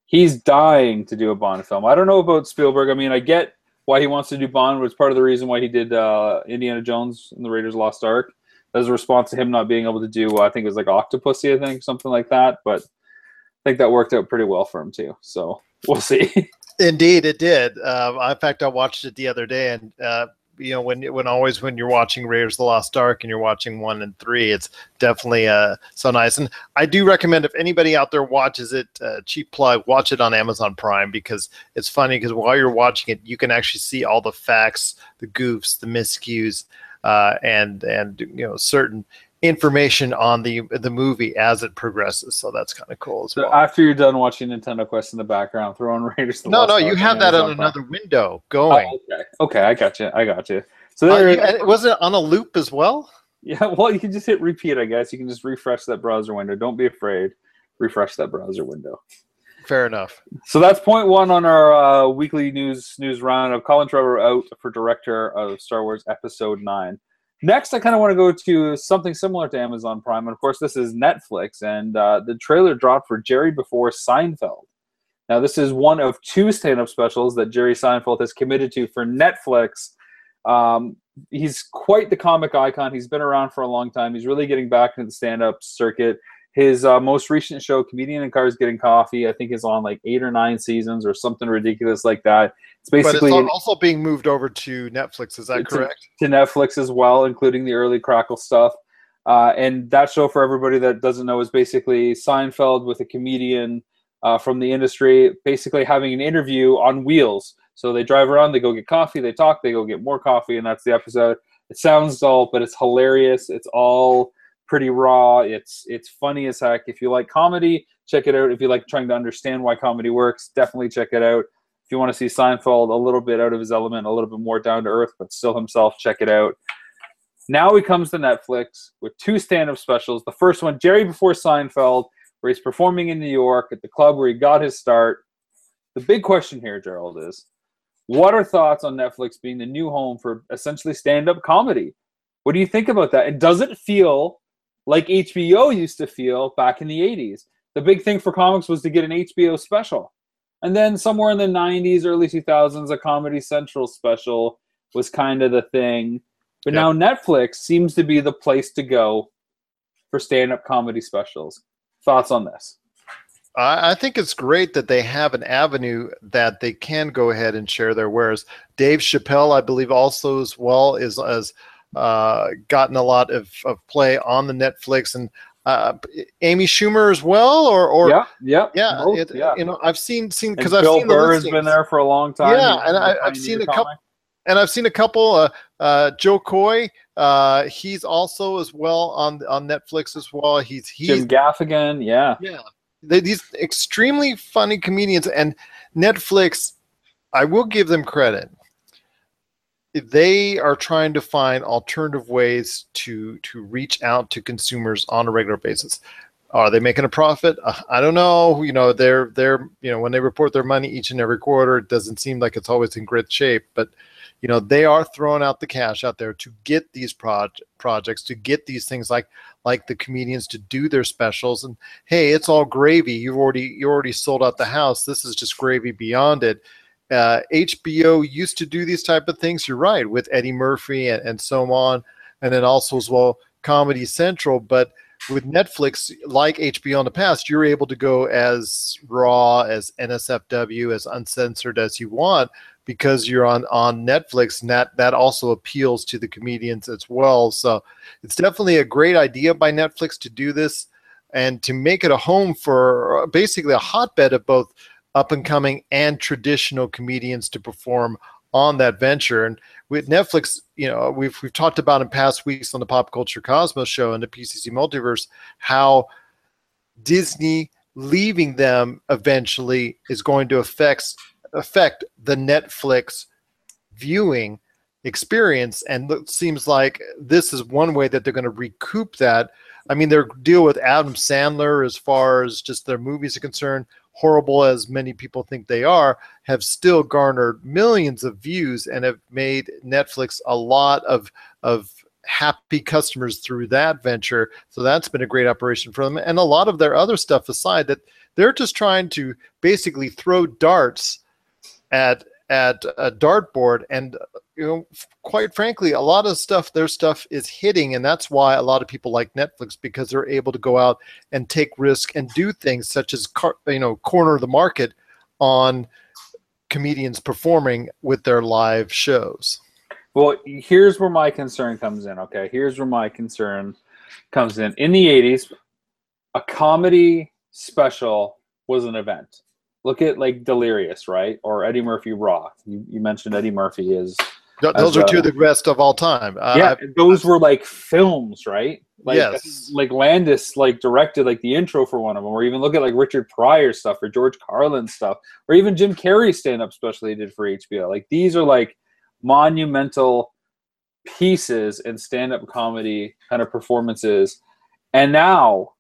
He's dying to do a Bond film. I don't know about Spielberg. I mean, I get why he wants to do Bond, was part of the reason why he did uh, Indiana Jones and the Raiders Lost Ark as a response to him not being able to do, I think it was like Octopussy, I think, something like that. But I think that worked out pretty well for him too. So we'll see. Indeed, it did. Uh, in fact, I watched it the other day, and uh, you know, when when always when you're watching Raiders of the Lost Ark and you're watching one and three, it's definitely uh, so nice. And I do recommend if anybody out there watches it, uh, cheap plug, watch it on Amazon Prime because it's funny because while you're watching it, you can actually see all the facts, the goofs, the miscues, uh, and and you know certain information on the the movie as it progresses. So that's kind of cool as So well. after you're done watching Nintendo Quest in the background, throwing Raiders. the no, no, you have that on another window going. Oh, okay. Okay, I got you. I got you. So Uh, there, and was it on a loop as well? yeah. Well, you can just hit repeat. I guess you can just refresh that browser window. Don't be afraid. Refresh that browser window. Fair enough. So that's point one on our uh, weekly news news round of Colin Trevor out for director of Star Wars Episode Nine. Next, I kind of want to go to something similar to Amazon Prime, and of course, this is Netflix. And uh, the trailer dropped for Jerry Before Seinfeld. Now, this is one of two stand-up specials that Jerry Seinfeld has committed to for Netflix. Um, he's quite the comic icon. He's been around for a long time. He's really getting back into the stand-up circuit. His uh, most recent show, Comedian in Cars Getting Coffee, I think is on like eight or nine seasons or something ridiculous like that. It's basically but it's also being moved over to Netflix. Is that correct? To, Netflix as well, including the early Crackle stuff. Uh, and that show, for everybody that doesn't know, is basically Seinfeld with a comedian uh, from the industry, basically having an interview on wheels. So they drive around, they go get coffee, they talk, they go get more coffee, and that's the episode. It sounds dull, but it's hilarious. It's all pretty raw. It's it's funny as heck. If you like comedy, check it out. If you like trying to understand why comedy works, definitely check it out. If you want to see Seinfeld a little bit out of his element, a little bit more down to earth, but still himself, check it out. Now he comes to Netflix with two stand-up specials. The first one, Jerry Before Seinfeld, where he's performing in New York at the club where he got his start. The big question here, Gerald, is what are thoughts on Netflix being the new home for essentially stand-up comedy? What do you think about that? And does it feel like HBO used to feel back in the 80s? The big thing for comics was to get an HBO special. And then somewhere in the 90s, early 2000s, a Comedy Central special was kind of the thing. But now Netflix seems to be the place to go for stand up comedy specials. Thoughts on this? I, I think it's great that they have an avenue that they can go ahead and share their wares. Dave Chappelle, I believe, also as well is has uh, gotten a lot of, of play on the Netflix and uh, Amy Schumer as well, or or yeah, yeah, yeah, both, it- yeah. You know, I've seen seen because I've Bill seen the Burr has been there for a long time. Yeah, and I, I've seen a comic. couple, and I've seen a couple. Uh, uh, Jo Koy, uh, he's also as well on on Netflix as well. He's he's Jim Gaffigan, yeah. yeah. They, these extremely funny comedians and Netflix. I will give them credit. They are trying to find alternative ways to to reach out to consumers on a regular basis. Are they making a profit? Uh, I don't know. You know, they're they're you know when they report their money each and every quarter, it doesn't seem like it's always in great shape. But you know, they are throwing out the cash out there to get these proj- projects, to get these things like like the comedians to do their specials. And hey, it's all gravy. You've already you already sold out the house. This is just gravy beyond it. Uh, HBO used to do these type of things. You're right with Eddie Murphy and, and so on, and then also as well Comedy Central. But with Netflix, like HBO in the past, you're able to go as raw, as NSFW, as uncensored as you want because you're on on Netflix, and that that also appeals to the comedians as well. So it's definitely a great idea by Netflix to do this and to make it a home for uh, basically a hotbed of both up and coming and traditional comedians to perform on that venture. And with Netflix, you know, we've we've talked about in past weeks on the Pop Culture Cosmos show and the PCC Multiverse how Disney leaving them eventually is going to affect affect the Netflix viewing experience and it seems like this is one way that they're going to recoup that i mean their deal with adam sandler as far as just their movies are concerned horrible as many people think they are have still garnered millions of views and have made netflix a lot of of happy customers through that venture. So that's been a great operation for them. And a lot of their other stuff aside that they're just trying to basically throw darts at at a dartboard and you know quite frankly a lot of stuff their stuff is hitting and that's why a lot of people like netflix because they're able to go out and take risk and do things such as car, you know corner the market on comedians performing with their live shows Well, here's where my concern comes in. Okay, here's where my concern comes in. In the '80s, a comedy special was an event. Look at like Delirious, right? Or Eddie Murphy Raw. You, you mentioned Eddie Murphy is. Th- as those are a- two of the best of all time uh, yeah, those were like films, right? Like Yes. like Landis like directed like the intro for one of them, or even look at like Richard Pryor stuff or George Carlin stuff, or even Jim Carrey stand up special he did for HBO. Like these are like monumental pieces in stand up comedy kind of performances. And now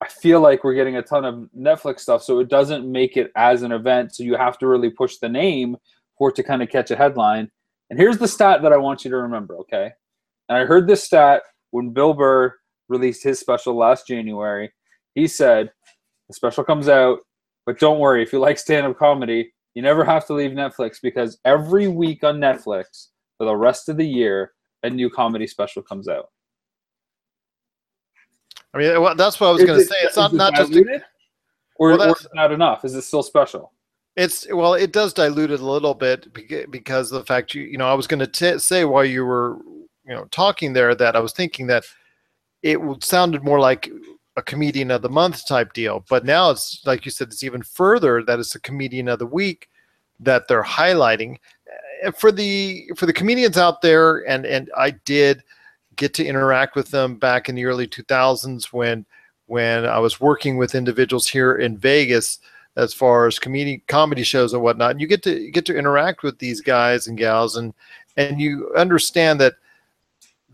I feel like we're getting a ton of Netflix stuff, so it doesn't make it as an event. So you have to really push the name for it to kind of catch a headline. And here's the stat that I want you to remember, okay? And I heard this stat when Bill Burr released his special last January. He said, The special comes out, but don't worry, if you like stand up comedy, you never have to leave Netflix because every week on Netflix for the rest of the year, a new comedy special comes out. I mean, well, that's what I was going to say. It's not not just diluted? Or, Well, or not enough? Is it still special? It's well, it does dilute it a little bit because of the fact you you know I was going to say while you were you know talking there that I was thinking that it would sounded more like a comedian of the month type deal, but now it's like you said, it's even further that it's a comedian of the week that they're highlighting Uh, for the for the comedians out there, and and I did get to interact with them back in the early 2000s when when I was working with individuals here in Vegas as far as comedy comedy shows and whatnot. And you get to you get to interact with these guys and gals, and and you understand that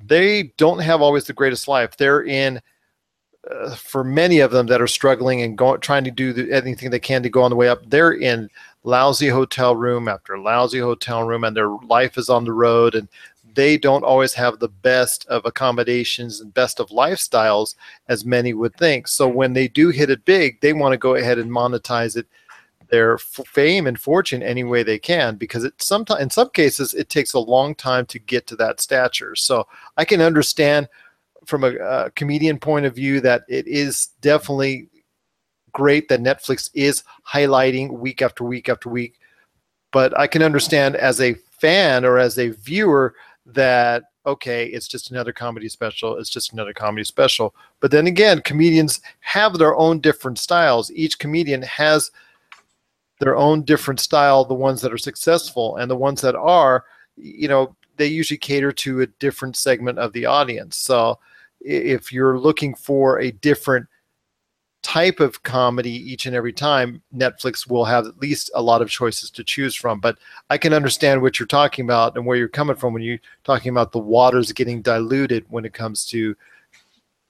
they don't have always the greatest life. They're in. Uh, for many of them that are struggling and go, trying to do the, anything they can to go on the way up, they're in lousy hotel room after lousy hotel room, and their life is on the road, and they don't always have the best of accommodations and best of lifestyles as many would think. So mm-hmm. when they do hit it big, they want to go ahead and monetize it their f- fame and fortune any way they can because it sometimes in some cases it takes a long time to get to that stature. So I can understand from a, a comedian point of view that it is definitely great that Netflix is highlighting week after week after week. But I can understand as a fan or as a viewer that okay, it's just another comedy special. It's just another comedy special. But then again, comedians have their own different styles. Each comedian has their own different style. The ones that are successful and the ones that are, you know, they usually cater to a different segment of the audience. So if you're looking for a different type of comedy each and every time, Netflix will have at least a lot of choices to choose from. But I can understand what you're talking about and where you're coming from when you're talking about the waters getting diluted when it comes to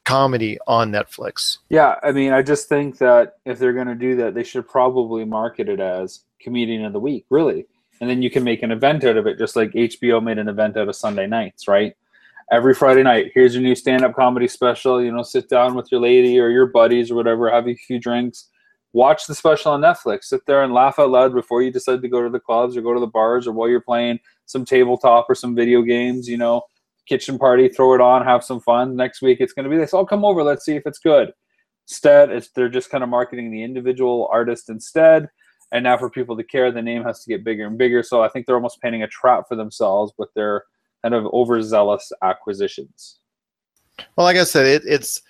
comedy on Netflix. Yeah, I mean, I just think that if they're going to do that, they should probably market it as comedian of the week, really. And then you can make an event out of it, just like HBO made an event out of Sunday nights, right? Every Friday night, here's your new stand up comedy special. You know, sit down with your lady or your buddies or whatever, have a few drinks, watch the special on Netflix, sit there and laugh out loud before you decide to go to the clubs or go to the bars or while you're playing some tabletop or some video games, you know, kitchen party, throw it on, have some fun. Next week it's going to be this. I'll come over. Let's see if it's good. Instead, it's they're just kind of marketing the individual artist instead. And now for people to care, the name has to get bigger and bigger. So I think they're almost painting a trap for themselves with their kind of overzealous acquisitions. Well, like I said, it, it's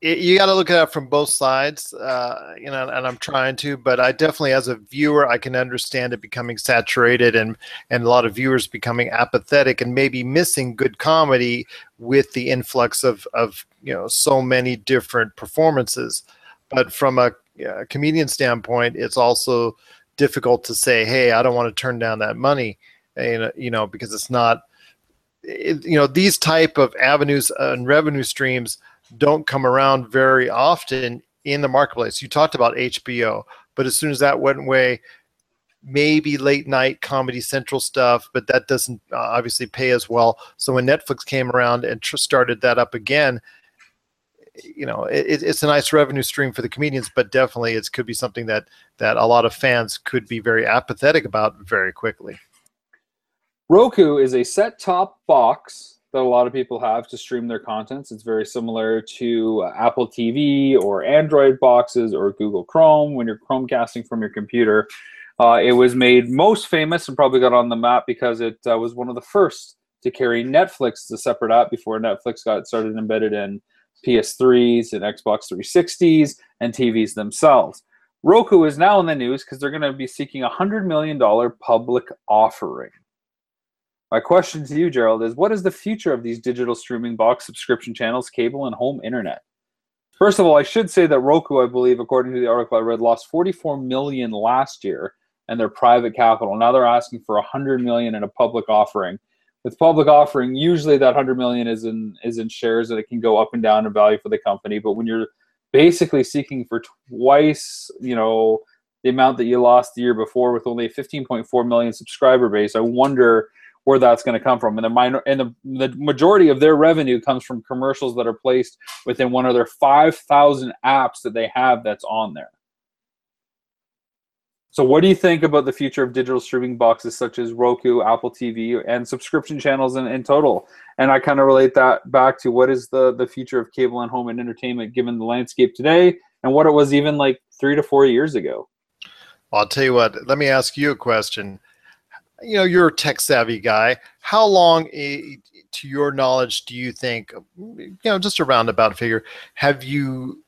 it, you got to look at it from both sides, uh, you know, and I'm trying to, but I definitely, as a viewer, I can understand it becoming saturated and and a lot of viewers becoming apathetic and maybe missing good comedy with the influx of of you know so many different performances. But from a uh, comedian standpoint, it's also difficult to say, hey, I don't want to turn down that money, you know, you know, because it's not you know these type of avenues and revenue streams don't come around very often in the marketplace. You talked about hbo but as soon as that went away maybe late night comedy central stuff but that doesn't uh, obviously pay as well. So when netflix came around and tr- started that up again you know it, it's a nice revenue stream for the comedians but definitely it could be something that that a lot of fans could be very apathetic about very quickly Roku is a set top box that a lot of people have to stream their contents. It's very similar to uh, Apple TV or Android boxes or Google Chrome when you're Chromecasting from your computer. Uh, it was made most famous and probably got on the map because it uh, was one of the first to carry Netflix as a separate app before Netflix got started embedded in PS3s and Xbox 360s and TVs themselves. Roku is now in the news because they're going to be seeking a $100 million public offering. My question to you, Gerald, is what is the future of these digital streaming box subscription channels, cable, and home internet? First of all, I should say that Roku, I believe, according to the article I read, lost 44 million last year and their private capital. Now they're asking for 100 million in a public offering. With public offering, usually that 100 million is in is in shares and it can go up and down in value for the company. But when you're basically seeking for twice, you know, the amount that you lost the year before with only a 15.4 million subscriber base, I wonder where that's going to come from. And the minor and the, the majority of their revenue comes from commercials that are placed within one of their 5,000 apps that they have that's on there. So, what do you think about the future of digital streaming boxes such as Roku, Apple TV, and subscription channels in, in total? And I kind of relate that back to what is the, the future of cable and home and entertainment given the landscape today and what it was even like three to four years ago? I'll tell you what, let me ask you a question. You know, you're a tech savvy guy. How long, eh, to your knowledge, do you think, you know, just a roundabout figure, have you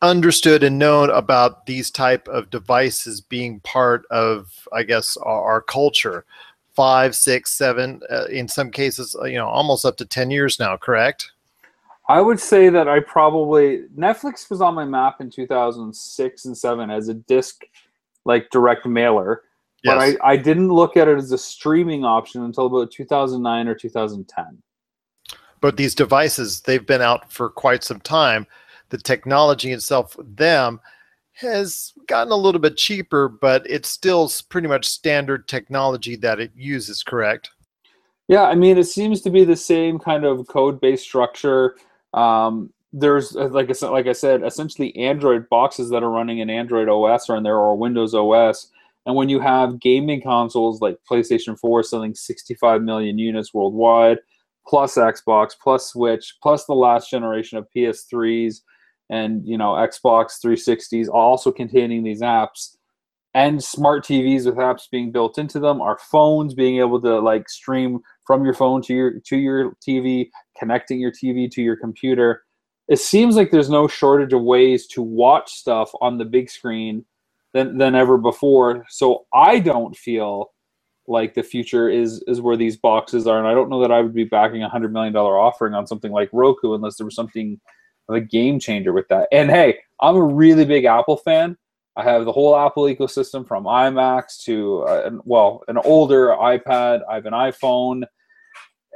understood and known about these type of devices being part of i guess our, our culture? Five six seven uh, in some cases uh, you know almost up to 10 years now correct? I would say that i probably netflix was on my map in 2006 and 7 as a disc like direct mailer yes. but I, I didn't look at it as a streaming option until about 2009 or 2010 but these devices they've been out for quite some time the technology itself them has gotten a little bit cheaper, but it's still pretty much standard technology that it uses, correct? Yeah, I mean, it seems to be the same kind of code-based structure. Um, there's, uh, like I, like I said, essentially Android boxes that are running in Android OS or in there or Windows OS. And when you have gaming consoles like PlayStation 4 selling 65 million units worldwide, plus Xbox, plus Switch, plus the last generation of PS3s, and you know Xbox 360s also containing these apps and smart TVs with apps being built into them, our phones being able to like stream from your phone to your to your TV, connecting your TV to your computer. It seems like there's no shortage of ways to watch stuff on the big screen than than ever before. So I don't feel like the future is is where these boxes are, and I don't know that I would be backing a hundred million dollar offering on something like Roku unless there was something of a game changer with that. And hey, I'm a really big Apple fan. I have the whole Apple ecosystem from iMacs to uh, well, an older iPad. I have an iPhone,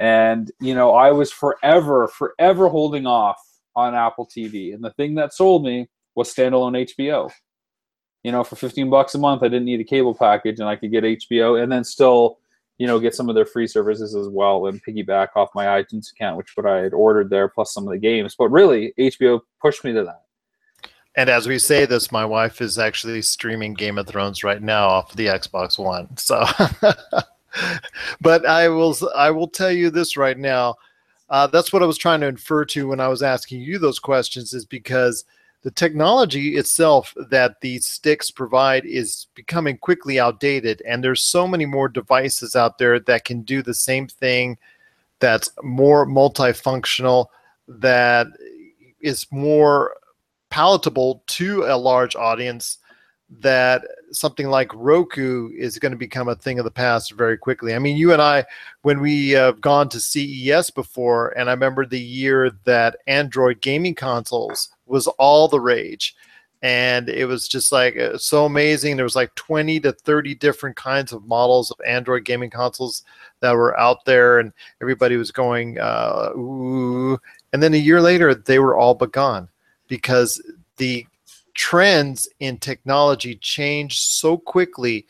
and you know, I was forever, forever holding off on Apple TV. And the thing that sold me was standalone HBO. You know, for 15 bucks a month, I didn't need a cable package, and I could get HBO, and then still you know, get some of their free services as well and piggyback off my iTunes account, which what I had ordered there, plus some of the games. But really, HBO pushed me to that. And as we say this, my wife is actually streaming Game of Thrones right now off the Xbox One. So, but I will I will tell you this right now. Uh, that's what I was trying to infer to when I was asking you those questions, is because the technology itself that these sticks provide is becoming quickly outdated and there's so many more devices out there that can do the same thing that's more multifunctional that is more palatable to a large audience that something like Roku is going to become a thing of the past very quickly. I mean, you and I, when we have gone to CES before, and I remember the year that Android gaming consoles was all the rage. And it was just like uh, so amazing. There was like 20 to 30 different kinds of models of android gaming consoles that were out there and everybody was going uh, ooh. And then a year later they were all but gone because the trends in technology change so quickly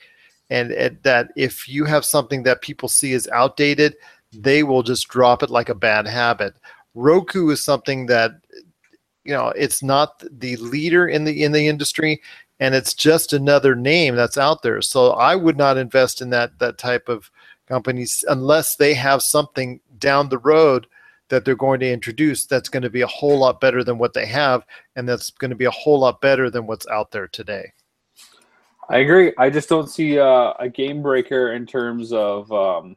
and, and that if you have something that people see as outdated they will just drop it like a bad habit. Roku is something that you know it's not the leader in the in the industry and it's just another name that's out there. So i would not invest in that that type of companies unless they have something down the road that they're going to introduce that's going to be a whole lot better than what they have and that's going to be a whole lot better than what's out there today. I agree. I just don't see uh, a game breaker in terms of um,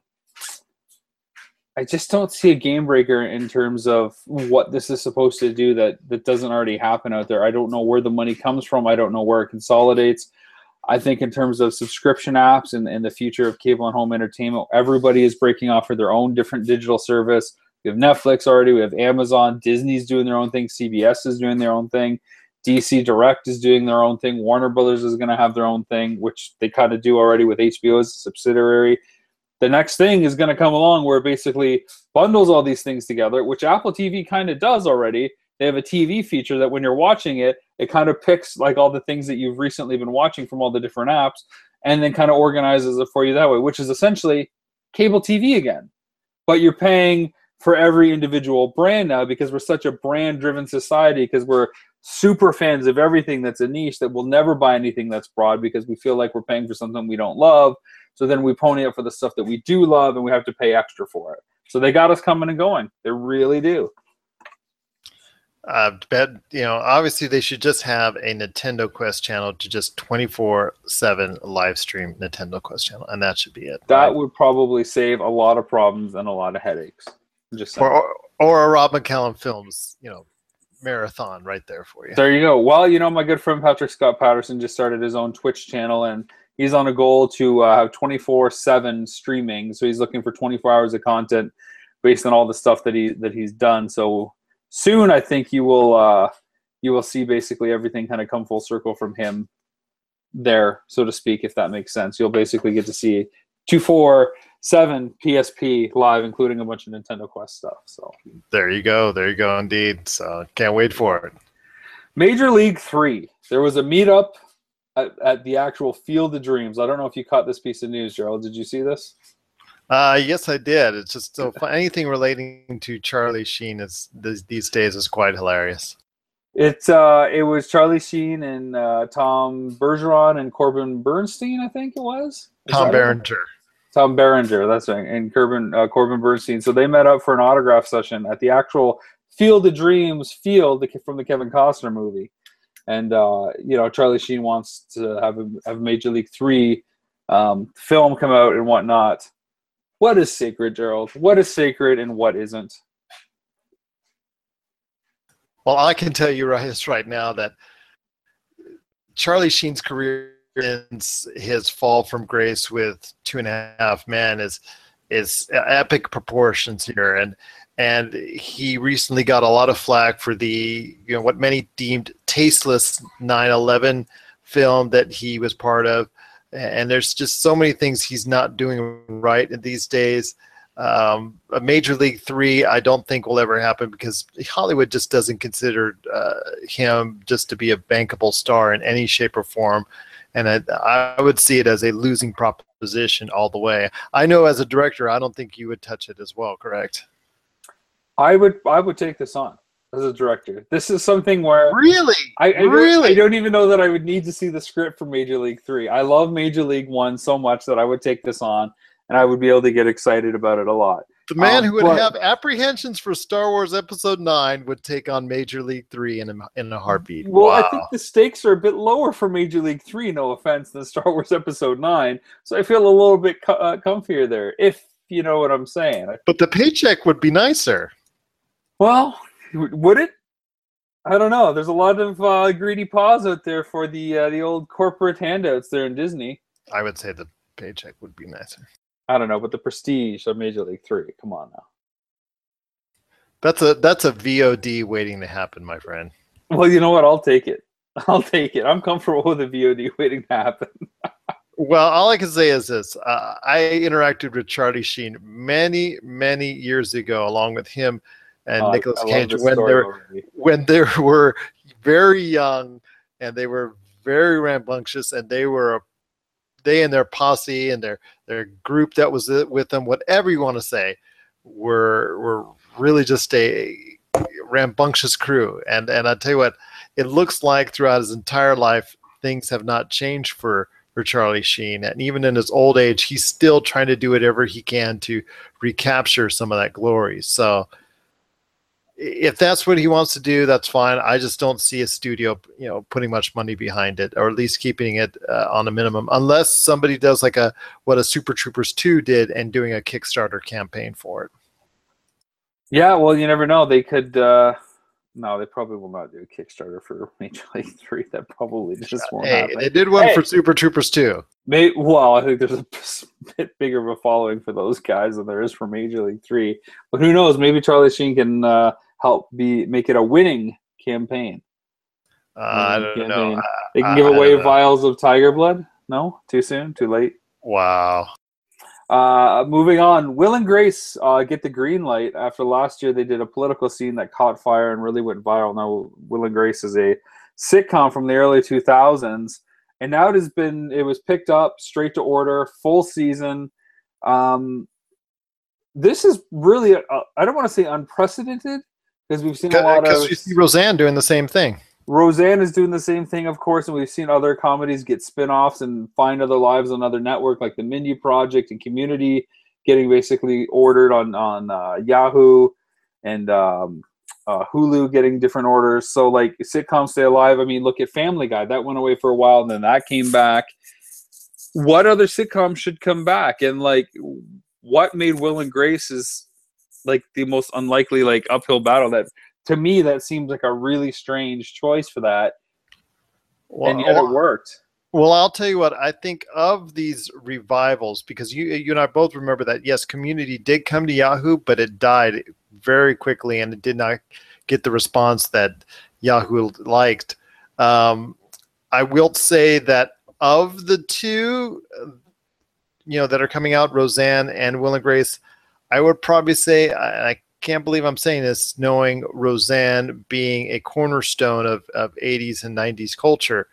I just don't see a game breaker in terms of what this is supposed to do that that doesn't already happen out there. I don't know where the money comes from. I don't know where it consolidates. I think in terms of subscription apps and, and the future of cable and home entertainment, everybody is breaking off for their own different digital service. We have Netflix already, we have Amazon, Disney's doing their own thing, CBS is doing their own thing, DC Direct is doing their own thing, Warner Brothers is going to have their own thing, which they kind of do already with HBO as a subsidiary. The next thing is going to come along where it basically bundles all these things together, which Apple TV kind of does already. They have a TV feature that when you're watching it, it kind of picks like all the things that you've recently been watching from all the different apps and then kind of organizes it for you that way, which is essentially cable TV again. But you're paying for every individual brand now because we're such a brand driven society because we're super fans of everything that's a niche that we'll never buy anything that's broad because we feel like we're paying for something we don't love. So then we pony up for the stuff that we do love and we have to pay extra for it. So they got us coming and going. They really do. Uh, bet you know, obviously they should just have a Nintendo Quest channel to just twenty four seven live stream Nintendo Quest channel, and that should be it. That would probably save a lot of problems and a lot of headaches. Just saying. Or or a Rob McCallum Films, you know, marathon right there for you. There you go. Well, you know, my good friend Patrick Scott Patterson just started his own Twitch channel, and he's on a goal to uh, have 24 7 streaming. So he's looking for 24 hours of content based on all the stuff that he that he's done. So soon, I think you will uh, you will see basically everything kind of come full circle from him there, so to speak, if that makes sense. You'll basically get to see two, four, seven PSP live, including a bunch of Nintendo Quest stuff. So There you go. There you go, indeed. So can't wait for it. Major League Three. There was a meetup at, at the actual Field of Dreams. I don't know if you caught this piece of news, Gerald. Did you see this? Uh, yes, I did. It's just so fun. anything relating to Charlie Sheen is these, these days is quite hilarious. It's uh, it was Charlie Sheen and uh, Tom Bergeron and Corbin Bernsen, I think it was. Is Tom? Berenger. Tom Berenger, that's right, and Corbin uh, Corbin Bernsen. So they met up for an autograph session at the actual Field of Dreams field from the Kevin Costner movie, and uh, you know Charlie Sheen wants to have a, have Major League Three um, film come out and whatnot. What is sacred, Gerald? What is sacred and what isn't? Well, I can tell you right, right now that Charlie Sheen's career since his fall from grace with Two and a Half Men is is epic proportions here, and and he recently got a lot of flack for the you know what many deemed tasteless 9/11 film that he was part of, and there's just so many things he's not doing right in these days. Um, a Major League Three, I don't think will ever happen because Hollywood just doesn't consider uh, him just to be a bankable star in any shape or form, and I, I would see it as a losing proposition all the way. I know as a director, I don't think you would touch it as well. Correct? I would I would take this on as a director. This is something where really, I, I don't- Really? I don't even know that I would need to see the script for Major League Three. I love Major League One so much that I would take this on, and I would be able to get excited about it a lot. The man Um, who would but- have apprehensions for Star Wars Episode Nine would take on Major League Three in a, in a heartbeat. Well, wow. I think the stakes are a bit lower for Major League Three. No offense, than Star Wars Episode Nine. So I feel a little bit co- uh, comfier there, if you know what I'm saying. but the paycheck would be nicer. Well, would it? I don't know. There's a lot of uh, greedy paws out there for the uh, the old corporate handouts there in Disney. I would say the paycheck would be nicer. I don't know, but the prestige of Major League Three. Come on now. That's a that's a VOD waiting to happen, my friend. Well, you know what? I'll take it. I'll take it. I'm comfortable with the VOD waiting to happen. Well, all I can say is this: uh, I interacted with Charlie Sheen many, many years ago, along with him and Oh, Nicolas I love Cage when they already. when they were very young and they were very rambunctious and they were they and their posse and their their group that was with them, whatever you want to say, were were really just a rambunctious crew. And and I tell you what, it looks like throughout his entire life things have not changed for for Charlie Sheen. And even in his old age, he's still trying to do whatever he can to recapture some of that glory. So if that's what he wants to do, that's fine. I just don't see a studio, you know, putting much money behind it, or at least keeping it uh, on a minimum, unless somebody does like a what a Super Troopers two did and doing a Kickstarter campaign for it. Yeah, well, you never know. They could uh, no, they probably will not do a Kickstarter for Major League Three. That probably just won't Hey, happen. they did one Hey, for Super Troopers two. May, well, I think there's a bit bigger of a following for those guys than there is for Major League Three. But who knows? Maybe Charlie Sheen can uh, help be make it a winning campaign. Uh, I don't Winning know. They can I- give I away vials of tiger blood. No, too soon, too late. Wow. Uh, moving on, Will and Grace uh, get the green light after last year. They did a political scene that caught fire and really went viral. Now, Will and Grace is a sitcom from the early 2000s, and now it has been it was picked up straight to order, full season. Um, this is really I don't want to say unprecedented because we've seen a lot of Because you see Roseanne doing the same thing. Roseanne is doing the same thing, of course, and we've seen other comedies get spin-offs and find other lives on other network, like the Mindy Project and Community, getting basically ordered on on uh, Yahoo and um, uh, Hulu, getting different orders. So like sitcoms stay alive. I mean, look at Family Guy that went away for a while, and then that came back. What other sitcom should come back? And like, what made Will and Grace is like the most unlikely like uphill battle that to me that seems like a really strange choice for that and yet it worked Well, I'll tell you what I think of these revivals because you you and I both remember that yes, Community did come to Yahoo, but it died very quickly and it did not get the response that Yahoo liked. Um, I will say that of the two, uh, you know, that are coming out, Roseanne and Will and Grace, I would probably say I, I can't believe I'm saying this, knowing Roseanne being a cornerstone of, of 80s and 90s culture.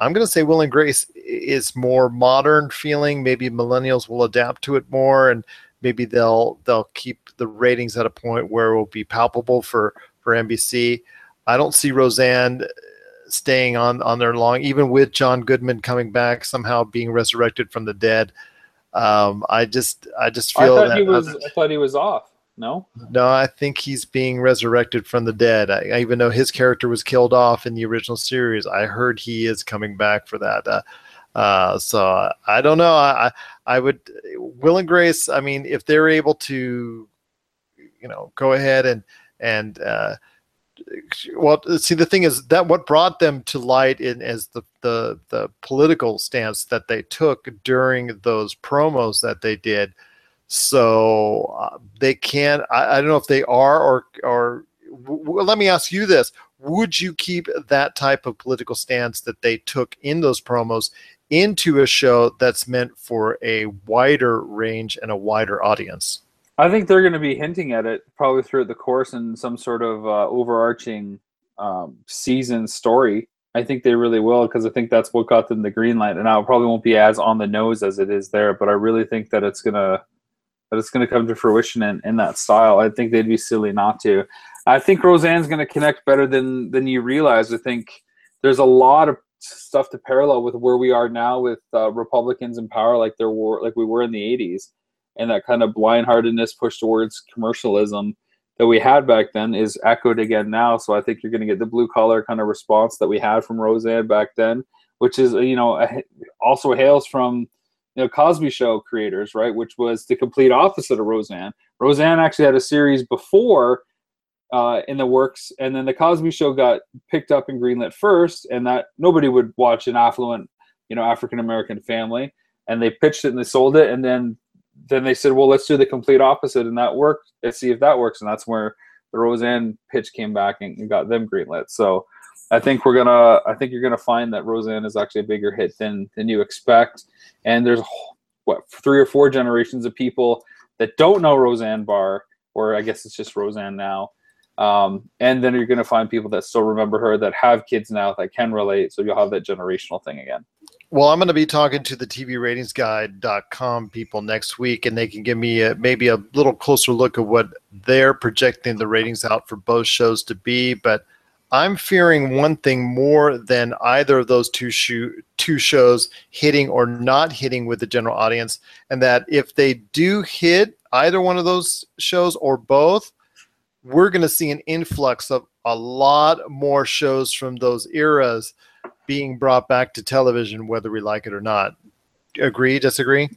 I'm going to say Will and Grace is more modern feeling. Maybe millennials will adapt to it more, and maybe they'll they'll keep the ratings at a point where it will be palpable for for NBC. I don't see Roseanne staying on on there long, even with John Goodman coming back somehow being resurrected from the dead. Um, I just I just i feel thought that he was i thought he was off no no, I think he's being resurrected from the dead. I, I even though his character was killed off in the original series, I heard he is coming back for that. Uh, uh, so I don't know. I, I I would Will and Grace. I mean, if they're able to, you know, go ahead and and uh, well, see, the thing is that what brought them to light in as the the the political stance that they took during those promos that they did. So uh, they can I, I don't know if they are or or w- let me ask you this. Would you keep that type of political stance that they took in those promos into a show that's meant for a wider range and a wider audience i think they're going to be hinting at it probably throughout the course in some sort of uh, overarching um, season story i think they really will because i think that's what got them the green light and now it probably won't be as on the nose as it is there but i really think that it's going to that it's to come to fruition in, in that style. I think they'd be silly not to. I think Roseanne's going to connect better than than you realize. I think there's a lot of stuff to parallel with where we are now with uh, Republicans in power, like there were like we were in the '80s, and that kind of blindheartedness push towards commercialism that we had back then is echoed again now. So I think you're going to get the blue collar kind of response that we had from Roseanne back then, which is you know also hails from you know Cosby Show creators, right? Which was the complete opposite of Roseanne. Roseanne actually had a series before uh, in the works, and then the Cosby Show got picked up and greenlit first, and that nobody would watch an affluent, you know, African American family, and they pitched it and they sold it, and then then they said, well, let's do the complete opposite, and that worked. Let's see if that works, and that's where the Roseanne pitch came back and, and got them greenlit. So. I think we're gonna. I think you're gonna find that Roseanne is actually a bigger hit than than you expect. And there's what three or four generations of people that don't know Roseanne Barr, or I guess it's just Roseanne now. Um, and then you're gonna find people that still remember her that have kids now that can relate. So you'll have that generational thing again. Well, I'm going to be talking to the TVRatingsGuide.com people next week, and they can give me a, maybe a little closer look at what they're projecting the ratings out for both shows to be. But I'm fearing one thing more than either of those two two shows hitting or not hitting with the general audience, and that if they do hit either one of those shows or both, we're going to see an influx of a lot more shows from those eras being brought back to television, whether we like it or not. Agree? Disagree?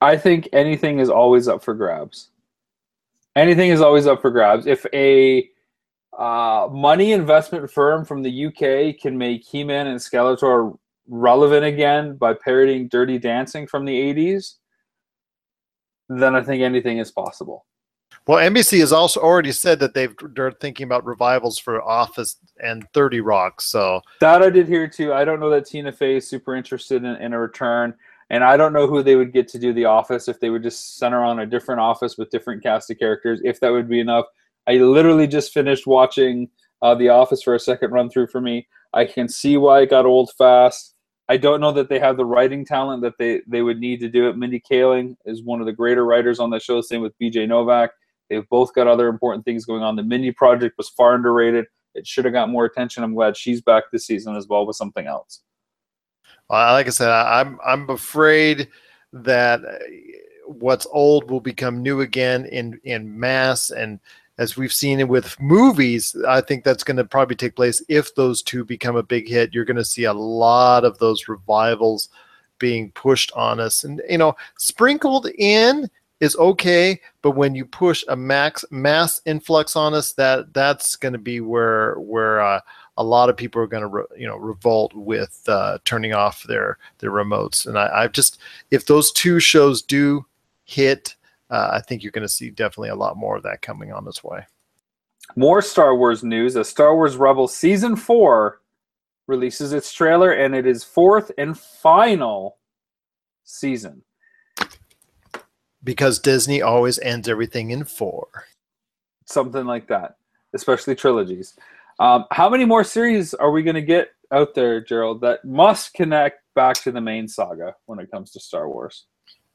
I think anything is always up for grabs. Anything is always up for grabs. If a uh, money investment firm from the UK can make He-Man and Skeletor relevant again by parodying Dirty Dancing from the 80s, then I think anything is possible. Well, NBC has also already said that they've they're thinking about revivals for Office and Thirty Rock. So That I did hear too. I don't know that Tina Fey is super interested in, in a return. And I don't know who they would get to do the office if they would just center on a different office with different cast of characters, if that would be enough. I literally just finished watching uh, The Office for a second run through for me. I can see why it got old fast. I don't know that they have the writing talent that they, they would need to do it. Mindy Kaling is one of the greater writers on the show, same with BJ Novak. They've both got other important things going on. The Mindy Project was far underrated. It should have got more attention. I'm glad she's back this season as well with something else. Uh, like I said, I'm I'm afraid that what's old will become new again in in mass, and as we've seen it with movies, I think that's going to probably take place if those two become a big hit. You're going to see a lot of those revivals being pushed on us, and you know, sprinkled in is okay, but when you push a max mass influx on us, that that's going to be where where uh, a lot of people are going to re, you know revolt with uh, turning off their their remotes. And I, I've just if those two shows do hit, uh, I think you're going to see definitely a lot more of that coming on its way. More Star Wars news as Star Wars Rebels Season 4 releases its trailer, and it is fourth and final season. Because Disney always ends everything in four. Something like that, especially trilogies. Um, how many more series are we going to get out there, Gerald, that must connect back to the main saga when it comes to Star Wars?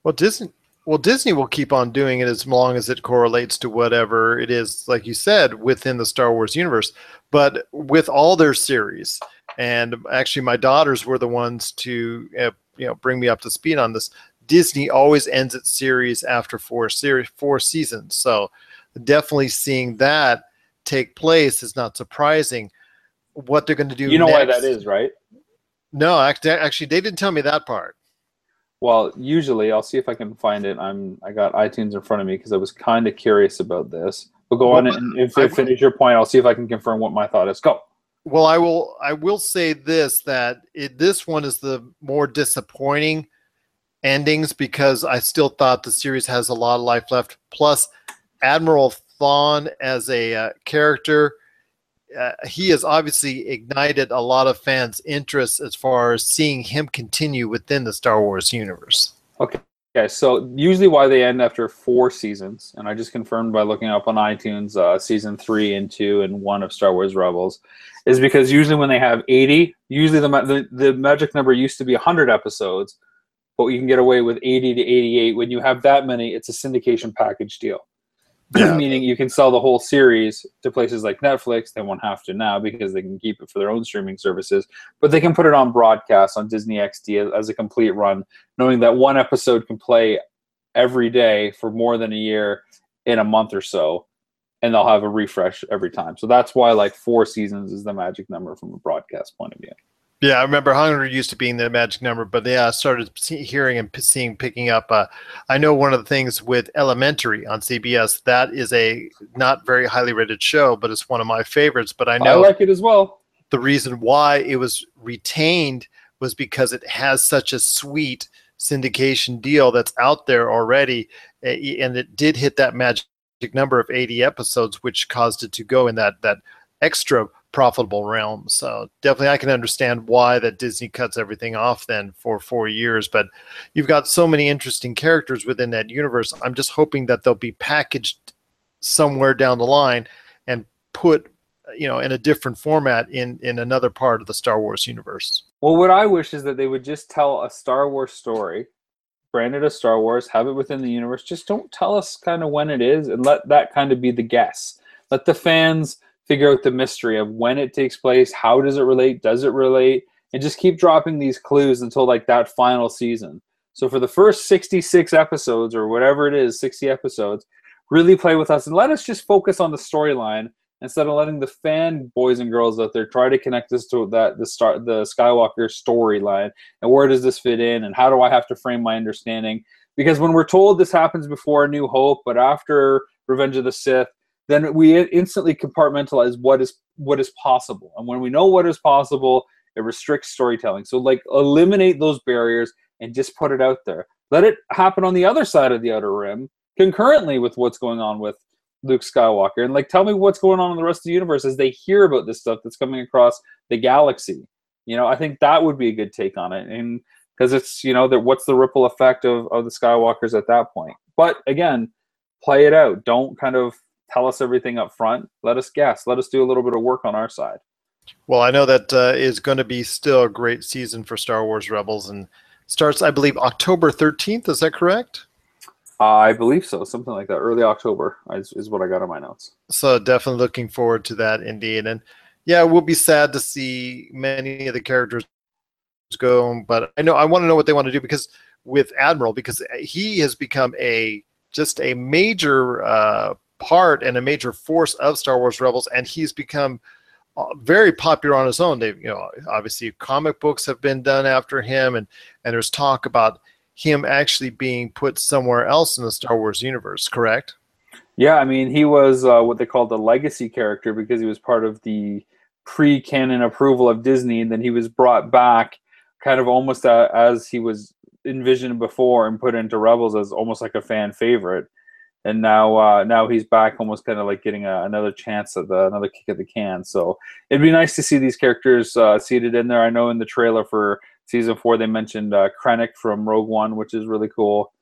Well, Disney. Well, Disney will keep on doing it as long as it correlates to whatever it is, like you said, within the Star Wars universe. But with all their series, and actually, my daughters were the ones to uh, you know bring me up to speed on this. Disney always ends its series after four series, four seasons. So definitely seeing that take place is not surprising. What they're going to do, You know why that is, right? No, actually, they didn't tell me that part. Well, usually I'll see if I can find it. I'm I got iTunes in front of me because I was kind of curious about this. But go on and if I you finish your point, I'll see if I can confirm what my thought is. Go. Well, I will. I will say this: that it, this one is the more disappointing endings because I still thought the series has a lot of life left. Plus, Admiral Thrawn as a uh, character, uh, he has obviously ignited a lot of fans' interest as far as seeing him continue within the Star Wars universe. Okay. Okay, so usually why they end after four seasons, and I just confirmed by looking up on iTunes uh, season three and two and one of Star Wars Rebels, is because usually when they have 80, usually the, the, the magic number used to be 100 episodes, but you can get away with 80 to 88. When you have that many, it's a syndication package deal. Meaning you can sell the whole series to places like Netflix. They won't have to now because they can keep it for their own streaming services. But they can put it on broadcast on Disney XD as a complete run, knowing that one episode can play every day for more than a year in a month or so, and they'll have a refresh every time. So that's why like four seasons is the magic number from a broadcast point of view. Yeah, I remember 100 used to being the magic number, but yeah, I started see, hearing and seeing picking up. Uh, I know one of the things with Elementary on CBS that is a not very highly rated show, but it's one of my favorites. But I know I like it as well. the reason why it was retained was because it has such a sweet syndication deal that's out there already, and it did hit that magic number of 80 episodes, which caused it to go in that that extra profitable realm. So definitely, I can understand why that Disney cuts everything off then for four years. But you've got so many interesting characters within that universe. I'm just hoping that they'll be packaged somewhere down the line and put you know in a different format in in another part of the Star Wars universe. Well, what I wish is that they would just tell a Star Wars story, branded as Star Wars, have it within the universe. Just don't tell us kind of when it is, and let that kind of be the guess. Let the fans figure out the mystery of when it takes place, how does it relate, does it relate, and just keep dropping these clues until like that final season. So for the first 66 episodes or whatever it is, 60 episodes, really play with us and let us just focus on the storyline instead of letting the fan boys and girls out there try to connect this to that the start the Skywalker storyline and where does this fit in and how do I have to frame my understanding because when we're told this happens before A New Hope but after Revenge of the Sith then we instantly compartmentalize what is what is possible. And when we know what is possible, it restricts storytelling. So like eliminate those barriers and just put it out there. Let it happen on the other side of the outer rim concurrently with what's going on with Luke Skywalker. And like tell me what's going on in the rest of the universe as they hear about this stuff that's coming across the galaxy. You know, I think that would be a good take on it. And because it's, you know, that what's the ripple effect of, of the Skywalkers at that point. But again, play it out. Don't kind of tell us everything up front. Let us guess. Let us do a little bit of work on our side. Well, I know that uh, is going to be still a great season for Star Wars Rebels and starts, I believe, October 13th. Is that correct? I believe so. Something like that. Early October is, is what I got on my notes. So definitely looking forward to that indeed. And yeah, we'll be sad to see many of the characters go, but I know I want to know what they want to do because with Admiral, because he has become a just a major uh, part and a major force of Star Wars Rebels, and he's become uh, very popular on his own. They, you know, obviously comic books have been done after him, and and there's talk about him actually being put somewhere else in the Star Wars universe. Correct? Yeah, I mean, he was uh, what they called the legacy character because he was part of the pre-canon approval of Disney, and then he was brought back, kind of almost uh, as he was envisioned before, and put into Rebels as almost like a fan favorite and now uh, now he's back, almost kind of like getting a, another chance at the, another kick at the can. So it'd be nice to see these characters uh, seated in there. I know in the trailer for season four they mentioned uh, Krennic from Rogue One, which is really cool.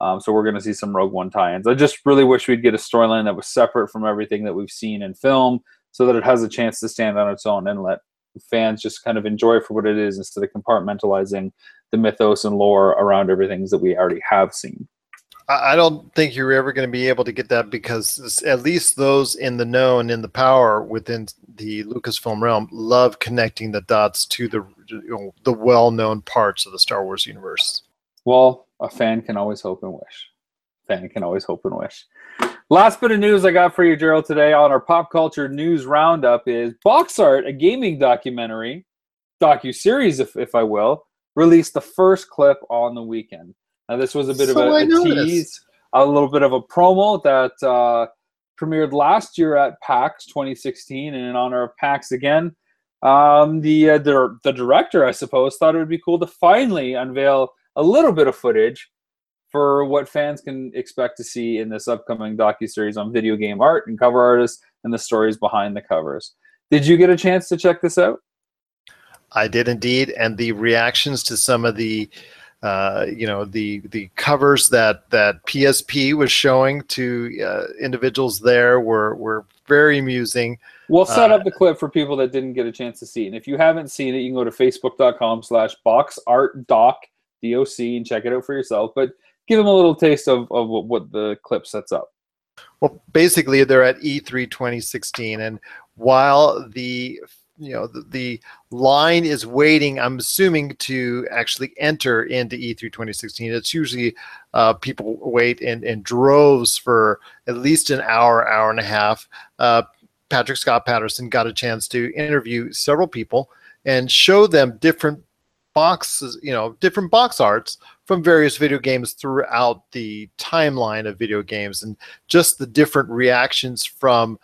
Um, so we're going to see some Rogue One tie-ins. I just really wish we'd get a storyline that was separate from everything that we've seen in film, so that it has a chance to stand on its own and let fans just kind of enjoy it for what it is instead of compartmentalizing the mythos and lore around everything that we already have seen. I don't think you're ever going to be able to get that because at least those in the know and in the power within the Lucasfilm realm love connecting the dots to the you know, the well-known parts of the Star Wars universe. Well, a fan can always hope and wish. Fan can always hope and wish. Last bit of news I got for you, Gerald, today on our pop culture news roundup is Box Art, a gaming documentary, docu series, if if I will, released the first clip on the weekend. Now, this was a bit So of a, noticed. tease, a little bit of a promo that uh, premiered last year at PAX 2016, and in honor of PAX again, um, the, uh, the the director, I suppose, thought it would be cool to finally unveil a little bit of footage for what fans can expect to see in this upcoming docu series on video game art and cover artists and the stories behind the covers. Did you get a chance to check this out? I did indeed, and the reactions to some of the, uh, you know, the the covers that that PSP was showing to uh, individuals there were were very amusing. We'll set Uh, up the clip for people that didn't get a chance to see it. And if you haven't seen it, you can go to facebook.com slash boxartdoc, D-O-C, and check it out for yourself. But give them a little taste of, of what, the clip sets up. Well, basically, they're at E E3 2016, and while the you know the, the line is waiting, I'm assuming to actually enter into E E3 2016. It's usually uh, people wait in, in droves for at least an hour, hour and a half. Uh, Patrick Scott Patterson got a chance to interview several people and show them different boxes, you know, different box arts from various video games throughout the timeline of video games and just the different reactions from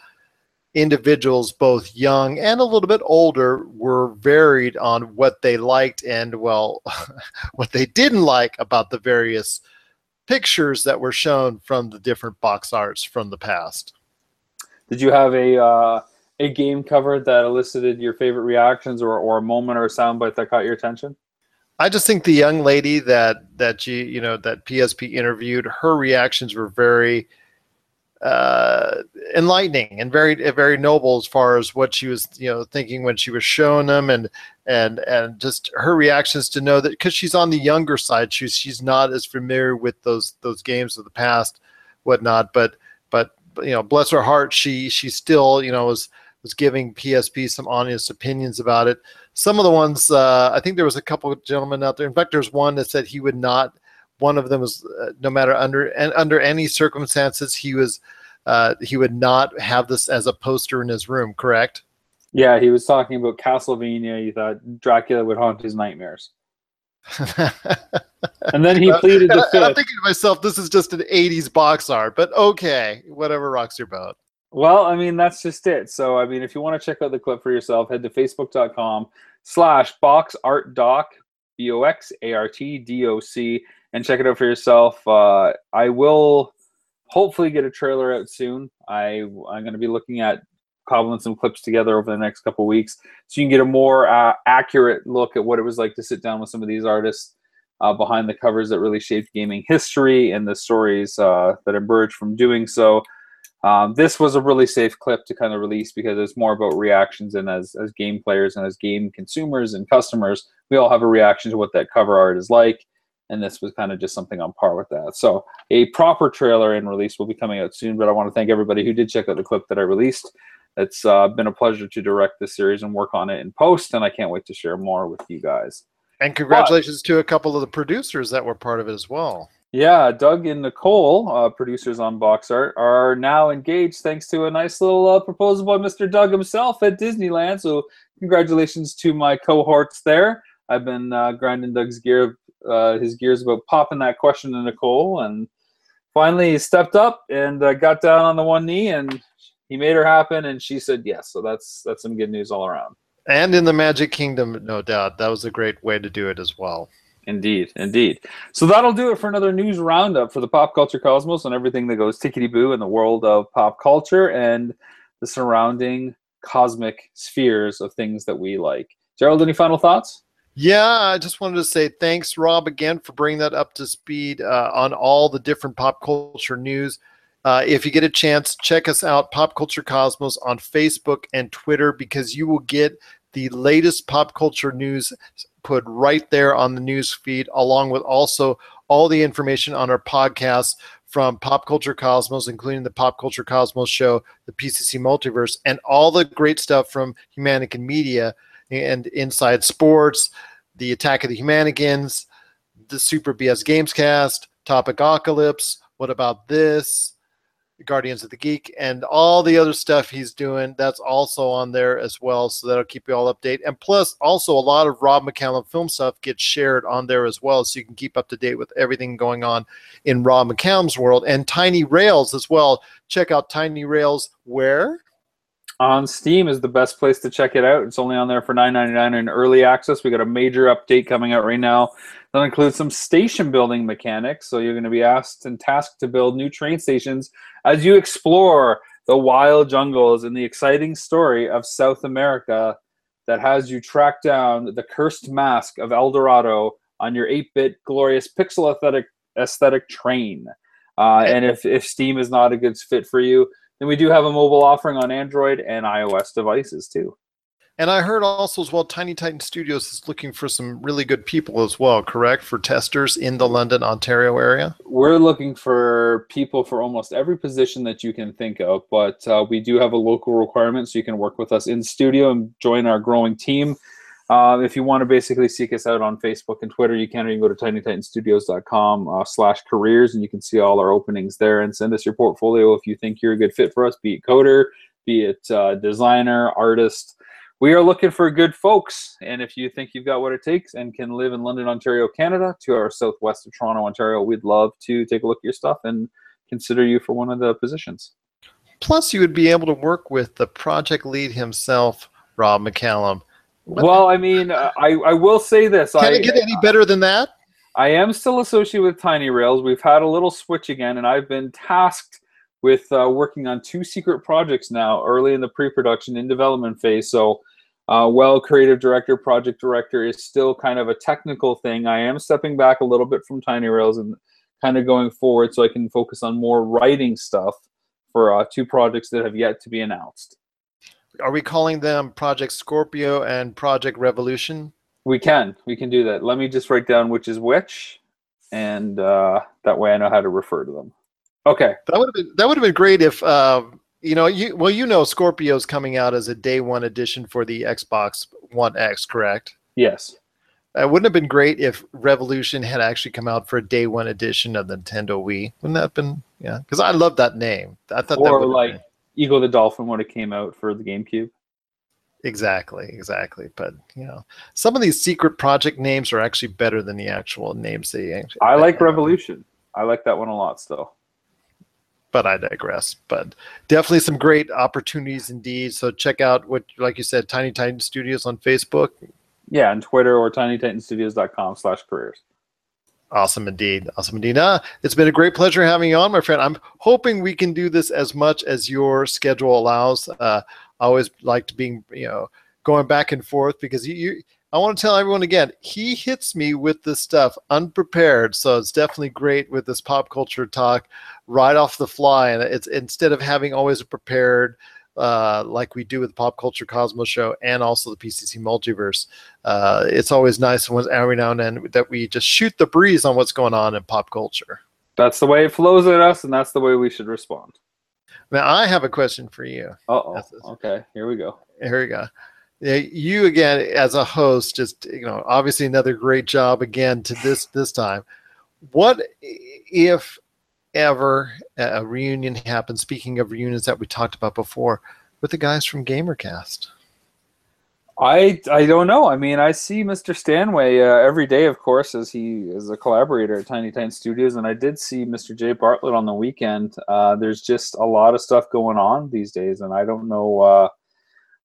individuals, both young and a little bit older, were varied on what they liked and, well, what they didn't like about the various pictures that were shown from the different box arts from the past. Did you have a uh, a game cover that elicited your favorite reactions or, or a moment or a soundbite that caught your attention? I just think the young lady that that you you know that PSP interviewed, her reactions were very uh, enlightening and very very noble as far as what she was you know thinking when she was showing them and and and just her reactions to know that because she's on the younger side, she's she's not as familiar with those those games of the past, whatnot. But but you know, bless her heart, she she still you know was was giving PSP some honest opinions about it. Some of the ones, uh, I think there was a couple of gentlemen out there. In fact, there's one that said he would not. One of them was uh, no matter under and under any circumstances, he was uh, he would not have this as a poster in his room. Correct? Yeah, he was talking about Castlevania. He thought Dracula would haunt his nightmares. and then he pleaded the I- and I'm thinking to myself, this is just an '80s box art, but okay, whatever rocks your boat. Well, I mean, that's just it. So, I mean, if you want to check out the clip for yourself, head to facebook.com slash boxartdoc, B O X A R T D O C, and check it out for yourself. Uh, I will hopefully get a trailer out soon. I, I'm going to be looking at cobbling some clips together over the next couple weeks so you can get a more uh, accurate look at what it was like to sit down with some of these artists uh, behind the covers that really shaped gaming history and the stories uh, that emerged from doing so. Um, this was a really safe clip to kind of release because it's more about reactions and as, as game players and as game consumers and customers, we all have a reaction to what that cover art is like. And this was kind of just something on par with that. So a proper trailer and release will be coming out soon. But I want to thank everybody who did check out the clip that I released. It's uh, been a pleasure to direct this series and work on it in post, and I can't wait to share more with you guys. And congratulations but, to a couple of the producers that were part of it as well. Yeah, Doug and Nicole, uh, producers on Box Art, are now engaged thanks to a nice little uh, proposal by Mr. Doug himself at Disneyland. So, congratulations to my cohorts there. I've been uh, grinding Doug's gear, uh, his gears about popping that question to Nicole, and finally he stepped up and uh, got down on the one knee, and he made her happen, and she said yes. So that's that's some good news all around. And in the Magic Kingdom, no doubt, that was a great way to do it as well. Indeed, indeed. So that'll do it for another news roundup for the pop culture cosmos and everything that goes tickety boo in the world of pop culture and the surrounding cosmic spheres of things that we like. Gerald, any final thoughts? Yeah, I just wanted to say thanks, Rob, again for bringing that up to speed uh, on all the different pop culture news. Uh, if you get a chance, check us out, Pop Culture Cosmos, on Facebook and Twitter, because you will get the latest pop culture news put right there on the news feed, along with also all the information on our podcasts from Pop Culture Cosmos, including the Pop Culture Cosmos show, the PCC Multiverse, and all the great stuff from Humanican Media and Inside Sports, the Attack of the Humanigans, the Super BS Gamescast, Topic Apocalypse. What about this? Guardians of the Geek, and all the other stuff he's doing. That's also on there as well. So that'll keep you all updated. And plus, also a lot of Rob McCallum film stuff gets shared on there as well. So you can keep up to date with everything going on in Rob McCallum's world and Tiny Rails as well. Check out Tiny Rails where? On Steam is the best place to check it out. It's only on there for $9.99 in early access. We got a major update coming out right now that includes some station building mechanics. So you're going to be asked and tasked to build new train stations as you explore the wild jungles and the exciting story of South America that has you track down the cursed mask of El Dorado on your 8-bit glorious pixel aesthetic aesthetic train. Uh, and if, if Steam is not a good fit for you, then we do have a mobile offering on Android and iOS devices too. And I heard also as well, Tiny Titan Studios is looking for some really good people as well, correct? For testers in the London, Ontario area? We're looking for people for almost every position that you can think of, but uh, we do have a local requirement so you can work with us in studio and join our growing team. Uh, if you want to basically seek us out on Facebook and Twitter, you can. Or you can go to tinytitanstudios.com uh, slash careers and you can see all our openings there and send us your portfolio if you think you're a good fit for us, be it coder, be it uh, designer, artist, we are looking for good folks. And if you think you've got what it takes and can live in London, Ontario, Canada, to our southwest of Toronto, Ontario, we'd love to take a look at your stuff and consider you for one of the positions. Plus, you would be able to work with the project lead himself, Rob McCallum. Well, I mean, I, I will say this. Can I, it get any better than that? I am still associated with Tiny Rails. We've had a little switch again, and I've been tasked with uh, working on two secret projects now, early in the pre-production in development phase. So, uh, well, creative director, project director is still kind of a technical thing. I am stepping back a little bit from Tiny Rails and kind of going forward so I can focus on more writing stuff for uh, two projects that have yet to be announced. Are we calling them Project Scorpio and Project Revolution? We can. We can do that. Let me just write down which is which, and uh, that way I know how to refer to them. Okay. That would have been that would have been great if uh, you know you well you know Scorpio's coming out as a day one edition for the Xbox One X, correct? Yes. It wouldn't have been great if Revolution had actually come out for a day one edition of the Nintendo Wii. Wouldn't that have been yeah? Because I love that name. I thought or that like been... Ecco the Dolphin when it came out for the GameCube. Exactly, exactly. But you know, some of these secret project names are actually better than the actual names they. Actually I like Revolution. I like that one a lot still but I digress. But definitely some great opportunities indeed. So check out what, like you said, Tiny Titan Studios on Facebook. Yeah, on Twitter or tinytitanstudios.com slash careers. Awesome indeed. Awesome indeed. Uh, it's been a great pleasure having you on, my friend. I'm hoping we can do this as much as your schedule allows. Uh, I always liked being, you know, going back and forth because you, you I want to tell everyone again, he hits me with this stuff unprepared. So it's definitely great with this pop culture talk right off the fly. And it's instead of having always a prepared, uh, like we do with the Pop Culture Cosmos show and also the PCC Multiverse, uh, it's always nice when every now and then that we just shoot the breeze on what's going on in pop culture. That's the way it flows at us, and that's the way we should respond. Now, I have a question for you. Uh oh. Okay, here we go. Here we go. You again as a host, just you know, obviously another great job again to this this time. What if ever a reunion happens? Speaking of reunions that we talked about before, with the guys from GamerCast. I I don't know. I mean, I see Mr. Stanway uh, every day, of course, as he is a collaborator at Tiny Titan Studios, and I did see Mr. Jay Bartlett on the weekend. Uh, there's just a lot of stuff going on these days, and I don't know uh,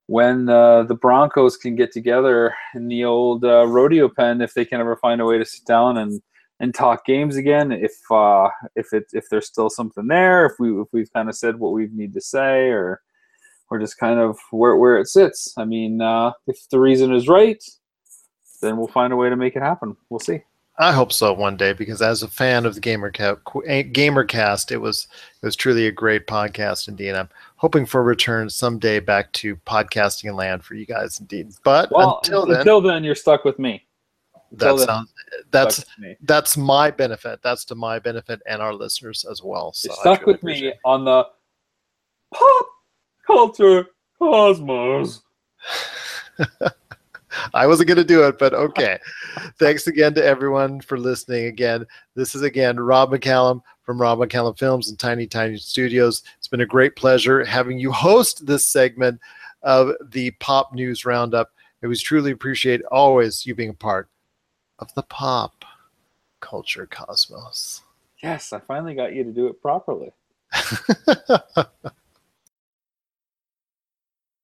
when uh, the Broncos can get together in the old uh, rodeo pen if they can ever find a way to sit down and and talk games again. If uh, if it if there's still something there, if we if we've kind of said what we need to say, or or just kind of where where it sits. I mean, uh, if the reason is right, then we'll find a way to make it happen. We'll see. I hope so one day because as a fan of the GamerCast, GamerCast, it was it was truly a great podcast indeed. I'm hoping for a return someday back to podcasting land for you guys indeed. But well, until then, until then, you're stuck with me. That sounds that's that's my benefit. That's to my benefit and our listeners as well. So you're stuck with me on the pop culture cosmos. I wasn't going to do it, but okay. Thanks again to everyone for listening. Again, this is again Rob McCallum from Rob McCallum Films and Tiny Titan Studios. It's been a great pleasure having you host this segment of the Pop News Roundup. It was truly appreciate always you being a part of the pop culture cosmos. Yes, I finally got you to do it properly.